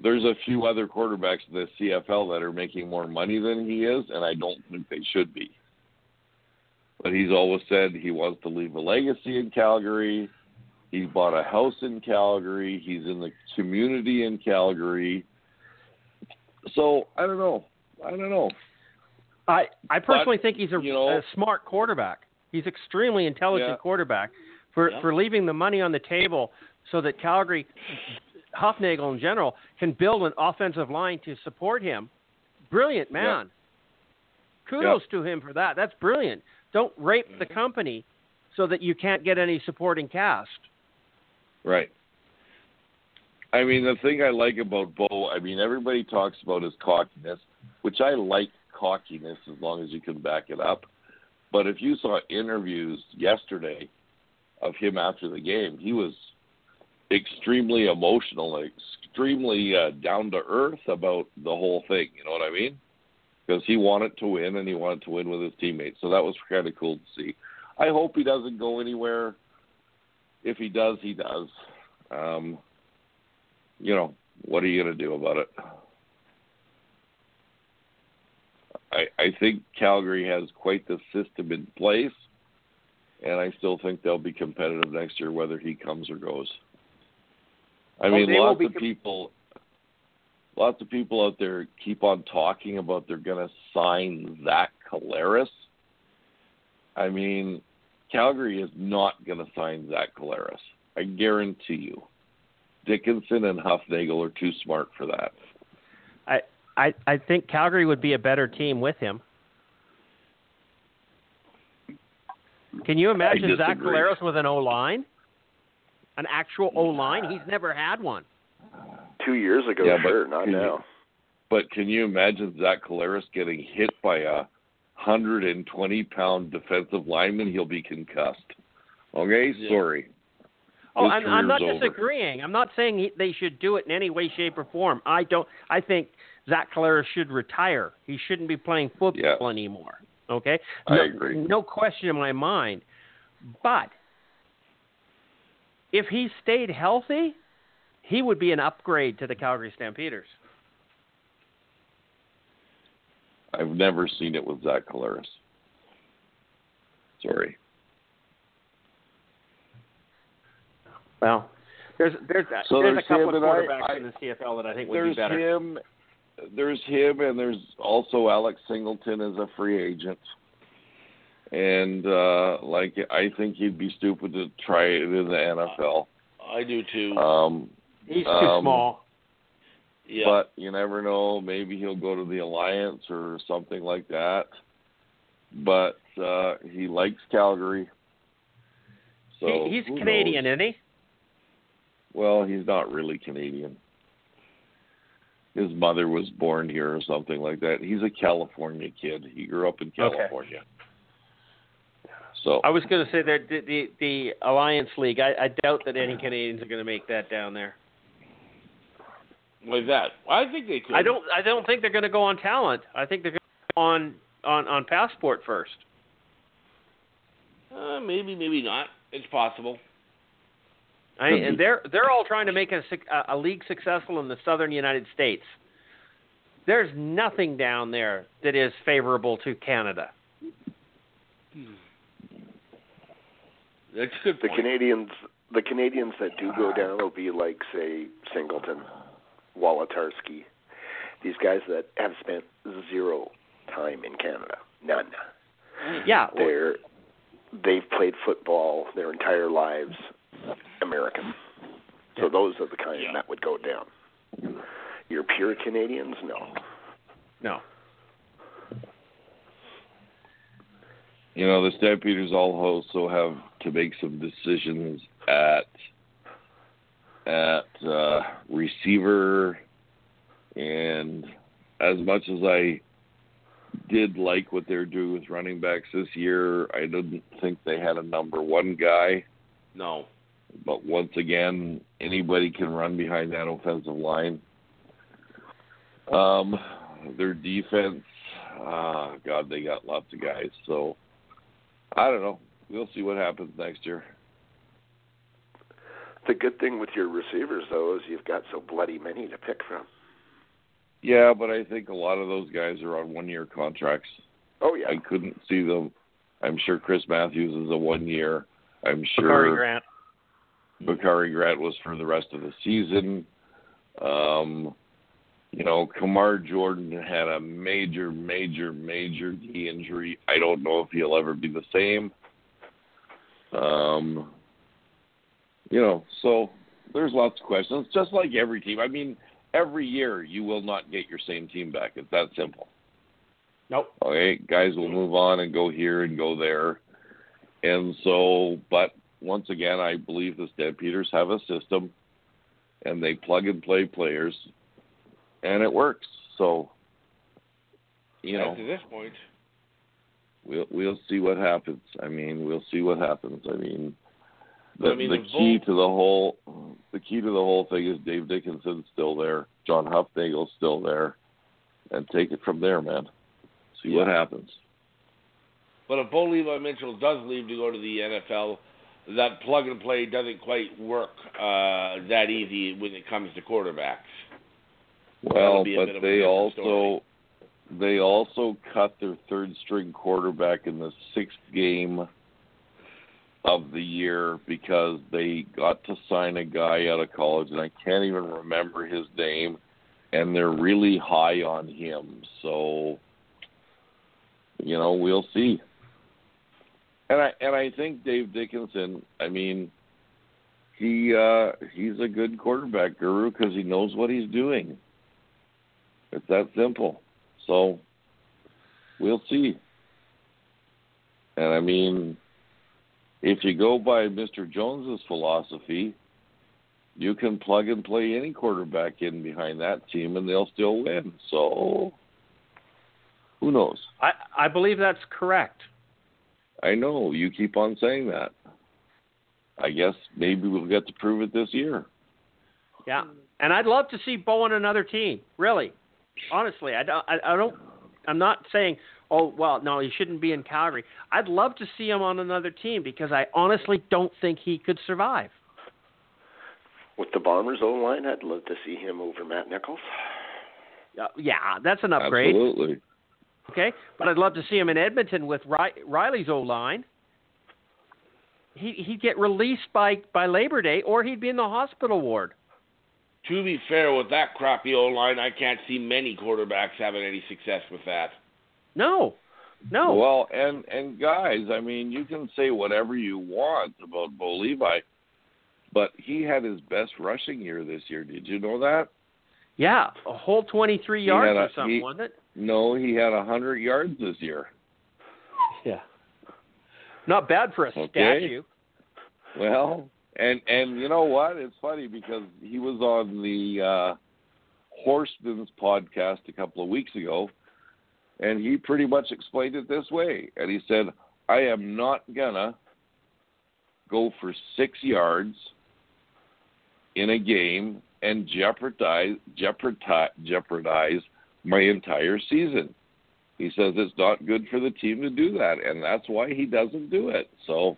Speaker 2: there's a few other quarterbacks in the CFL that are making more money than he is, and I don't think they should be. But he's always said he wants to leave a legacy in Calgary. He bought a house in Calgary. He's in the community in Calgary. So I don't know. I don't know.
Speaker 1: I I personally think he's a,
Speaker 2: you know-
Speaker 1: a smart quarterback. He's extremely intelligent
Speaker 2: Yeah.
Speaker 1: quarterback for
Speaker 3: Yeah.
Speaker 1: for leaving the money on the table so that Calgary Hufnagel in general can build an offensive line to support him. Brilliant man. Kudos to him for that. That's brilliant. Don't rape
Speaker 2: Mm-hmm.
Speaker 1: the company so that you can't get any supporting cast.
Speaker 2: Right. I mean, the thing I like about Bo, I mean, everybody talks about his cockiness, which I like cockiness as long as you can back it up. But if you saw interviews yesterday of him after the game, he was extremely emotional, extremely uh, down to earth about the whole thing. You know what I mean? Because he wanted to win and he wanted to win with his teammates. So that was kind of cool to see. I hope he doesn't go anywhere. If he does, he does. Um, you know, what are you going to do about it? I, I think Calgary has quite the system in place, and I still think they'll be competitive next year, whether he comes or goes. I
Speaker 1: Well,
Speaker 2: mean, lots of
Speaker 1: com-
Speaker 2: people, lots of people out there keep on talking about they're going to sign Zach Collaros. I mean, Calgary is not going to sign Zach Collaros. I guarantee you. Dickenson and Hufnagel are too smart for that.
Speaker 1: I, I I think Calgary would be a better team with him. Can you imagine Zach
Speaker 2: disagree.
Speaker 1: Collaros with an O line? An actual O line? He's never had one.
Speaker 4: Two years ago,
Speaker 2: Yeah, but
Speaker 4: sure, not
Speaker 2: can you-
Speaker 4: now.
Speaker 2: But can you imagine Zach Collaros getting hit by a 120 pound defensive lineman? He'll be concussed. Okay,
Speaker 3: Yeah.
Speaker 2: sorry.
Speaker 1: Oh, I'm, I'm not
Speaker 2: over.
Speaker 1: disagreeing. I'm not saying he, they should do it in any way, shape, or form. I don't. I think Zach Collaros should retire. He shouldn't be playing football
Speaker 2: Yes.
Speaker 1: anymore. Okay,
Speaker 2: I
Speaker 1: no,
Speaker 2: agree.
Speaker 1: No question in my mind. But if he stayed healthy, he would be an upgrade to the Calgary Stampeders.
Speaker 2: I've never seen it with Zach Collaros. Sorry.
Speaker 1: Well, there's there's
Speaker 2: So
Speaker 1: there's,
Speaker 2: there's
Speaker 1: a couple of
Speaker 2: and I-
Speaker 1: quarterbacks
Speaker 2: I-
Speaker 1: in the CFL that I think would be better.
Speaker 2: There's
Speaker 1: better.
Speaker 2: him. There's him, and there's also Alex Singleton as a free agent. And uh like I think he'd be stupid to try it in the NFL.
Speaker 3: I do too.
Speaker 2: Um,
Speaker 1: He's too
Speaker 2: um,
Speaker 1: small.
Speaker 3: Yeah.
Speaker 2: But you never know. Maybe he'll go to the Alliance or something like that. But uh, he likes Calgary. So
Speaker 1: he, he's Canadian,
Speaker 2: knows?
Speaker 1: isn't he?
Speaker 2: Well, he's not really Canadian. His mother was born here or something like that. He's a California kid. He grew up in California. Okay. So
Speaker 1: I was going to say that the, the the Alliance League. I, I doubt that any Canadians are going to make that down there.
Speaker 3: Like that. I think they could.
Speaker 1: I don't. I don't think they're going to go on talent. I think they're going to go on on on passport first.
Speaker 3: Uh, maybe, maybe not. It's possible.
Speaker 1: I mean, and they're they're all trying to make a, a a league successful in the southern United States. There's nothing down there that is favorable to Canada.
Speaker 3: That's a good
Speaker 4: The. Canadians, the Canadians that do go down will be like, say, Singleton, Wolitarsky. These guys that have spent zero time in Canada, none.
Speaker 1: Yeah,
Speaker 4: They're they've played football their entire lives, American. So those are the kind
Speaker 3: Yeah.
Speaker 4: that would go down. Your pure Canadians, no.
Speaker 1: no.
Speaker 2: you know the Stampeders all also have to make some decisions at at uh, receiver, and as much as I did like what they're doing with running backs this year, I didn't think they had a number one guy.
Speaker 3: No.
Speaker 2: But once again, anybody can run behind that offensive line. Um, their defense, ah, God, they got lots of guys. So I don't know. We'll see what happens next year.
Speaker 4: The good thing with your receivers though is you've got so bloody many to pick from.
Speaker 2: Yeah, but I think a lot of those guys are on one-year contracts.
Speaker 4: Oh yeah.
Speaker 2: I couldn't see them. I'm sure Chris Matthews is a one-year. I'm sure
Speaker 1: Bakari
Speaker 2: sure
Speaker 1: Grant.
Speaker 2: Bakari Grant was for the rest of the season. Um, you know, Kamar Jorden had a major, major, major knee injury. I don't know if he'll ever be the same. Um, you know, so there's lots of questions. Just like every team. I mean, every year you will not get your same team back. It's that simple.
Speaker 1: Nope.
Speaker 2: Okay, guys will move on and go here and go there. And so, but once again, I believe the Stampeders have a system, and they plug and play players, and it works. So, you know,
Speaker 3: to this point,
Speaker 2: we'll we'll see what happens. I mean, we'll see what happens. I mean, the,
Speaker 3: I mean,
Speaker 2: the
Speaker 3: the
Speaker 2: key to the whole the key to the whole thing is Dave Dickenson's still there, John Hufnagel's still there, and take it from there, man. See what happens.
Speaker 3: but if Bo Levi Mitchell does leave to go to the NFL, that plug and play doesn't quite work uh, that easy when it comes to quarterbacks.
Speaker 2: Well,
Speaker 3: be a bit
Speaker 2: but they also
Speaker 3: story.
Speaker 2: they also cut their third string quarterback in the sixth game of the year because they got to sign a guy out of college and I can't even remember his name and they're really high on him. So you know, we'll see. And I and I think Dave Dickenson, I mean, he uh he's a good quarterback guru because he knows what he's doing. It's that simple. So we'll see. And I mean, if you go by Mr. Jones's philosophy, you can plug and play any quarterback in behind that team and they'll still win. So who knows?
Speaker 1: I, I believe that's correct.
Speaker 2: I know you keep on saying that. I guess maybe we'll get to prove it this year.
Speaker 1: Yeah, and I'd love to see Bo on another team. Really, honestly, I don't. I, I don't. I'm not saying, oh well, no, he shouldn't be in Calgary. I'd love to see him on another team because I honestly don't think he could survive.
Speaker 4: With the Bombers' O line, I'd love to see him over Matt Nichols.
Speaker 1: Uh, yeah, that's an upgrade.
Speaker 2: Absolutely.
Speaker 1: Okay, but I'd love to see him in Edmonton with Ri- Riley's O line. He he'd get released by by Labor Day, or he'd be in the hospital ward.
Speaker 3: To be fair, with that crappy O line, I can't see many quarterbacks having any success with that.
Speaker 1: No, no.
Speaker 2: Well, and and guys, I mean, you can say whatever you want about Bo Levi, but he had his best rushing year this year. Did you know that?
Speaker 1: yeah, a whole 23
Speaker 2: He
Speaker 1: yards
Speaker 2: a-
Speaker 1: or something,
Speaker 2: he-
Speaker 1: wasn't it?
Speaker 2: No, he had a hundred yards this year.
Speaker 1: Yeah. Not bad for a
Speaker 2: Okay.
Speaker 1: statue.
Speaker 2: Well, and and you know what? It's funny because he was on the uh Horseman's podcast a couple of weeks ago, and he pretty much explained it this way. And he said, "I am not gonna go for six yards in a game and jeopardize jeopardize jeopardize my entire season." He says it's not good for the team to do that, and that's why he doesn't do it. So.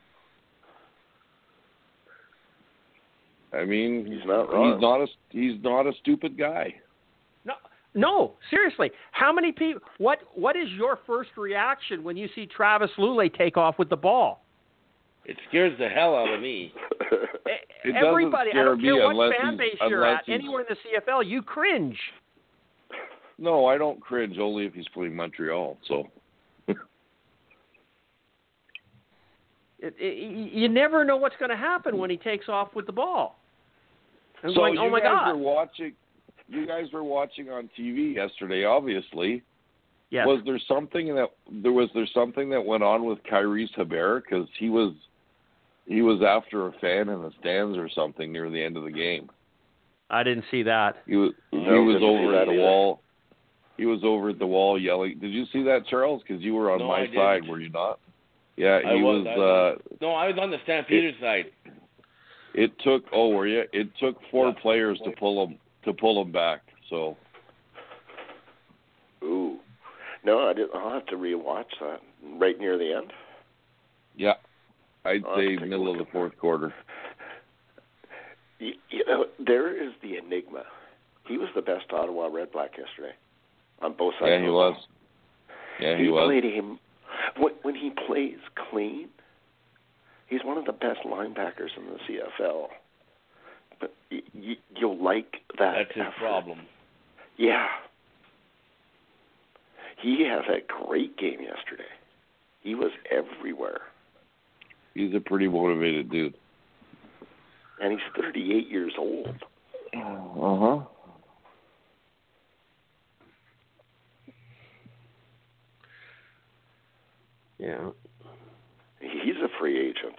Speaker 2: I mean,
Speaker 4: He's not wrong.
Speaker 2: He's not a he's not a stupid guy.
Speaker 1: No, no, seriously. How many people? What What is your first reaction when you see Travis Lulay take off with the ball?
Speaker 3: It scares the hell out of me.
Speaker 2: It doesn't
Speaker 1: Everybody, I
Speaker 2: scare
Speaker 1: don't care
Speaker 2: me
Speaker 1: what
Speaker 2: unless
Speaker 1: fan base you're at,
Speaker 2: he's-
Speaker 1: anywhere in the CFL, you cringe.
Speaker 2: No, I don't cringe only if he's playing Montreal. So
Speaker 1: It, it, you never know what's going to happen when he takes off with the ball.
Speaker 2: So
Speaker 1: going, oh
Speaker 2: you
Speaker 1: oh my
Speaker 2: guys
Speaker 1: God.
Speaker 2: were watching. You guys were watching on TV yesterday. Obviously,
Speaker 1: Yes.
Speaker 2: was there something that there was there something that went on with Kyries Hebert because he was he was after a fan in the stands or something near the end of the game.
Speaker 1: I didn't see that.
Speaker 2: He was he
Speaker 4: No,
Speaker 2: was over at
Speaker 4: that
Speaker 2: the
Speaker 4: either.
Speaker 2: wall. He was over at the wall yelling. Did you see that, Charles? Because you were on
Speaker 3: No,
Speaker 2: my
Speaker 3: I didn't.
Speaker 2: side, were you not? Yeah,
Speaker 3: I
Speaker 2: he
Speaker 3: was,
Speaker 2: was.
Speaker 3: Was.
Speaker 2: uh
Speaker 3: No, I was on the Stampeders side.
Speaker 2: It took. Oh, were you? It took four
Speaker 3: Yeah.
Speaker 2: players to pull him to pull him back. So
Speaker 4: Ooh. No, I didn't. I'll have to rewatch that. Right near the end.
Speaker 2: yeah, I'd
Speaker 4: I'll
Speaker 2: say
Speaker 4: to take a
Speaker 2: middle of the fourth quarter.
Speaker 4: You, you know, there is the enigma. He was the best Ottawa Red Black yesterday, on both sides.
Speaker 2: Yeah, he was. Yeah,
Speaker 4: he
Speaker 2: he was.
Speaker 4: played him when, when he plays clean. He's one of the best linebackers in the CFL. But y- y- you'll like that.
Speaker 3: That's his
Speaker 4: effort.
Speaker 3: problem.
Speaker 4: Yeah. He had a great game yesterday. He was everywhere,
Speaker 2: He's a pretty motivated dude.
Speaker 4: and he's 38 years old.
Speaker 2: Uh huh.
Speaker 1: Yeah.
Speaker 4: He's a free agent.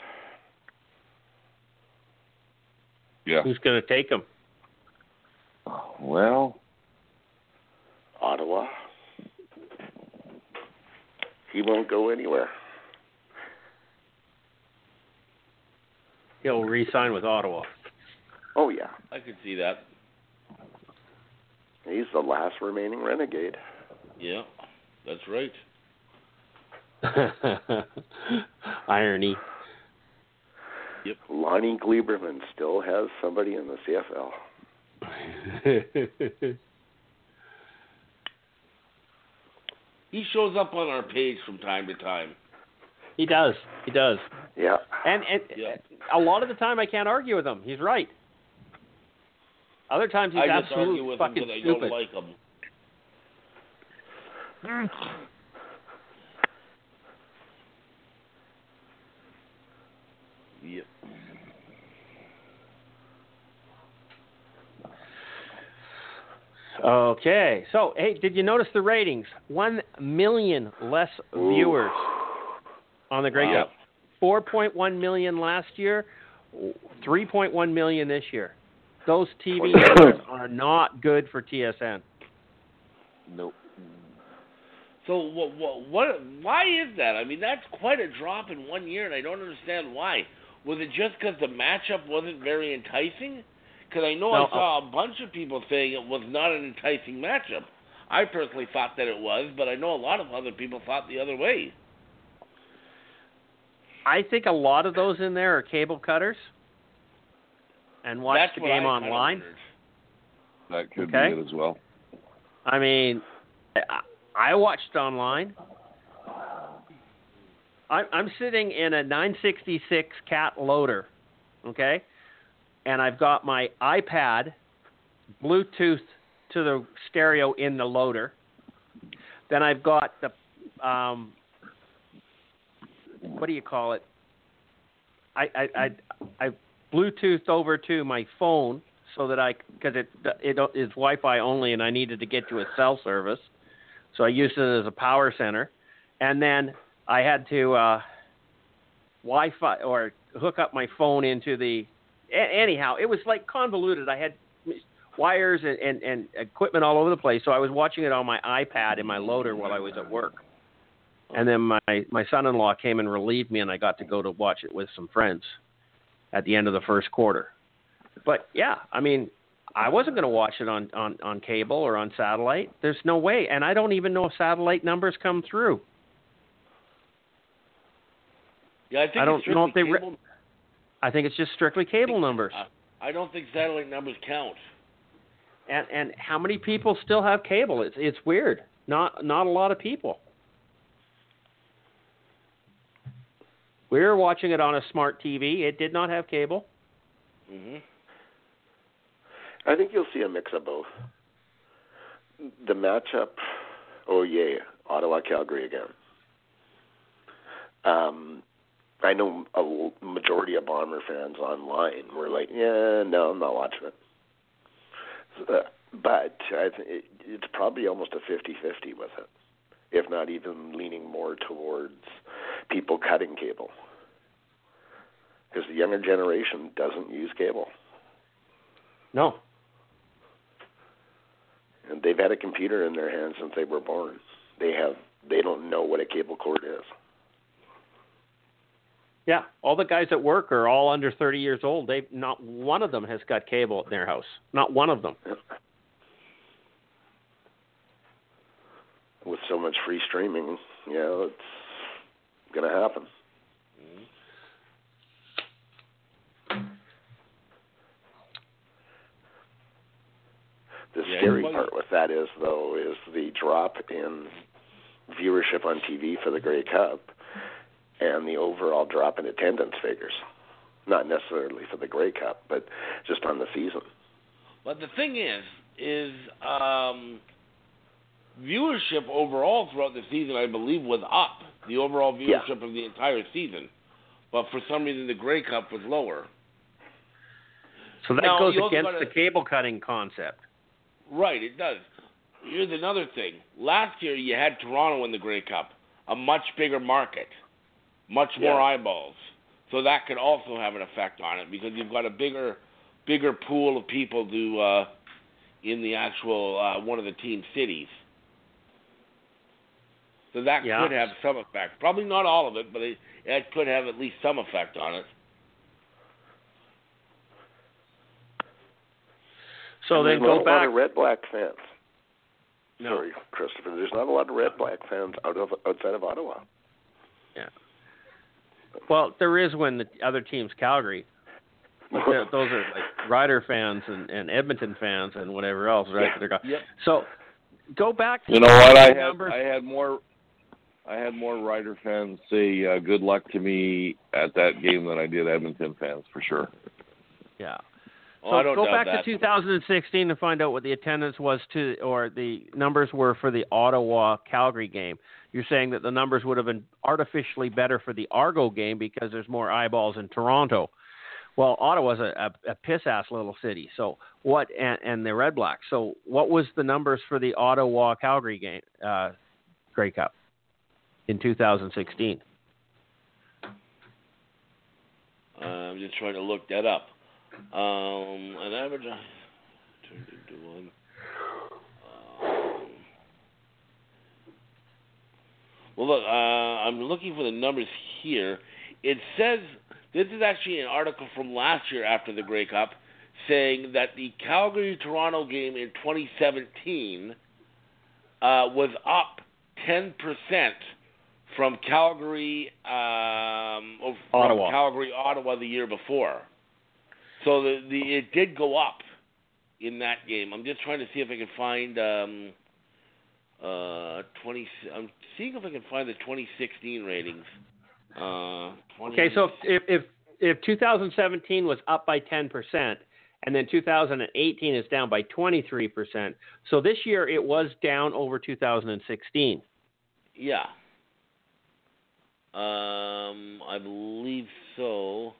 Speaker 2: Yeah.
Speaker 1: Who's going to take him?
Speaker 2: Well,
Speaker 4: Ottawa. He won't go anywhere.
Speaker 1: He'll re-sign with Ottawa.
Speaker 4: Oh yeah,
Speaker 3: I could see that.
Speaker 4: he's the last remaining renegade.
Speaker 3: Yeah, that's right.
Speaker 1: Irony.
Speaker 4: Lonie Glieberman still has somebody in the CFL.
Speaker 3: He shows up on our page from time to time.
Speaker 1: he does. He does.
Speaker 4: Yeah.
Speaker 1: And and
Speaker 3: Yeah.
Speaker 1: a lot of the time I can't argue with him. He's right. Other times he's
Speaker 3: I just argue
Speaker 1: absolutely
Speaker 3: with him
Speaker 1: fucking
Speaker 3: because I
Speaker 1: stupid.
Speaker 3: don't like him. Yep.
Speaker 1: Okay. So, hey, did you notice the ratings? One million less
Speaker 4: Ooh.
Speaker 1: viewers on the Grey
Speaker 3: Wow.
Speaker 1: Cup. Four point one million last year. Three point one million this year. Those TV numbers are not good for TSN.
Speaker 2: nope.
Speaker 3: So what, what, what, why is that? I mean, that's quite a drop in one year, and I don't understand why. Was it just because the matchup wasn't very enticing? Because I know
Speaker 1: No,
Speaker 3: I saw uh, a bunch of people saying it was not an enticing matchup. I personally thought that it was, but I know a lot of other people thought the other way.
Speaker 1: I think a lot of those in there are cable cutters and watch
Speaker 3: That's
Speaker 1: the game
Speaker 3: I
Speaker 1: online.
Speaker 3: wondered.
Speaker 2: That could
Speaker 1: Okay.
Speaker 2: be it as well.
Speaker 1: I mean, I, I watched online. I, I'm sitting in a 966 cat loader, okay, and I've got my iPad Bluetooth to the stereo in the loader. Then I've got the um, what do you call it? I I I, I Bluetoothed over to my phone so that I because it it is Wi-Fi only, and I needed to get to a cell service, so I used it as a power center, and then I had to uh, Wi-Fi or hook up my phone into the. A- Anyhow, it was like convoluted. I had wires and, and, and equipment all over the place, so I was watching it on my iPad in my loader while I was at work. And then my my son-in-law came and relieved me, and I got to go to watch it with some friends at the end of the first quarter. But yeah, I mean, I wasn't going to watch it on, on, on cable or on satellite. There's no way, and I don't even know if satellite numbers come through.
Speaker 3: Yeah, I think
Speaker 1: I don't
Speaker 3: it's
Speaker 1: know if they re- I think it's just strictly cable numbers.
Speaker 3: I don't think satellite numbers count.
Speaker 1: And and how many people still have cable? It's it's weird. Not not a lot of people. We were watching it on a smart TV. It did not have cable.
Speaker 3: hmm
Speaker 4: I think you'll see a mix of both. The matchup, oh yeah, Ottawa Calgary again. Um, I know a majority of Bomber fans online were like, "Yeah, no, I'm not watching it." So, uh, but I th- it, it's probably almost a 50-50 with it, if not even leaning more towards people cutting cable, because the younger generation doesn't use cable.
Speaker 1: No.
Speaker 4: and they've had a computer in their hands since they were born. They have they don't know what a cable cord is.
Speaker 1: Yeah, all the guys at work are all under 30 years old. They not one of them has got cable in their house. Not one of them.
Speaker 4: With so much free streaming, you know, it's gonna happen. The
Speaker 3: Yeah,
Speaker 4: scary part with that is though is the drop in viewership on TV for the Grey Cup and the overall drop in attendance figures. Not necessarily for the Grey Cup, but just on the season.
Speaker 3: But the thing is, is um, viewership overall throughout the season, I believe, was up. The overall
Speaker 4: Yeah.
Speaker 3: viewership of the entire season, but for some reason the Grey Cup was lower.
Speaker 1: So that
Speaker 3: Now,
Speaker 1: goes against
Speaker 3: gotta-
Speaker 1: the cable cutting concept.
Speaker 3: Right, it does. Here's another thing. Last year you had Toronto in the Grey Cup, a much bigger market, much more eyeballs. So that could also have an effect on it because you've got a bigger, bigger pool of people to, uh, in the actual uh, one of the team cities. So that
Speaker 1: Yeah.
Speaker 3: could have some effect. Probably not all of it, but it, it could have at least some effect on it.
Speaker 1: So
Speaker 4: And
Speaker 1: then
Speaker 4: there's not
Speaker 1: go
Speaker 4: a lot of red black fans.
Speaker 1: no.
Speaker 4: Sorry, Christopher. There's not a lot of red black fans out of outside of Ottawa.
Speaker 1: Well, there is when the other team's Calgary. Those are like Rider fans and, and Edmonton fans and whatever else, right? They're go-
Speaker 3: Yep.
Speaker 1: So go back to
Speaker 2: You know what? I had. I had more I had more Rider fans say uh, good luck to me at that game than I did Edmonton fans for sure.
Speaker 1: yeah.
Speaker 3: Oh,
Speaker 1: So
Speaker 3: I don't
Speaker 1: go back
Speaker 3: that.
Speaker 1: to 2016 to find out what the attendance was to, or the numbers were for the Ottawa Calgary game. You're saying that the numbers would have been artificially better for the Argo game because there's more eyeballs in Toronto. Well, Ottawa's a, a, a piss ass little city. So what? And, and the Red Blacks. So what was the numbers for the Ottawa Calgary game, uh, Grey Cup, in 2016?
Speaker 3: Uh, I'm just trying to look that up. Um, an average uh. Um, well, look, uh, I'm looking for the numbers here. It says this is actually an article from last year after the Grey Cup, saying that the Calgary Toronto game in 2017 uh, was up 10 percent from Calgary um, from
Speaker 1: Ottawa.
Speaker 3: Calgary, Ottawa the year before. So the the it did go up in that game. I'm just trying to see if I can find um, uh, 20. I'm seeing if I can find the 2016 ratings. Uh, 20,
Speaker 1: Okay, so if if if 2017 was up by 10 percent, and then 2018 is down by 23 percent, so this year it was down over 2016.
Speaker 3: Yeah. Um, I believe so.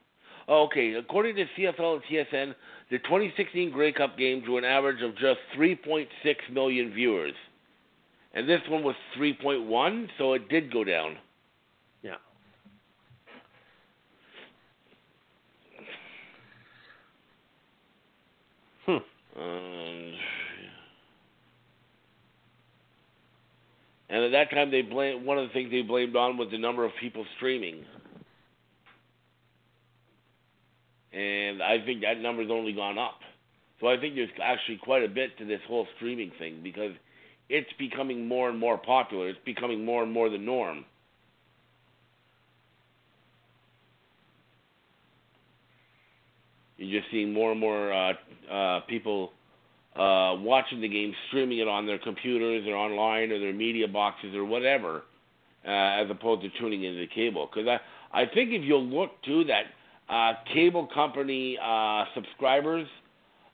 Speaker 3: Oh, okay, according to CFL and TSN, the 2016 Grey Cup game drew an average of just 3.6 million viewers, and this one was 3.1, so it did go down.
Speaker 1: Yeah. Hmm.
Speaker 3: Um, and at that time, they blamed one of the things they blamed on was the number of people streaming. And I think that number's only gone up. So I think there's actually quite a bit to this whole streaming thing because it's becoming more and more popular. It's becoming more and more the norm. You're just seeing more and more uh, uh, people uh, watching the game, streaming it on their computers or online or their media boxes or whatever, uh, as opposed to tuning into the cable. Because I, I think if you look to that uh, cable company uh, subscribers,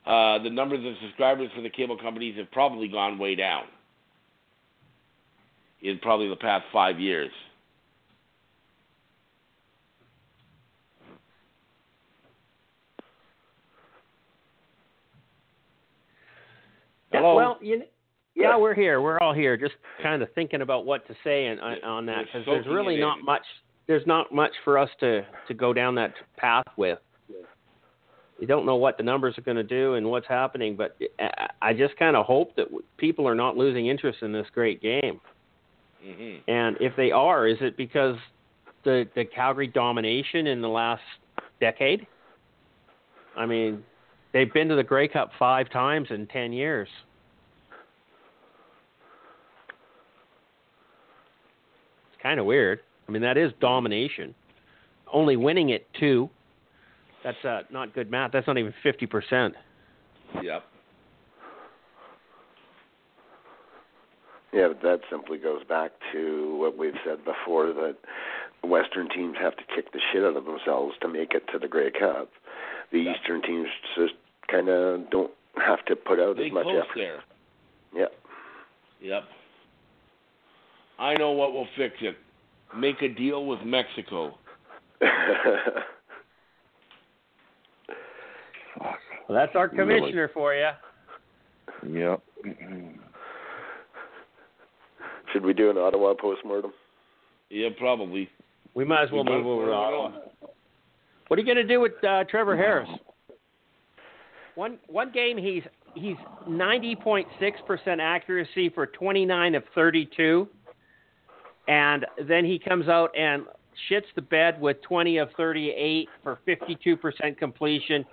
Speaker 3: the numbers of subscribers for the cable companies have probably gone way down in probably the past five years. Hello?
Speaker 1: well, you, yeah, we're here. We're all here, just kind of thinking about what to say and, uh, on, on that because there's really not much. There's not much for us to to go down that path with. You don't know what the numbers are going to do and what's happening, but uh, I- I just kind of hope that people are not losing interest in this great game.
Speaker 3: Hmm
Speaker 1: And if they are, is it because the the Calgary domination in the last decade? I mean, they've been to the Grey Cup five times in ten years. It's kind of weird. I mean, that is domination. Only winning it two. That's uh, not good math. That's not even fifty percent.
Speaker 3: Yep.
Speaker 4: Yeah, but that simply goes back to what we've said before that Western teams have to kick the shit out of themselves to make it to the Grey Cup. The
Speaker 3: Yeah.
Speaker 4: Eastern teams just kind of don't have to put out
Speaker 3: They
Speaker 4: as much
Speaker 3: close
Speaker 4: effort.
Speaker 3: there.
Speaker 4: Yeah.
Speaker 3: Yep. I know what will fix it. Make a deal with Mexico.
Speaker 1: Well, that's our
Speaker 2: Really?
Speaker 1: commissioner for you.
Speaker 2: Yep.
Speaker 4: Should we do an Ottawa postmortem?
Speaker 3: Yeah, probably.
Speaker 1: We might as well
Speaker 3: We
Speaker 1: move over to Ottawa. What are you going to do with uh, Trevor Harris? One one game he's he's 90.6% accuracy for 29 of 32. And then he comes out and shits the bed with 20 of 38 for 52% completion,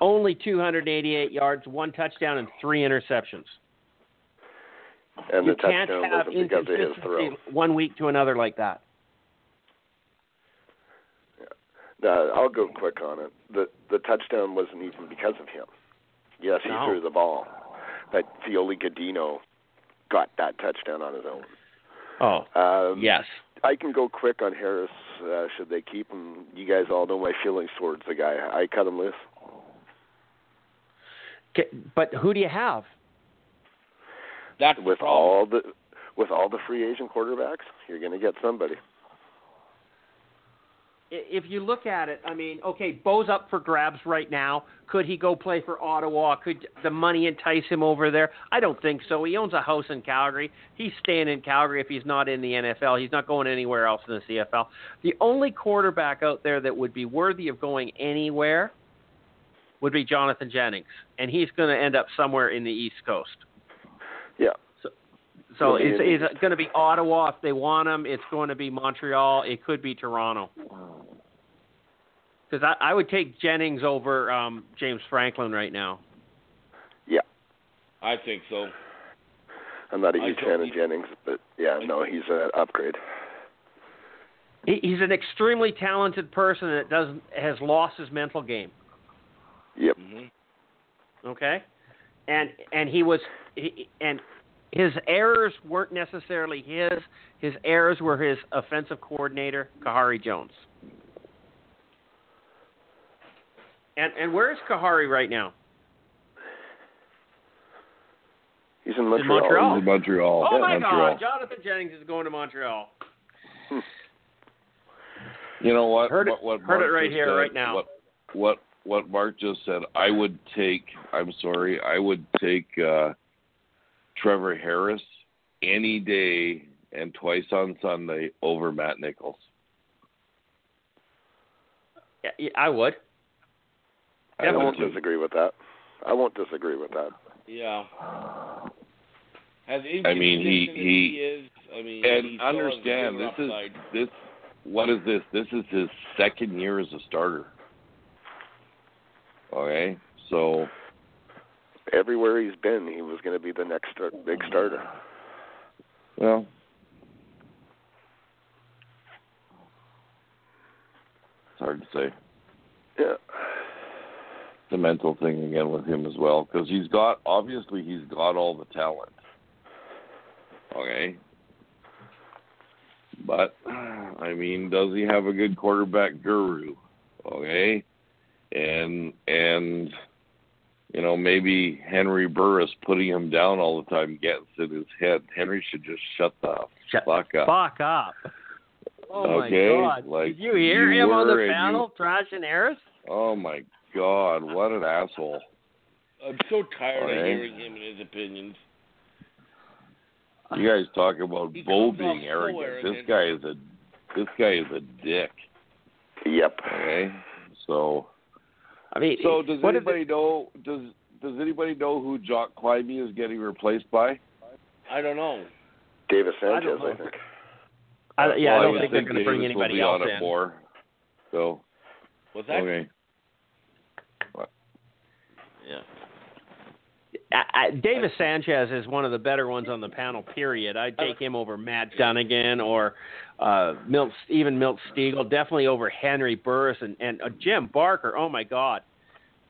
Speaker 1: only 288 yards, one touchdown, and three interceptions.
Speaker 4: And
Speaker 1: you
Speaker 4: the
Speaker 1: can't
Speaker 4: touchdown
Speaker 1: have
Speaker 4: wasn't because of his throw.
Speaker 1: one week to another like that.
Speaker 4: Uh, I'll go quick on it. The the touchdown wasn't even because of him. Yes, he
Speaker 1: No.
Speaker 4: threw the ball, but Feoli-Gudino got that touchdown on his own.
Speaker 1: Oh,
Speaker 4: Um,
Speaker 1: yes.
Speaker 4: I can go quick on Harris. Uh, should they keep him? You guys all know my feelings towards the guy. I cut him loose.
Speaker 1: Okay, But who do you have?
Speaker 3: That's
Speaker 4: With all the with all the free agent quarterbacks, you're going to get somebody.
Speaker 1: If you look at it, I mean, okay, Bo's up for grabs right now. Could he go play for Ottawa? Could the money entice him over there? I don't think so. He owns a house in Calgary. He's staying in Calgary if he's not in the NFL. He's not going anywhere else in the CFL. The only quarterback out there that would be worthy of going anywhere would be Jonathan Jennings, and he's going to end up somewhere in the East Coast.
Speaker 4: Yeah.
Speaker 1: So
Speaker 4: He'll be
Speaker 1: it's, it's going to be Ottawa if they want him. It's going to be Montreal. It could be Toronto. Because I, I would take Jennings over um, James Franklin right now.
Speaker 4: Yeah.
Speaker 3: I think so.
Speaker 4: I'm not a huge fan of. Jennings, but yeah, no, he's an upgrade.
Speaker 1: He, he's an extremely talented person that does has lost his mental game.
Speaker 4: Yep.
Speaker 3: hmm
Speaker 1: Okay, and and he was he, and his errors weren't necessarily his. His errors were his offensive coordinator Khari Jones. And and where is Kahari right now?
Speaker 4: He's in Montreal.
Speaker 1: Montreal.
Speaker 2: He's in Montreal.
Speaker 1: Oh my
Speaker 2: Montreal.
Speaker 1: God! Jonathan Jennings is going to Montreal. Hmm.
Speaker 2: You know what?
Speaker 1: Heard it-
Speaker 2: what, what
Speaker 1: heard it right here,
Speaker 2: said,
Speaker 1: right now.
Speaker 2: What, what what Mark just said. I would take. I'm sorry. I would take uh, Trevor Harris any day and twice on Sunday over Matt Nichols.
Speaker 1: Yeah, yeah, I would.
Speaker 4: I
Speaker 2: would
Speaker 4: won't disagree with that. I won't disagree with that.
Speaker 3: Yeah. As
Speaker 2: I mean, he-
Speaker 3: as
Speaker 2: he-
Speaker 3: he is. I mean,
Speaker 2: And
Speaker 3: he still
Speaker 2: understand this is this. What is this? This is his second year as a starter. Okay, so
Speaker 4: Everywhere he's been, he was going to be the next start, big starter.
Speaker 2: well, it's hard to say.
Speaker 4: Yeah.
Speaker 2: the mental thing again with him as well because he's got obviously he's got all the talent. Okay. But I mean, does he have a good quarterback guru? Okay. And and you know, maybe Henry Burris putting him down all the time gets in his head. Henry should just shut the
Speaker 1: Shut
Speaker 2: fuck up.
Speaker 1: Fuck up. Oh
Speaker 2: Okay,
Speaker 1: my God!
Speaker 2: like,
Speaker 1: Did you hear
Speaker 2: you
Speaker 1: him on the
Speaker 2: and you-
Speaker 1: panel trashing Harris?
Speaker 2: Oh my god, what an asshole.
Speaker 3: I'm so tired of hearing him and his opinions.
Speaker 2: You guys talk about
Speaker 3: He
Speaker 2: Bo being arrogant.
Speaker 3: arrogant.
Speaker 2: This guy is a this guy is a dick.
Speaker 4: Yep.
Speaker 2: Okay, so
Speaker 1: I mean,
Speaker 2: so does
Speaker 1: what if
Speaker 2: anybody know does does anybody know who Jock Climie is getting replaced by?
Speaker 3: I don't know.
Speaker 4: Davis Sanchez, I,
Speaker 1: know.
Speaker 4: think.
Speaker 1: I, yeah,
Speaker 2: Well,
Speaker 1: I don't
Speaker 2: would
Speaker 1: think they're going to
Speaker 2: Davis
Speaker 1: bring
Speaker 2: will
Speaker 1: anybody
Speaker 2: be
Speaker 1: else
Speaker 2: on it
Speaker 1: in.
Speaker 2: more. So
Speaker 3: What's that?
Speaker 2: okay,
Speaker 1: Yeah. I, I, Davis Sanchez is one of the better ones on the panel. Period. I'd take him over Matt Dunnigan or uh, Milt, even Milt Stegall. Definitely over Henry Burris and and uh, Jim Barker. Oh my God,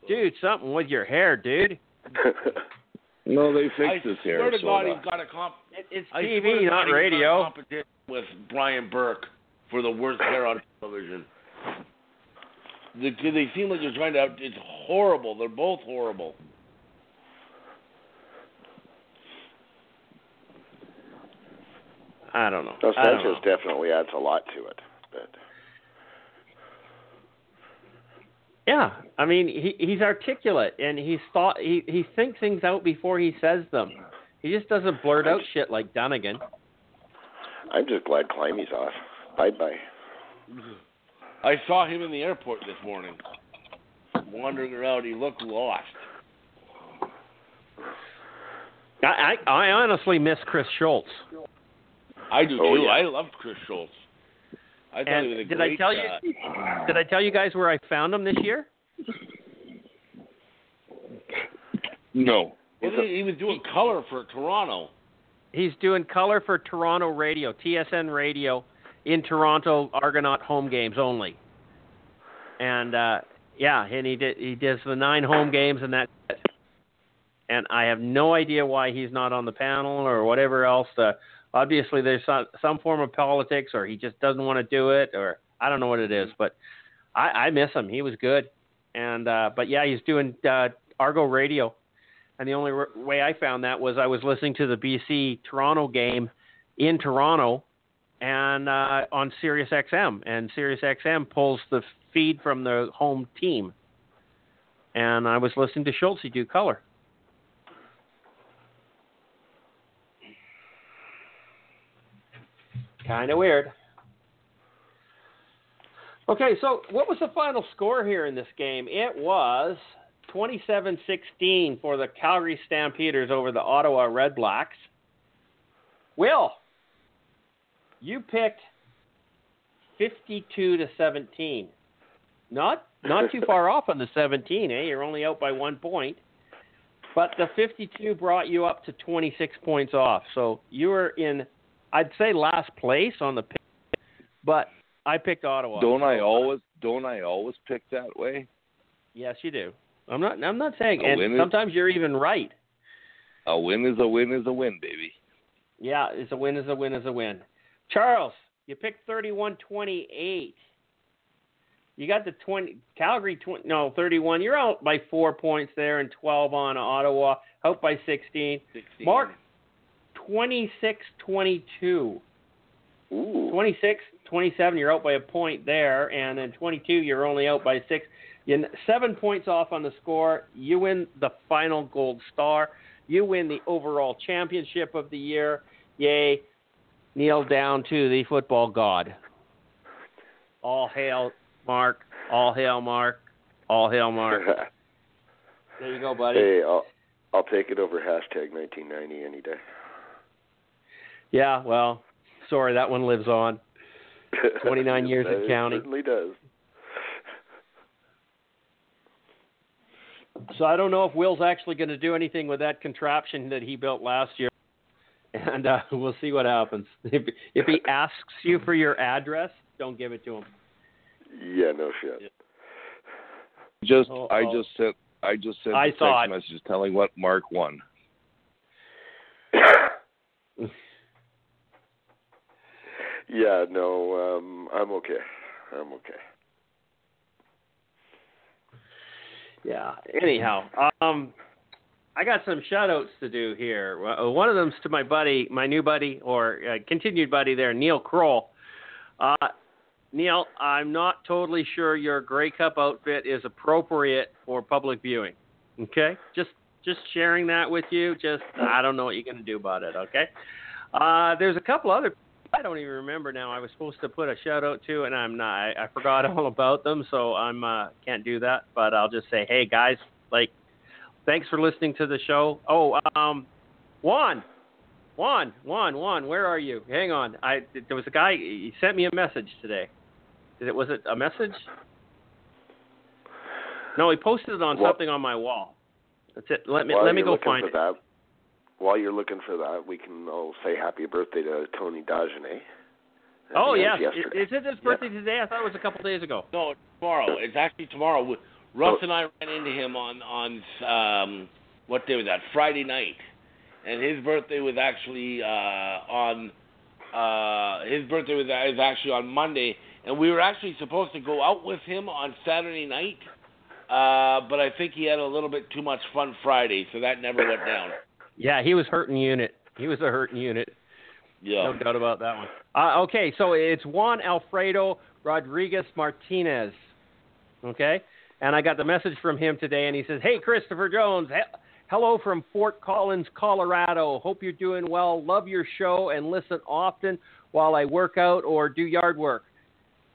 Speaker 1: dude, something with your hair, dude.
Speaker 2: no, they
Speaker 3: I
Speaker 2: fixed his hair.
Speaker 3: I swear to
Speaker 2: so
Speaker 3: God, he's got a comp.
Speaker 1: It, it's
Speaker 3: I
Speaker 1: TV, not
Speaker 3: he's got a
Speaker 1: radio.
Speaker 3: competition with Brian Burke for the worst hair on television. The, they seem like they're trying to. Out, it's horrible. They're both horrible.
Speaker 1: I don't know.
Speaker 4: No,
Speaker 1: I don't know.
Speaker 4: definitely adds a lot to it. But
Speaker 1: Yeah, I mean he he's articulate and he's thought he he thinks things out before he says them. He just doesn't blurt out shit like Dunnigan.
Speaker 4: I'm just glad Climie's off. Bye bye.
Speaker 3: I saw him in the airport this morning, wandering around. He looked lost.
Speaker 1: I, I, I honestly miss Chris Schultz.
Speaker 3: I do
Speaker 4: Oh,
Speaker 3: too.
Speaker 4: yeah.
Speaker 3: I love Chris Schultz. I thought
Speaker 1: And
Speaker 3: he was a
Speaker 1: did I
Speaker 3: great.
Speaker 1: tell you- Did I tell you guys where I found him this year?
Speaker 2: No.
Speaker 3: wasn't he, he was doing color for Toronto.
Speaker 1: He's doing color for Toronto Radio, TSN Radio, in Toronto Argonaut home games only. And uh yeah, and he did he does the nine home games and that's it. And I have no idea why he's not on the panel or whatever else. Uh, obviously, there's some, some form of politics, or he just doesn't want to do it, or I don't know what it is. But I, I miss him. He was good. And uh, but yeah, he's doing uh, Argo Radio. And the only r- way I found that was I was listening to the BC Toronto game in Toronto and uh, on Sirius XM, and Sirius XM pulls the feed from the home team. And I was listening to Schultz do color. Kind of weird. Okay, so what was the final score here in this game? It was 27-16 for the Calgary Stampeders over the Ottawa Red Blacks. Will, you picked 52 to 17. Not not too far off on the 17, eh? You're only out by 1 point. But the 52 brought you up to 26 points off. So you were in I'd say last place on the pick, but I picked Ottawa.
Speaker 2: Don't I uh, always don't I always pick that way?
Speaker 1: Yes, you do. I'm not. I'm not saying.
Speaker 2: A
Speaker 1: And
Speaker 2: is-
Speaker 1: sometimes you're even right.
Speaker 2: A win is a win is a win, baby.
Speaker 1: Yeah, it's a win. Is a win. Is a win. Charles, you picked 31-28. You got the 20 Calgary 20, no 31. You're out by four points there, and 12 on Ottawa. Out by 16.
Speaker 3: 16.
Speaker 1: Mark, 26-22.
Speaker 4: Ooh.
Speaker 1: 26, 27, you're out by a point there, and then 22, you're only out by six. You're seven points off on the score. You win the final gold star. You win the overall championship of the year. Yay. Kneel down to the football god. All hail Mark. All hail Mark. All hail Mark. There you go, buddy.
Speaker 4: hey, I'll I'll take it over hashtag 1990 any day.
Speaker 1: Yeah, well, sorry, that one lives on. 29 years and
Speaker 4: It. Certainly does.
Speaker 1: So I don't know if Will's actually going to do anything with that contraption that he built last year, and uh, we'll see what happens. If if he asks you for your address, don't give it to him.
Speaker 4: Yeah, no shit.
Speaker 2: Just
Speaker 1: Oh,
Speaker 2: I
Speaker 1: oh.
Speaker 2: just sent I just sent
Speaker 1: I
Speaker 2: a text
Speaker 1: saw it.
Speaker 2: message telling what Mark won.
Speaker 4: yeah, no, um, I'm okay. I'm okay.
Speaker 1: Yeah. Anyhow, um, I got some shout outs to do here. One of them's to my buddy, my new buddy, or uh, continued buddy there, Neil Kroll. Uh, Neil, I'm not totally sure your Grey Cup outfit is appropriate for public viewing. Okay? Just just sharing that with you. Just I don't know what you're going to do about it, okay? Uh, there's a couple other I don't even remember now. I was supposed to put a shout out to, and I'm not. I, I forgot all about them, so I'm uh, can't do that. But I'll just say, hey guys, like, thanks for listening to the show. Oh, um, Juan, Juan, Juan, Juan, where are you? Hang on. I there was a guy. He sent me a message today. Did it was it a message? No, he posted it on
Speaker 4: Well-
Speaker 1: something on my wall. That's it. Let me
Speaker 4: While
Speaker 1: let me go find it.
Speaker 4: that, while you're looking for that, we can all say happy birthday to Tony Dagenet.
Speaker 1: Oh
Speaker 4: yeah,
Speaker 1: yeah,
Speaker 4: yesterday.
Speaker 1: is it his birthday today? I thought it was a couple days ago.
Speaker 3: No, it's tomorrow. It's actually tomorrow. Russ
Speaker 4: Oh.
Speaker 3: and I ran into him on on um what day was that? Friday night, and his birthday was actually uh on uh his birthday was is actually on Monday, and we were actually supposed to go out with him on Saturday night, uh but I think he had a little bit too much fun Friday, so that never went down.
Speaker 1: Yeah, he was hurting unit. He was a hurting unit.
Speaker 3: Yeah.
Speaker 1: No doubt about that one. Uh, okay, so it's Juan Alfredo Rodriguez Martinez. Okay? And I got the message from him today, and he says, Hey, Christopher Jones. he- Hello from Fort Collins, Colorado. Hope you're doing well. Love your show and listen often while I work out or do yard work.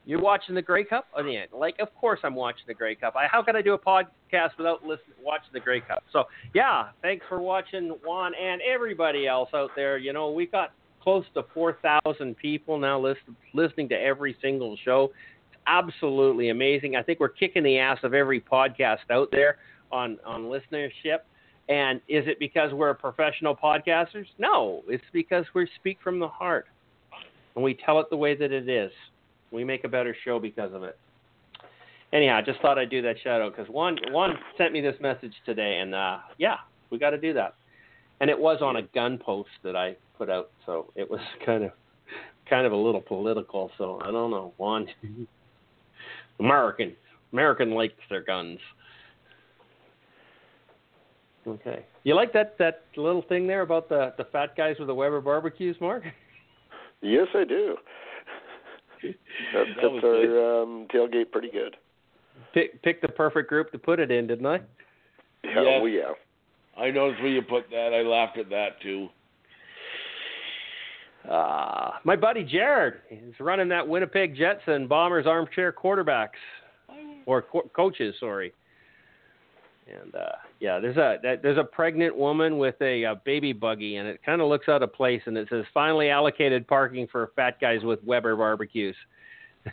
Speaker 1: You're watching the Grey Cup? Oh, yeah. Like, of course I'm watching the Grey Cup. I, how can I do a podcast without listen, watching the Grey Cup. So yeah, thanks for watching Juan and everybody else out there. You know, we got close to four thousand people now listen, listening to every single show. It's absolutely amazing. I think we're kicking the ass of every podcast out there on on listenership. And is it because we're professional podcasters? No, it's because we speak from the heart and we tell it the way that it is. We make a better show because of it. Anyhow, I just thought I'd do that shout out because one one sent me this message today, and uh, yeah, we got to do that. And it was on a gun post that I put out, so it was kind of kind of a little political. So I don't know. One American American likes their guns. Okay. You like that that little thing there about the the fat guys with the Weber barbecues, Mark?
Speaker 4: Yes, I do. That
Speaker 3: That
Speaker 4: fits our um, tailgate pretty good.
Speaker 1: Pick pick the perfect group to put it in, didn't I?
Speaker 4: Yeah,
Speaker 3: Yes.
Speaker 4: oh yeah.
Speaker 3: I noticed where you put that. I laughed at that too.
Speaker 1: Uh, my buddy Jared is running that Winnipeg Jets and Bombers armchair quarterbacks or co- coaches, sorry. And uh, yeah, there's a that, there's a pregnant woman with a, uh baby buggy, and it kind of looks out of place, and it says finally allocated parking for fat guys with Weber barbecues.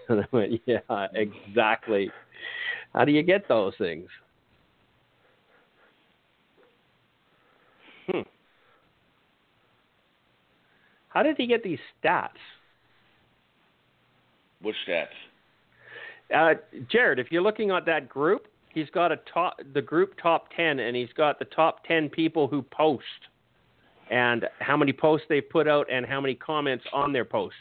Speaker 1: and I went, yeah, exactly. How do you get those things? Hmm. How did he get these stats?
Speaker 3: Which stats?
Speaker 1: Uh, Jared, if you're looking at that group, he's got a top the group top ten, and he's got the top ten people who post, and how many posts they put out, and how many comments on their posts.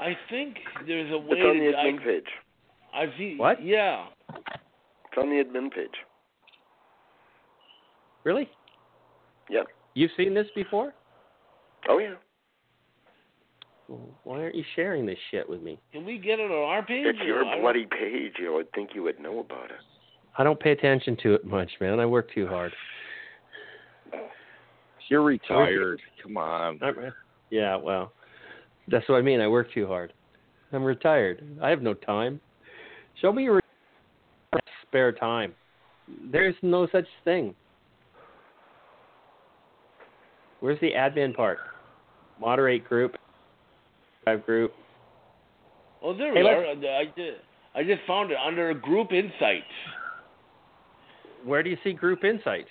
Speaker 3: I think there's a way
Speaker 4: It's on the
Speaker 3: to. I,
Speaker 4: admin page.
Speaker 3: I've seen.
Speaker 1: What?
Speaker 3: Yeah.
Speaker 4: It's on the admin page.
Speaker 1: Really?
Speaker 4: Yeah.
Speaker 1: You've seen this before?
Speaker 4: Oh yeah.
Speaker 1: Why aren't you sharing this shit with me?
Speaker 3: Can we get it on our page?
Speaker 4: It's your bloody page. You would think you would know about it.
Speaker 1: I don't pay attention to it much, man. I work too hard.
Speaker 2: You're retired. Come on.
Speaker 1: I'm- yeah, well, that's what I mean. I work too hard. I'm retired. I have no time. Show me your spare time. There's no such thing. Where's the admin part? Moderate group, drive group.
Speaker 3: Oh, there
Speaker 1: Hey,
Speaker 3: we are. I just, I just found it under Group Insights.
Speaker 1: Where do you see group insights?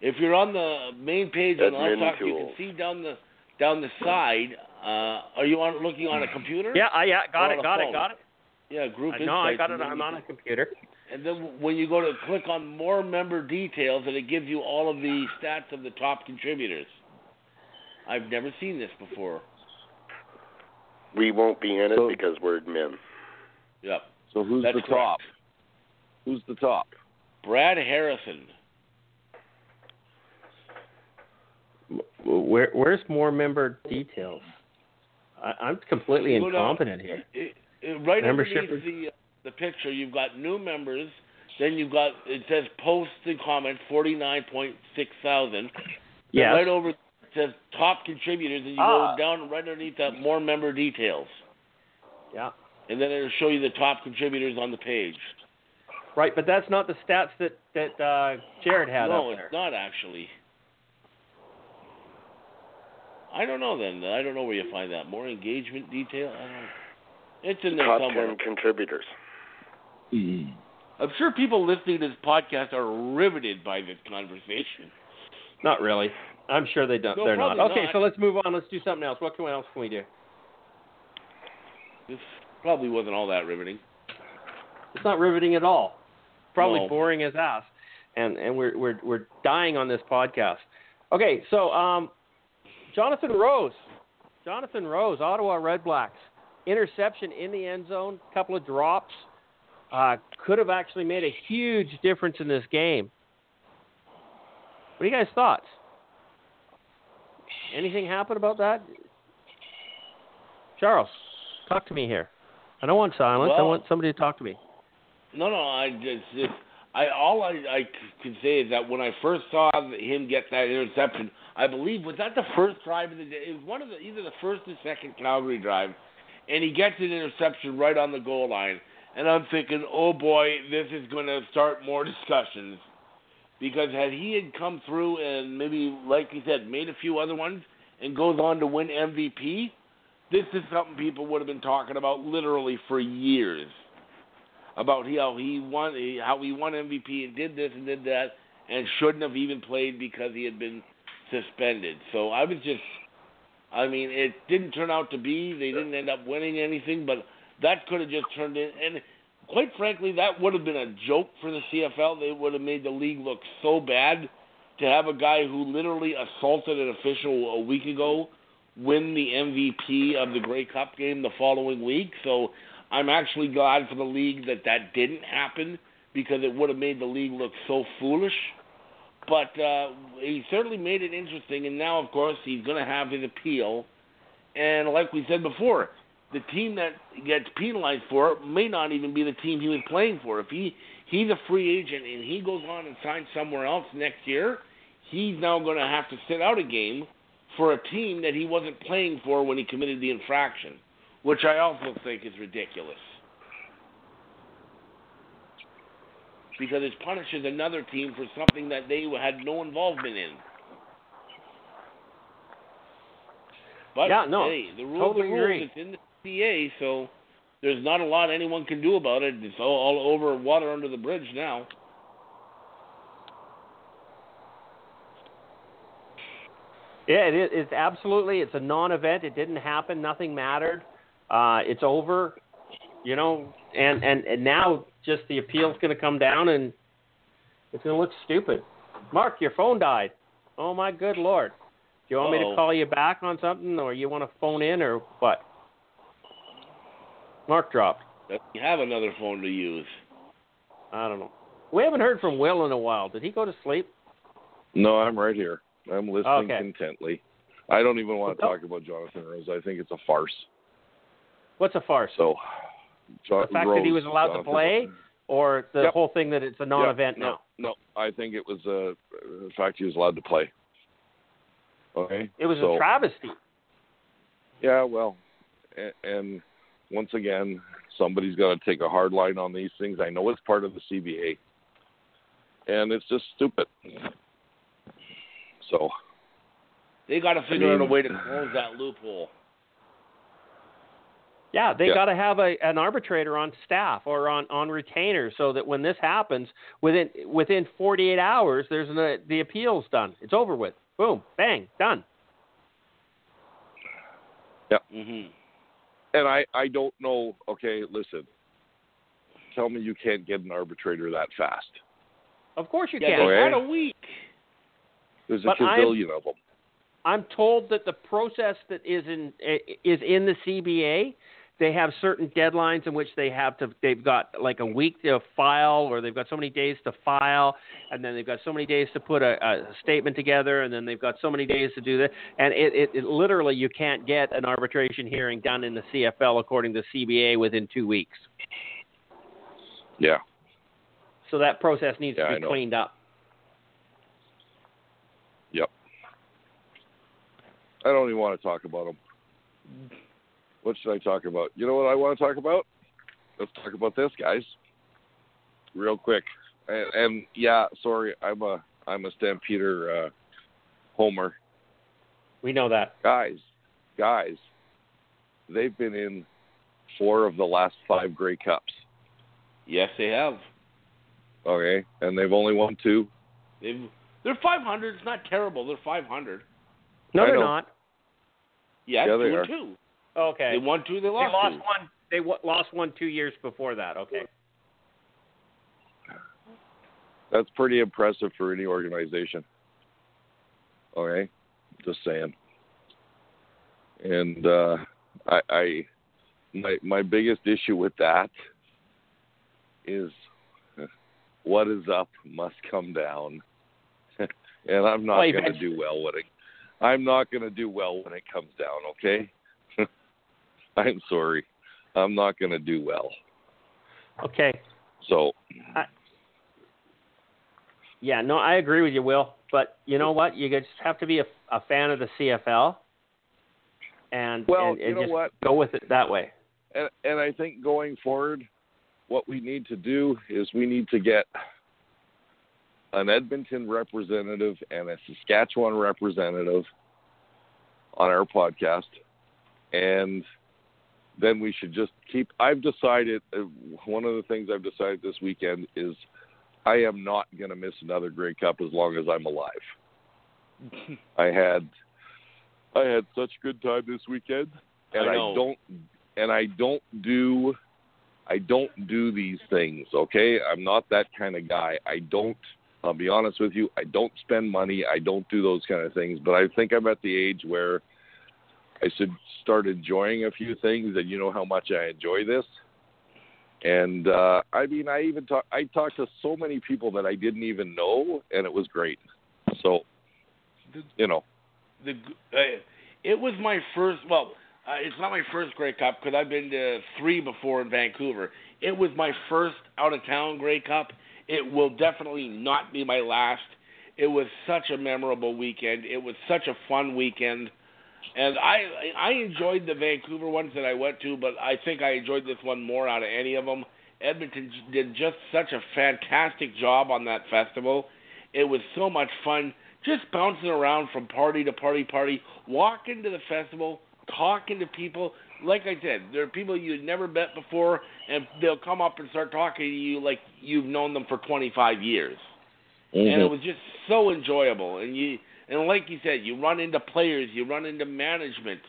Speaker 3: If you're on the main page on
Speaker 4: Admin
Speaker 3: Let's Talk, you can see down the down the side. Uh, are you on looking on a computer?
Speaker 1: Yeah, I yeah, got
Speaker 3: Or on
Speaker 1: it,
Speaker 3: a
Speaker 1: got it, got it.
Speaker 3: Yeah, Group
Speaker 1: Uh,
Speaker 3: Insights.
Speaker 1: no, I got it. I'm on a computer.
Speaker 3: And then when you go to click on more member details, and it gives you all of the stats of the top contributors. I've never seen this before.
Speaker 4: We won't be in it
Speaker 2: So-
Speaker 4: because we're admin.
Speaker 3: Yep.
Speaker 2: So who's
Speaker 3: That's
Speaker 2: the top?
Speaker 3: correct.
Speaker 2: Who's the top?
Speaker 3: Brad Harrison.
Speaker 1: Where where's more member details? I, I'm completely
Speaker 3: You go down-
Speaker 1: incompetent here.
Speaker 3: It, it, right
Speaker 1: Membership
Speaker 3: underneath the the picture, you've got new members. Then you've got it says posts and comments forty nine point six thousand.
Speaker 1: Yes.
Speaker 3: Right over it says top contributors, and you
Speaker 1: Ah.
Speaker 3: go down right underneath that more member details,
Speaker 1: Yeah.
Speaker 3: and then it'll show you the top contributors on the page.
Speaker 1: Right, but that's not the stats that that uh, Jared had
Speaker 3: no,
Speaker 1: up there.
Speaker 3: it's not actually. I don't know then. I don't know where you find that. More engagement detail? I don't It's in there
Speaker 4: Top
Speaker 3: somewhere.
Speaker 4: ten contributors.
Speaker 3: I'm sure people listening to this podcast are riveted by this conversation.
Speaker 1: Not really. I'm sure they don't.
Speaker 3: No,
Speaker 1: they're not.
Speaker 3: probably
Speaker 1: Okay,
Speaker 3: not.
Speaker 1: so let's move on. Let's do something else. What can what else can we do?
Speaker 3: This probably wasn't all that riveting.
Speaker 1: It's not riveting at all. Probably
Speaker 3: No.
Speaker 1: boring as ass. And and we're we're we're dying on this podcast. Okay, so um, Jonathan Rose, Jonathan Rose, Ottawa Red Blacks, interception in the end zone, couple of drops, uh, could have actually made a huge difference in this game. What do you guys' thoughts? Anything happen about that? Charles, talk to me here. I don't want silence. I want somebody to talk to me.
Speaker 3: No, no, I just, just I all I, I can say is that when I first saw him get that interception, I believe was that the first drive of the day. It was one of the either the first or second Calgary drive, and he gets an interception right on the goal line. and I'm thinking, oh boy, this is going to start more discussions. Because had he had come through and maybe, like you said, made a few other ones and goes on to win MVP, this is something people would have been talking about literally for years. About how he won, how he won MVP and did this and did that, and shouldn't have even played because he had been suspended. So I was just, I mean, it didn't turn out to be. They didn't end up winning anything, but that could have just turned in. And quite frankly, that would have been a joke for the CFL. They would have made the league look so bad to have a guy who literally assaulted an official a week ago win the MVP of the Grey Cup game the following week. So I'm actually glad for the league that that didn't happen because it would have made the league look so foolish. But uh, he certainly made it interesting, and now, of course, he's going to have his appeal. And like we said before, the team that gets penalized for it may not even be the team he was playing for. If he he's a free agent and he goes on and signs somewhere else next year, he's now going to have to sit out a game for a team that he wasn't playing for when he committed the infraction, which I also think is ridiculous. Because it punishes another team for something that they had no involvement in. But
Speaker 1: Yeah, no,
Speaker 3: hey, the rules
Speaker 1: totally
Speaker 3: are rules. It's in the CA, so there's not a lot anyone can do about it. It's all, all over water under the bridge now.
Speaker 1: Yeah, it is. It's absolutely. It's a non-event. It didn't happen. Nothing mattered. Uh, it's over. You know, and and and now just the appeal's going to come down, and it's going to look stupid. Mark, your phone died. Oh my good lord. Do you want me to call you back on something, or you want to phone in, or what? Mark dropped.
Speaker 3: You have another phone to use.
Speaker 1: I don't know. We haven't heard from Will in a while. Did he go to sleep?
Speaker 2: No, I'm right here. I'm listening
Speaker 1: Okay.
Speaker 2: contently. I don't even want to talk about Jonathan Rose. I think it's a farce.
Speaker 1: What's a farce?
Speaker 2: So, Jo-
Speaker 1: the fact
Speaker 2: Rose,
Speaker 1: that he was allowed to play, or the
Speaker 2: Yep.
Speaker 1: whole thing that it's a non-event
Speaker 2: Yeah, no,
Speaker 1: now?
Speaker 2: No, I think it was uh, the fact he was allowed to play. Okay.
Speaker 1: It was
Speaker 2: so,
Speaker 1: a travesty.
Speaker 2: Yeah, well, and, and once again, somebody's got to take a hard line on these things. I know it's part of the CBA, and it's just stupid. So,
Speaker 3: They got to figure out a way to close that loophole.
Speaker 1: Yeah, they
Speaker 2: Yeah.
Speaker 1: got to have a an arbitrator on staff or on on retainer so that when this happens within within 48 hours, there's an, uh, the appeals done. It's over with. Boom, bang, done. Yeah.
Speaker 3: hmm
Speaker 2: and I I don't know. Okay, listen. Tell me you can't get an arbitrator that fast.
Speaker 1: Of course you
Speaker 3: Yeah,
Speaker 1: can.
Speaker 3: they
Speaker 2: Okay.
Speaker 3: had a week.
Speaker 2: There's a
Speaker 1: But
Speaker 2: gazillion of them.
Speaker 1: I'm told that the process that is in is in the CBA. They have certain deadlines in which they have to. They've got like a week to file, or they've got so many days to file, and then they've got so many days to put a, a statement together, and then they've got so many days to do that. And it, it, it literally you can't get an arbitration hearing done in the CFL according to CBA within two weeks.
Speaker 2: Yeah.
Speaker 1: So that process needs
Speaker 2: Yeah,
Speaker 1: to be cleaned up.
Speaker 2: Yep. I don't even want to talk about them. What should I talk about? You know what I want to talk about? Let's talk about this, guys. Real quick. And, and yeah, sorry, I'm a I'm a Stampeder uh, homer.
Speaker 1: We know that.
Speaker 2: Guys, guys, they've been in four of the last five Grey Cups.
Speaker 3: Yes, they have.
Speaker 2: Okay, and they've only won two.
Speaker 3: They've they're 500. It's not terrible. They're 500.
Speaker 1: No,
Speaker 2: I
Speaker 1: they're
Speaker 2: know.
Speaker 1: not.
Speaker 3: Yeah,
Speaker 2: Yeah,
Speaker 3: two
Speaker 2: they
Speaker 3: and
Speaker 2: are.
Speaker 3: two.
Speaker 1: Okay.
Speaker 3: They won two. They
Speaker 1: They
Speaker 3: lost,
Speaker 1: lost
Speaker 3: two.
Speaker 1: one. They w- lost one two years before that. Okay.
Speaker 2: That's pretty impressive for any organization. Okay, just saying. And uh, I, I, my my biggest issue with that is what is up must come down, and I'm not
Speaker 1: Well,
Speaker 2: going to do well when it. I'm not going to do well when it comes down. Okay, I'm sorry, I'm not going to do well.
Speaker 1: Okay.
Speaker 2: So
Speaker 1: Yeah, no, I agree with you, Will. But you know what? You just have to be a, a fan of the CFL, and
Speaker 2: Well,
Speaker 1: and,
Speaker 2: you know
Speaker 1: just
Speaker 2: what?
Speaker 1: go with it that way.
Speaker 2: and and I think going forward, what we need to do is we need to get an Edmonton representative and a Saskatchewan representative on our podcast, and then we should just keep. I've decided uh, one of the things I've decided this weekend is I am not going to miss another Grey Cup as long as I'm alive. I had I had such a good time this weekend, and
Speaker 3: I
Speaker 2: I, don't and I don't do I don't do these things. Okay, I'm not that kind of guy. I don't. I'll be honest with you. I don't spend money. I don't do those kind of things. But I think I'm at the age where I should start enjoying a few things, and you know how much I enjoy this. And uh, I mean, I even talk. I talked to so many people that I didn't even know, and it was great. So, you know,
Speaker 3: the uh, it was my first. Well, uh, it's not my first Grey Cup because I've been to three before in Vancouver. It was my first out of town Grey Cup. It will definitely not be my last. It was such a memorable weekend. It was such a fun weekend, and I I enjoyed the Vancouver ones that I went to, but I think I enjoyed this one more out of any of them. Edmonton did just such a fantastic job on that festival. It was so much fun just bouncing around from party to party party, walking to the festival, talking to people. Like I said, there are people you'd never met before, and they'll come up and start talking to you like you've known them for 25 years. And it mm-hmm. was just so enjoyable. And you, and like you said, you run into players, you run into management.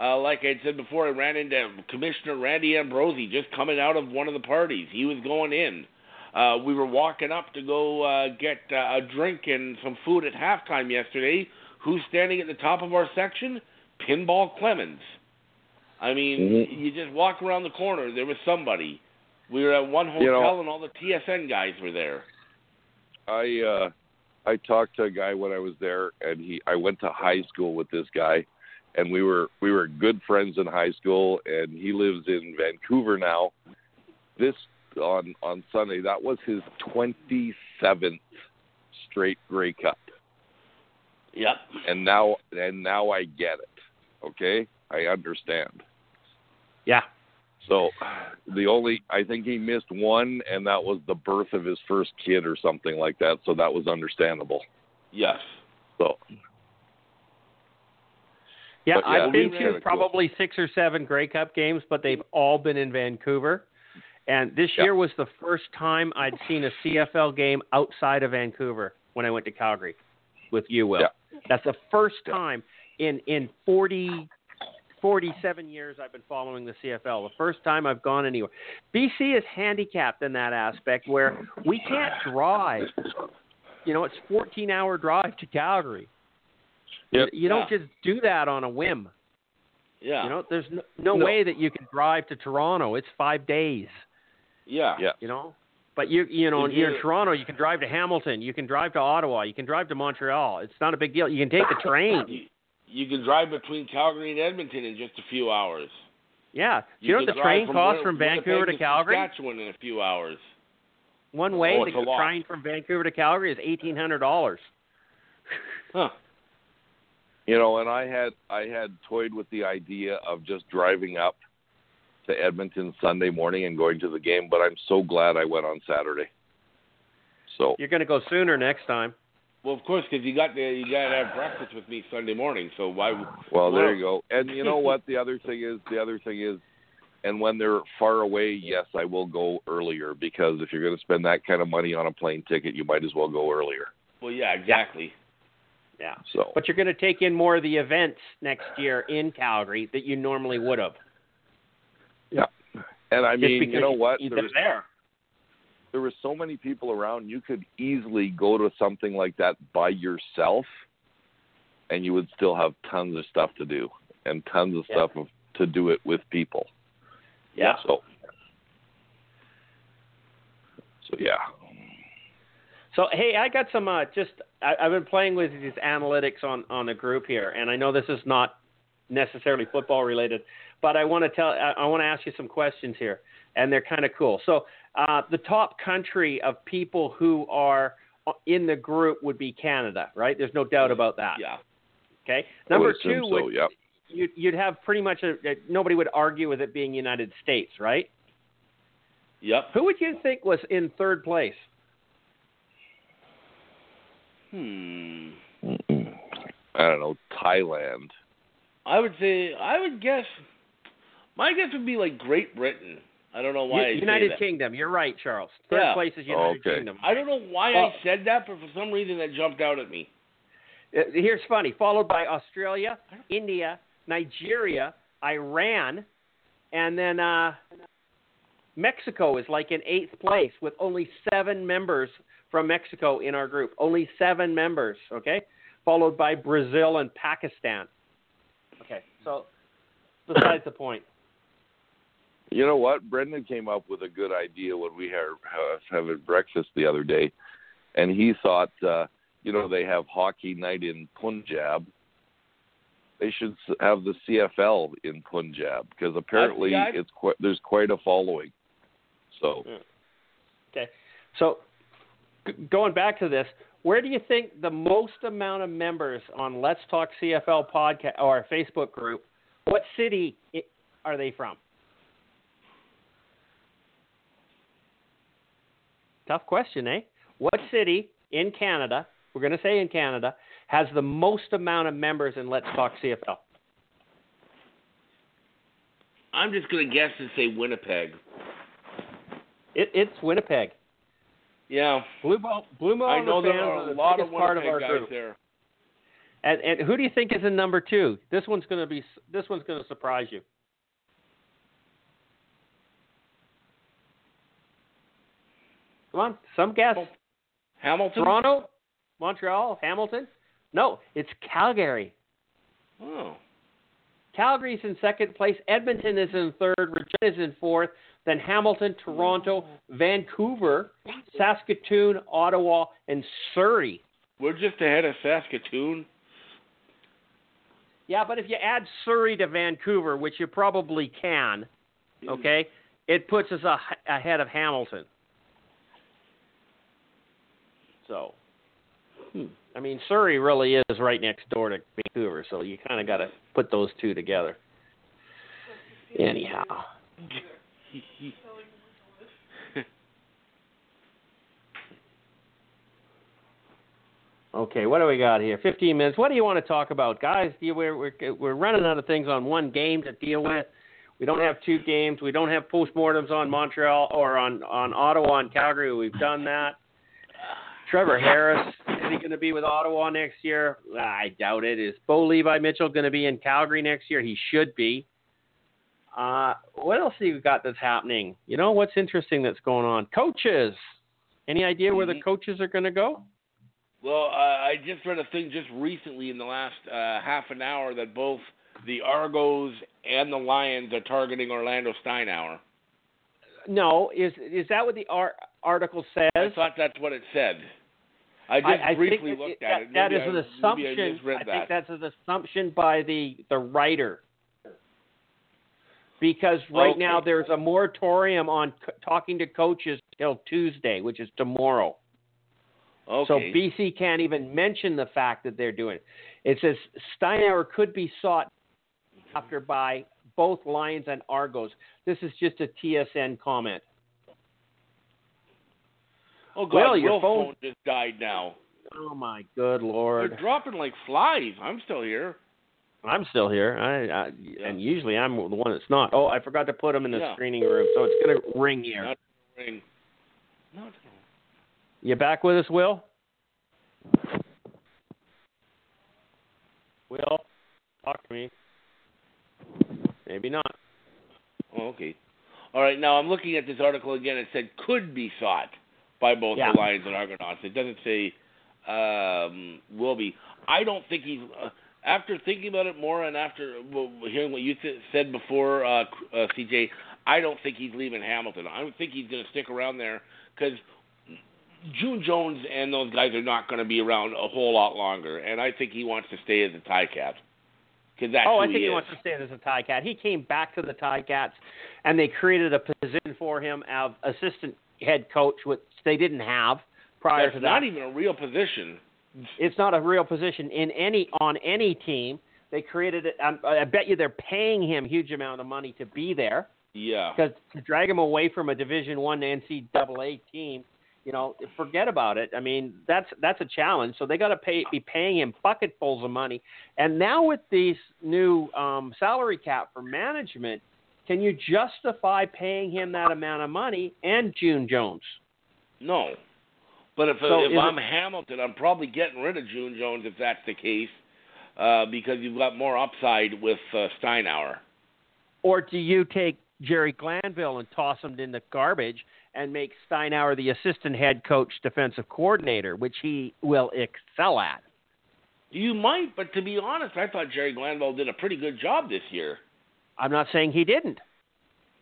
Speaker 3: Uh, like I said before, I ran into Commissioner Randy Ambrosie just coming out of one of the parties. He was going in. Uh, we were walking up to go uh, get uh, a drink and some food at halftime yesterday. Who's standing at the top of our section? Pinball Clemons. I mean,
Speaker 2: Mhm.
Speaker 3: you just walk around the corner, there was somebody. We were at one hotel
Speaker 2: You know-
Speaker 3: and all the TSN guys were there.
Speaker 2: I uh I talked to a guy when I was there and he I went to high school with this guy and we were we were good friends in high school and he lives in Vancouver now. This on on Sunday that was his 27th straight Grey Cup.
Speaker 3: Yep.
Speaker 2: And now and now I get it. Okay? I understand.
Speaker 1: Yeah.
Speaker 2: So the only I think he missed one and that was the birth of his first kid or something like that, so that was understandable.
Speaker 3: Yes.
Speaker 2: So
Speaker 1: Yeah,
Speaker 2: But yeah,
Speaker 1: I've been to
Speaker 2: ran it
Speaker 1: probably six or seven Grey Cup games, but they've all been in Vancouver. And this
Speaker 2: Yeah.
Speaker 1: year was the first time I'd seen a CFL game outside of Vancouver when I went to Calgary with you, Will.
Speaker 2: Yeah.
Speaker 1: That's the first
Speaker 2: Yeah.
Speaker 1: time in in 40, 47 years I've been following the CFL. The first time I've gone anywhere. BC is handicapped in that aspect where we can't drive. You know, it's 14 hour drive to Calgary.
Speaker 2: Yep.
Speaker 1: You don't
Speaker 3: Yeah.
Speaker 1: just do that on a whim.
Speaker 3: Yeah.
Speaker 1: You know, there's no, no,
Speaker 2: No.
Speaker 1: way that you can drive to Toronto. It's five days.
Speaker 3: yeah.
Speaker 2: yeah.
Speaker 1: You know, but you you know,
Speaker 3: If
Speaker 1: you're in Toronto. You can drive to Hamilton. You can drive to Ottawa. You can drive to Montreal. It's not a big deal. You can take the train.
Speaker 3: You, you can drive between Calgary and Edmonton in just a few hours.
Speaker 1: Yeah. Do you know
Speaker 3: can
Speaker 1: what the
Speaker 3: drive
Speaker 1: train
Speaker 3: from
Speaker 1: costs
Speaker 3: Win-
Speaker 1: from Vancouver
Speaker 3: Winnipeg
Speaker 1: to Calgary?
Speaker 3: Saskatchewan in a few hours.
Speaker 1: One oh, way,
Speaker 3: Oh,
Speaker 1: the
Speaker 3: it's a lot.
Speaker 1: train from Vancouver to Calgary is eighteen hundred dollars.
Speaker 3: Huh.
Speaker 2: You know, and I had I had toyed with the idea of just driving up to Edmonton Sunday morning and going to the game, but I'm so glad I went on Saturday. So
Speaker 1: You're going to go sooner next time.
Speaker 3: Well, of course, because you got to you got to have breakfast with me Sunday morning. So why?
Speaker 2: well, there you go. And you know what? The other thing is, the other thing is, and when they're far away, yes, I will go earlier because if you're going to spend that kind of money on a plane ticket, you might as well go earlier.
Speaker 3: Well, yeah, exactly.
Speaker 1: Yeah.
Speaker 2: So
Speaker 1: But you're going to take in more of the events next year in Calgary that you normally would have.
Speaker 2: Yeah, and I
Speaker 1: Just
Speaker 2: mean, you know what?
Speaker 1: They're
Speaker 2: There's
Speaker 1: there.
Speaker 2: There were so many people around you could easily go to something like that by yourself and you would still have tons of stuff to do and tons of
Speaker 1: Yeah.
Speaker 2: stuff of, to do it with people
Speaker 1: Yeah.
Speaker 2: so so yeah
Speaker 1: So hey, I got some uh, just I, I've been playing with these analytics on on the group here, and I know this is not necessarily football related, but I want to tell I, I want to ask you some questions here, and they're kind of cool. So uh, the top country of people who are in the group would be Canada, right? There's no doubt about that.
Speaker 3: Yeah.
Speaker 1: Okay. Number
Speaker 2: assume
Speaker 1: two
Speaker 2: so yeah
Speaker 1: you'd, you'd have pretty much a, a nobody would argue with it being United States, right?
Speaker 3: Yep.
Speaker 1: Who would you think was in third place?
Speaker 3: Hmm.
Speaker 2: I don't know Thailand.
Speaker 3: I would say I would guess. My guess would be like Great Britain. I don't know why I
Speaker 1: U-
Speaker 3: say
Speaker 1: United
Speaker 3: that.
Speaker 1: Kingdom. You're right, Charles. Third
Speaker 3: Yeah.
Speaker 1: place is United
Speaker 2: Okay.
Speaker 1: Kingdom.
Speaker 3: I don't know why
Speaker 1: Well-
Speaker 3: I said that, but for some reason that jumped out at me.
Speaker 1: Uh, Here's funny. Followed by Australia, India, Nigeria, Iran, and then uh, Mexico is like in eighth place with only seven members from Mexico in our group. Only seven members. Okay, followed by Brazil and Pakistan. Okay, so besides the point.
Speaker 2: You know what? Brendan came up with a good idea when we had have having breakfast the other day, and he thought, uh, you know, they have hockey night in Punjab. They should have the CFL in Punjab because apparently it's quite, there's quite a following. So
Speaker 1: Okay, so g- going back to this, where do you think the most amount of members on Let's Talk CFL podcast or Facebook group? What city are they from? Tough question, eh? What city in Canada, we're going to say in Canada, has the most amount of members in Let's Talk CFL?
Speaker 3: I'm just gonna guess and say Winnipeg.
Speaker 1: It, it's Winnipeg.
Speaker 3: Yeah,
Speaker 1: Blue Ball, Blue Ball
Speaker 3: I know there
Speaker 1: fans
Speaker 3: are a
Speaker 1: the
Speaker 3: lot of
Speaker 1: part of
Speaker 3: Winnipeg
Speaker 1: our
Speaker 3: guys
Speaker 1: group.
Speaker 3: there.
Speaker 1: And, and who do you think is in number two? This one's going to be. This one's going to surprise you. Come on, some guess.
Speaker 3: Oh, Hamilton.
Speaker 1: Toronto, Montreal, Hamilton. No, it's Calgary.
Speaker 3: Oh,
Speaker 1: Calgary's in second place. Edmonton is in third. Regina is in fourth. Then Hamilton, Toronto, oh. Vancouver, Saskatoon, Ottawa, and Surrey.
Speaker 3: we're just ahead of Saskatoon.
Speaker 1: Yeah, but if you add Surrey to Vancouver, which you probably can, hmm. okay, it puts us a, ahead of Hamilton. So, hmm, I mean, Surrey really is right next door to Vancouver, so you kind of got to put those two together. Anyhow, okay, what do we got here? 15 minutes. What do you want to talk about, guys? You, we're, we're we're running out of things on one game to deal with. We don't have two games. We don't have postmortems on Montreal or on on Ottawa and Calgary. We've done that. Trevor Harris is he going to be with Ottawa next year? I doubt it. Is Bo Levi Mitchell going to be in Calgary next year? He should be. Uh, what else have you got that's happening? You know what's interesting that's going on? Coaches. Any idea where the
Speaker 3: Mhm.
Speaker 1: coaches are going to go?
Speaker 3: Well, uh, I just read a thing just recently in the last uh, half an hour that both the Argos and the Lions are targeting Orlando Steinauer.
Speaker 1: No, is is that what the ar- article says?
Speaker 3: I thought that's what it said. I just
Speaker 1: I, I
Speaker 3: briefly looked
Speaker 1: that,
Speaker 3: at it.
Speaker 1: that
Speaker 3: Maybe
Speaker 1: is an assumption.
Speaker 3: I
Speaker 1: I
Speaker 3: that.
Speaker 1: think that's an assumption by the the writer. Because right now there's a moratorium on co- talking to coaches till Tuesday, which is tomorrow.
Speaker 3: okay.
Speaker 1: So BC can't even mention the fact that they're doing it. It says Steinauer could be sought after by both Lions and Argos. This is just a TSN comment.
Speaker 3: Oh God,
Speaker 1: Will, your phone-
Speaker 3: phone just died now.
Speaker 1: Oh my good lord!
Speaker 3: They're dropping like flies. I'm still here.
Speaker 1: I'm still here, I, I, and usually I'm the one that's not. Oh, I forgot to put them in the
Speaker 3: Yeah.
Speaker 1: screening room, so it's gonna ring here.
Speaker 3: Not ring. No, it's not.
Speaker 1: You back with us, Will? Will, talk to me. Maybe not.
Speaker 3: Oh, okay. All right. Now I'm looking at this article again. It said could be sought by both
Speaker 1: Yeah.
Speaker 3: the Lions and Argonauts. It doesn't say um, will be. I don't think he's. Uh, after thinking about it more and after well, hearing what you th- said before, uh, uh, CJ, I don't think he's leaving Hamilton. I don't think he's going to stick around there because June Jones and those guys are not going to be around a whole lot longer, and I think he wants to stay as a tie cat. Because that's
Speaker 1: oh, I think
Speaker 3: he
Speaker 1: he wants to stay as a tie cat. He came back to the tie cats, and they created a position for him of assistant head coach, which they didn't have prior
Speaker 3: That's
Speaker 1: to that.
Speaker 3: not even a real position.
Speaker 1: it's not a real position in any on any team. They created it. Um, I bet you they're paying him huge amount of money to be there.
Speaker 3: Yeah.
Speaker 1: because to drag him away from a Division One NCAA team, you know, forget about it. I mean, that's that's a challenge. So they got to pay be paying him bucketfuls of money. And now with these new um, salary cap for management, can you justify paying him that amount of money and June Jones?
Speaker 3: No. But if
Speaker 1: So
Speaker 3: if I'm
Speaker 1: it-
Speaker 3: Hamilton, I'm probably getting rid of June Jones if that's the case, uh, because you've got more upside with uh, Steinauer.
Speaker 1: Or do you take Jerry Glanville and toss him in the garbage and make Steinauer the assistant head coach, defensive coordinator, which he will excel at?
Speaker 3: You might, but to be honest, I thought Jerry Glanville did a pretty good job this year.
Speaker 1: I'm not saying he didn't.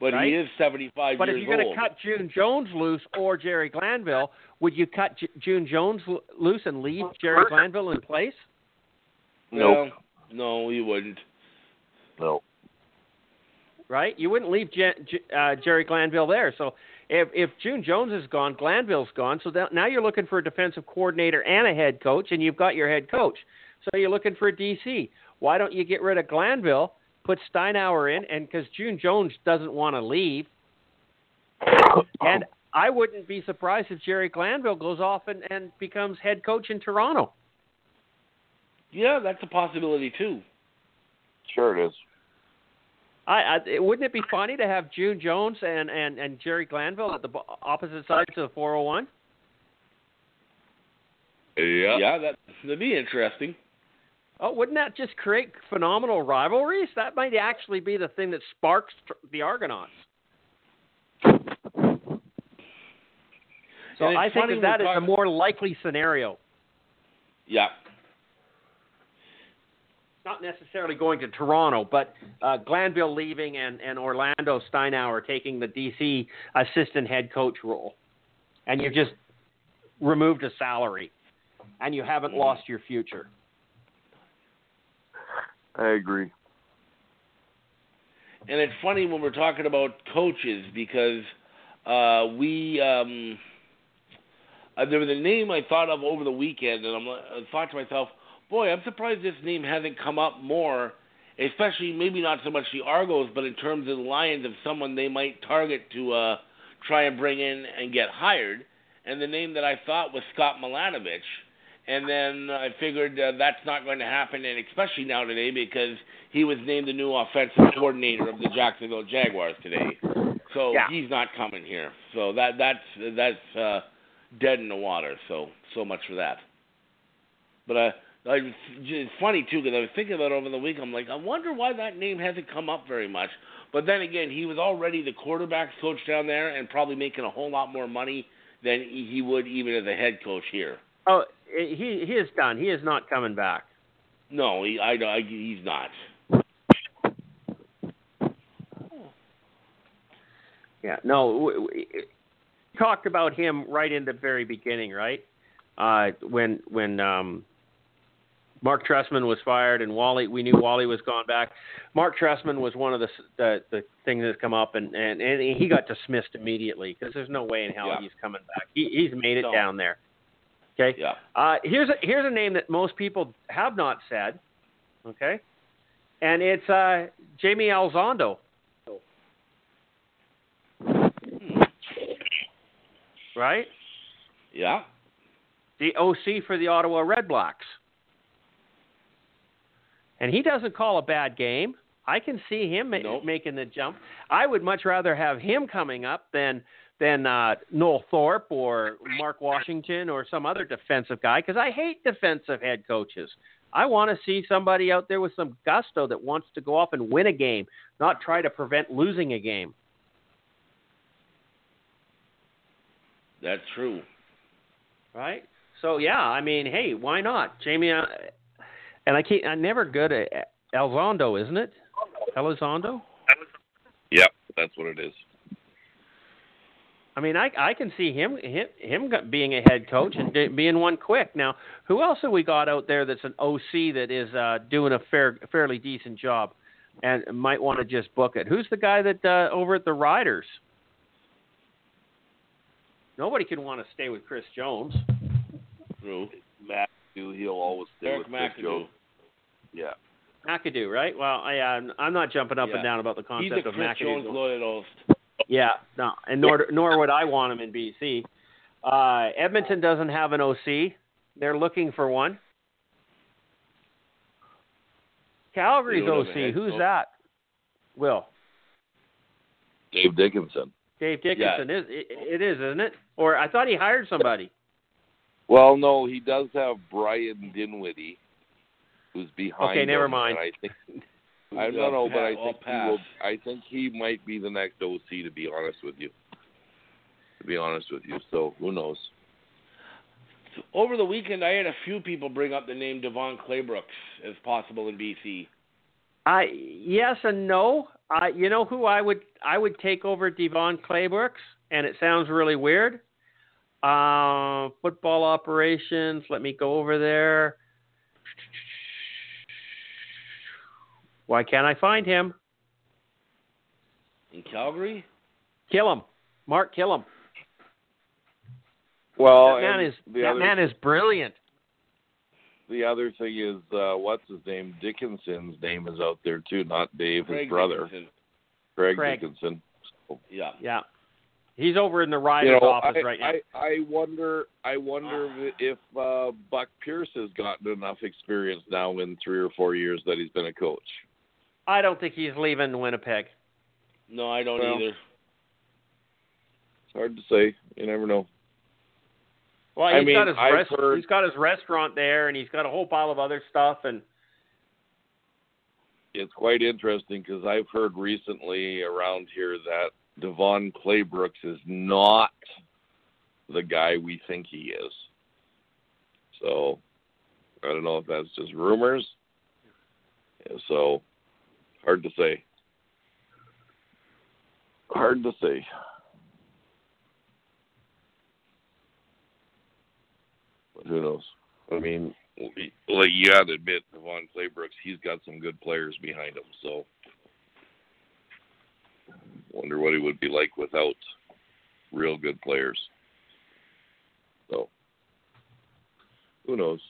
Speaker 3: But
Speaker 1: Right.
Speaker 3: he is 75
Speaker 1: But if you're going to cut June Jones loose or Jerry Glanville, would you cut J- June Jones lo- loose and leave Jerry Glanville in place?
Speaker 2: Nope.
Speaker 3: Well, no, you wouldn't.
Speaker 2: No.
Speaker 1: Right? You wouldn't leave J- J- uh, Jerry Glanville there. So if if June Jones is gone, Glanville's gone. So that, now you're looking for a defensive coordinator and a head coach, and you've got your head coach. So you're looking for a DC. Why don't you get rid of Glanville, put Steinauer in, and because June Jones doesn't want to leave, and I wouldn't be surprised if Jerry Glanville goes off and, and becomes head coach in Toronto.
Speaker 3: Yeah, that's a possibility too.
Speaker 2: Sure it is.
Speaker 1: I, I wouldn't it be funny to have June Jones and, and, and Jerry Glanville at the opposite sides of the 401?
Speaker 2: Yeah.
Speaker 3: Yeah, that that'd be interesting.
Speaker 1: Oh, wouldn't that just create phenomenal rivalries? That might actually be the thing that sparks the Argonauts. So I think that that is a more likely scenario.
Speaker 3: Yeah.
Speaker 1: Not necessarily going to Toronto, but uh, Glanville leaving and, and Orlando Steinauer taking the DC assistant head coach role. And you've just removed a salary. And you haven't lost your future.
Speaker 2: I agree.
Speaker 3: And it's funny when we're talking about coaches because uh, we um, uh, there was a name I thought of over the weekend, and I'm, I thought to myself, boy, I'm surprised this name hasn't come up more. Especially maybe not so much the Argos, but in terms of the Lions, of someone they might target to uh, try and bring in and get hired. And the name that I thought was Scott Milanovich. And then I figured uh, that's not going to happen, and especially now today because he was named the new offensive coordinator of the Jacksonville Jaguars today. So
Speaker 1: Yeah.
Speaker 3: he's not coming here. So that that's that's uh, dead in the water. So so much for that. But uh, I, it's funny too because I was thinking about it over the week. I'm like, I wonder why that name hasn't come up very much. But then again, he was already the quarterbacks coach down there and probably making a whole lot more money than he he would even as a head coach here.
Speaker 1: Oh, he he is done. He is not coming back.
Speaker 3: No, he, I, I, he's not.
Speaker 1: Yeah, no. w- w- We talked about him right in the very beginning, right? Uh, when when um, Marc Trestman was fired and Wally, we knew Wally was gone back. Marc Trestman was one of the the, the things that come up, and, and and he got dismissed immediately because there's no way in hell
Speaker 3: Yeah.
Speaker 1: he's coming back. He he's made it
Speaker 3: No.
Speaker 1: down there. Okay.
Speaker 3: Yeah.
Speaker 1: Uh, here's a here's a name that most people have not said. Okay, and it's uh, Jamie Alzondo. Right,
Speaker 3: Yeah.
Speaker 1: the OC for the Ottawa Red Blacks, and he doesn't call a bad game. I can see him ma-
Speaker 3: Nope.
Speaker 1: making the jump. I would much rather have him coming up than than uh, Noel Thorpe or Mark Washington or some other defensive guy because I hate defensive head coaches. I want to see somebody out there with some gusto that wants to go off and win a game, not try to prevent losing a game.
Speaker 3: That's true.
Speaker 1: Right? So yeah, I mean, hey, why not, Jamie? Uh, and I can't. I'm never good at Elizondo, isn't it? Elizondo.
Speaker 2: Yep, that's what it is.
Speaker 1: I mean, I I can see him him him being a head coach and being one quick. Now, who else have we got out there that's an OC that is uh, doing a fair fairly decent job and might want to just book it? Who's the guy that uh, over at the Riders? Nobody can want to stay with Chris Jones.
Speaker 3: True.
Speaker 2: McAdoo, he'll always stay
Speaker 3: Eric
Speaker 2: with Chris
Speaker 3: McAdoo.
Speaker 2: Jones. Yeah.
Speaker 1: McAdoo, right? Well, I, uh, I'm not jumping up
Speaker 3: Yeah.
Speaker 1: and down about the concept He's
Speaker 3: a
Speaker 1: of
Speaker 3: Chris Jones loyalist.
Speaker 1: Yeah, no, and nor nor would I want him in BC. Uh, Edmonton doesn't have an OC. They're looking for one. Calgary's
Speaker 3: They don't have a
Speaker 1: OC. Who's
Speaker 3: coach.
Speaker 1: that? Will
Speaker 2: Dave Dickenson.
Speaker 1: Dave Dickenson is it, it is, isn't it? Or I thought he hired somebody.
Speaker 2: Well, no, he does have Brian Dinwiddie, who's behind.
Speaker 1: Okay, never
Speaker 2: him,
Speaker 1: mind.
Speaker 2: I think I
Speaker 3: Who's,
Speaker 2: don't
Speaker 3: uh,
Speaker 2: know, but I think he will. I think he might be the next OC. To be honest with you. To be honest with you, so who knows?
Speaker 3: Over the weekend, I had a few people bring up the name Devon Claybrooks as possible in BC.
Speaker 1: I yes and no. I you know who I would I would take over Devon Claybrooks, and it sounds really weird. Uh, football operations. Let me go over there. Why can't I find him?
Speaker 3: In Calgary?
Speaker 1: Kill him, Mark. Kill him.
Speaker 2: Well,
Speaker 1: that man is that
Speaker 2: other
Speaker 1: man is brilliant.
Speaker 2: the other thing is uh what's his name? Dickenson's name is out there too, not Dave,
Speaker 3: Craig
Speaker 2: his brother,
Speaker 3: Dickenson.
Speaker 2: Craig,
Speaker 1: Craig.
Speaker 2: Dickenson.
Speaker 3: Yeah.
Speaker 1: Yeah, he's over in the
Speaker 2: You know,
Speaker 1: office
Speaker 2: I,
Speaker 1: right now.
Speaker 2: I I wonder I wonder if uh Buck Pierce has gotten enough experience now in three or four years that he's been a coach.
Speaker 1: I don't think he's leaving Winnipeg.
Speaker 3: No, I don't
Speaker 2: Well,
Speaker 3: either.
Speaker 2: It's hard to say. You never know.
Speaker 1: Well,
Speaker 2: I mean,
Speaker 1: got his
Speaker 2: I've
Speaker 1: rest-
Speaker 2: heard-
Speaker 1: he's got his restaurant there, and he's got a whole pile of other stuff. And
Speaker 2: It's quite interesting because I've heard recently around here that Devon Claybrooks is not the guy we think he is. So I don't know if that's just rumors. So hard to say. Hard to say. But who knows? I mean, like you got to admit, Devon Claybrooks, he's got some good players behind him. So, wonder what he would be like without real good players. So, who knows?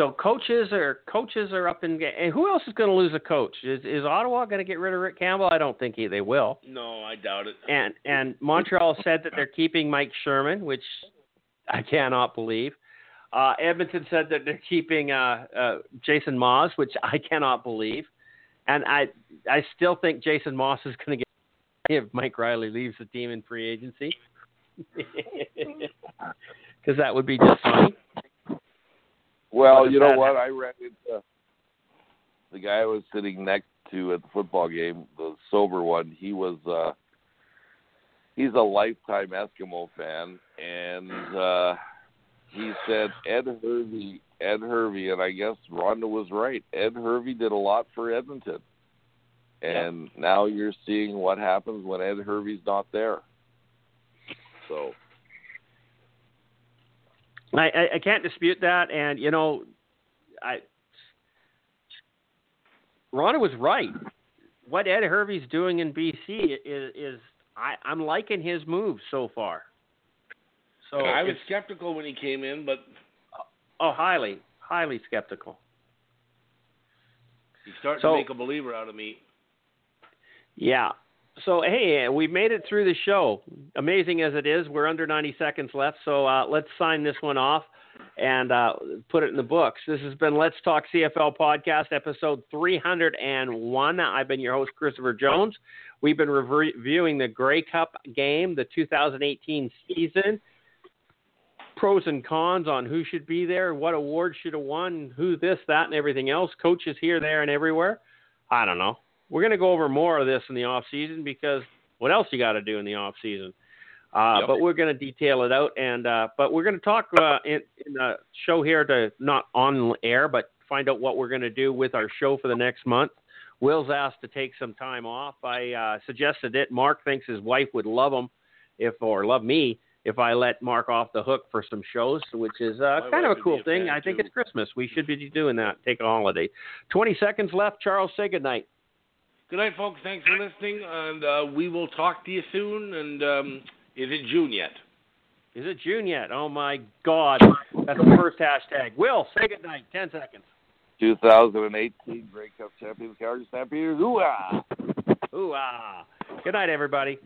Speaker 1: So coaches are coaches are up in. And who else is going to lose a coach? Is is Ottawa going to get rid of Rick Campbell? I don't think he, they will.
Speaker 3: No, I doubt it.
Speaker 1: And and Montreal said that they're keeping Mike Sherman, which I cannot believe. Uh, Edmonton said that they're keeping uh, uh, Jason Maas, which I cannot believe. And I I still think Jason Maas is going to get if Mike Reilly leaves the team in free agency. Because that would be just funny.
Speaker 2: Well,
Speaker 1: What
Speaker 2: you know what? I ran into the guy I was sitting next to at the football game, the sober one. He was uh he's a lifetime Eskimo fan and uh he said Ed Hervey Ed Hervey and I guess Rhonda was right. Ed Hervey did a lot for Edmonton. And now you're seeing what happens when Ed Hervey's not there. So
Speaker 1: I, I, I can't dispute that, and you know, I Rhonda was right. What Ed Hervey's doing in BC is, is I, I'm liking his moves so far. So
Speaker 3: I was skeptical when he came in, but
Speaker 1: oh highly highly skeptical.
Speaker 3: he's starting
Speaker 1: So-
Speaker 3: to make a believer out of me.
Speaker 1: Yeah. So hey, we made it through the show. Amazing as it is, we're under 90 seconds left. So uh, let's sign this one off and uh, put it in the books. This has been Let's Talk CFL podcast, episode 301. I've been your host, Christopher Jones. We've been re- reviewing the Grey Cup game, the 2018 season. Pros and cons on who should be there, what award should have won, who this, that, and everything else. Coaches here, there, and everywhere. I don't know we're going to go over more of this in the off season because what else you got to do in the off season? Uh,
Speaker 2: Yep.
Speaker 1: But we're going to detail it out, and uh, but we're going to talk uh, in, in the show here to not on air, but find out what we're going to do with our show for the next month. Will's asked to take some time off. I uh, suggested it. Mark thinks his wife would love him if, or love me if I let Mark off the hook for some shows, which is uh, kind of a cool thing. I think
Speaker 3: too.
Speaker 1: it's Christmas. We should be doing that. Take a holiday. Twenty seconds left. Charles, say goodnight.
Speaker 3: Good night, folks. Thanks for listening, and uh, we will talk to you soon. And um, is it June yet?
Speaker 1: Is it June yet? Oh my God, that's the first hashtag. Will, say good night. Ten seconds.
Speaker 2: 2018 Grey Cup champions, Calgary Stampeders. Ooh ah!
Speaker 1: Ooh ah! Good night, everybody.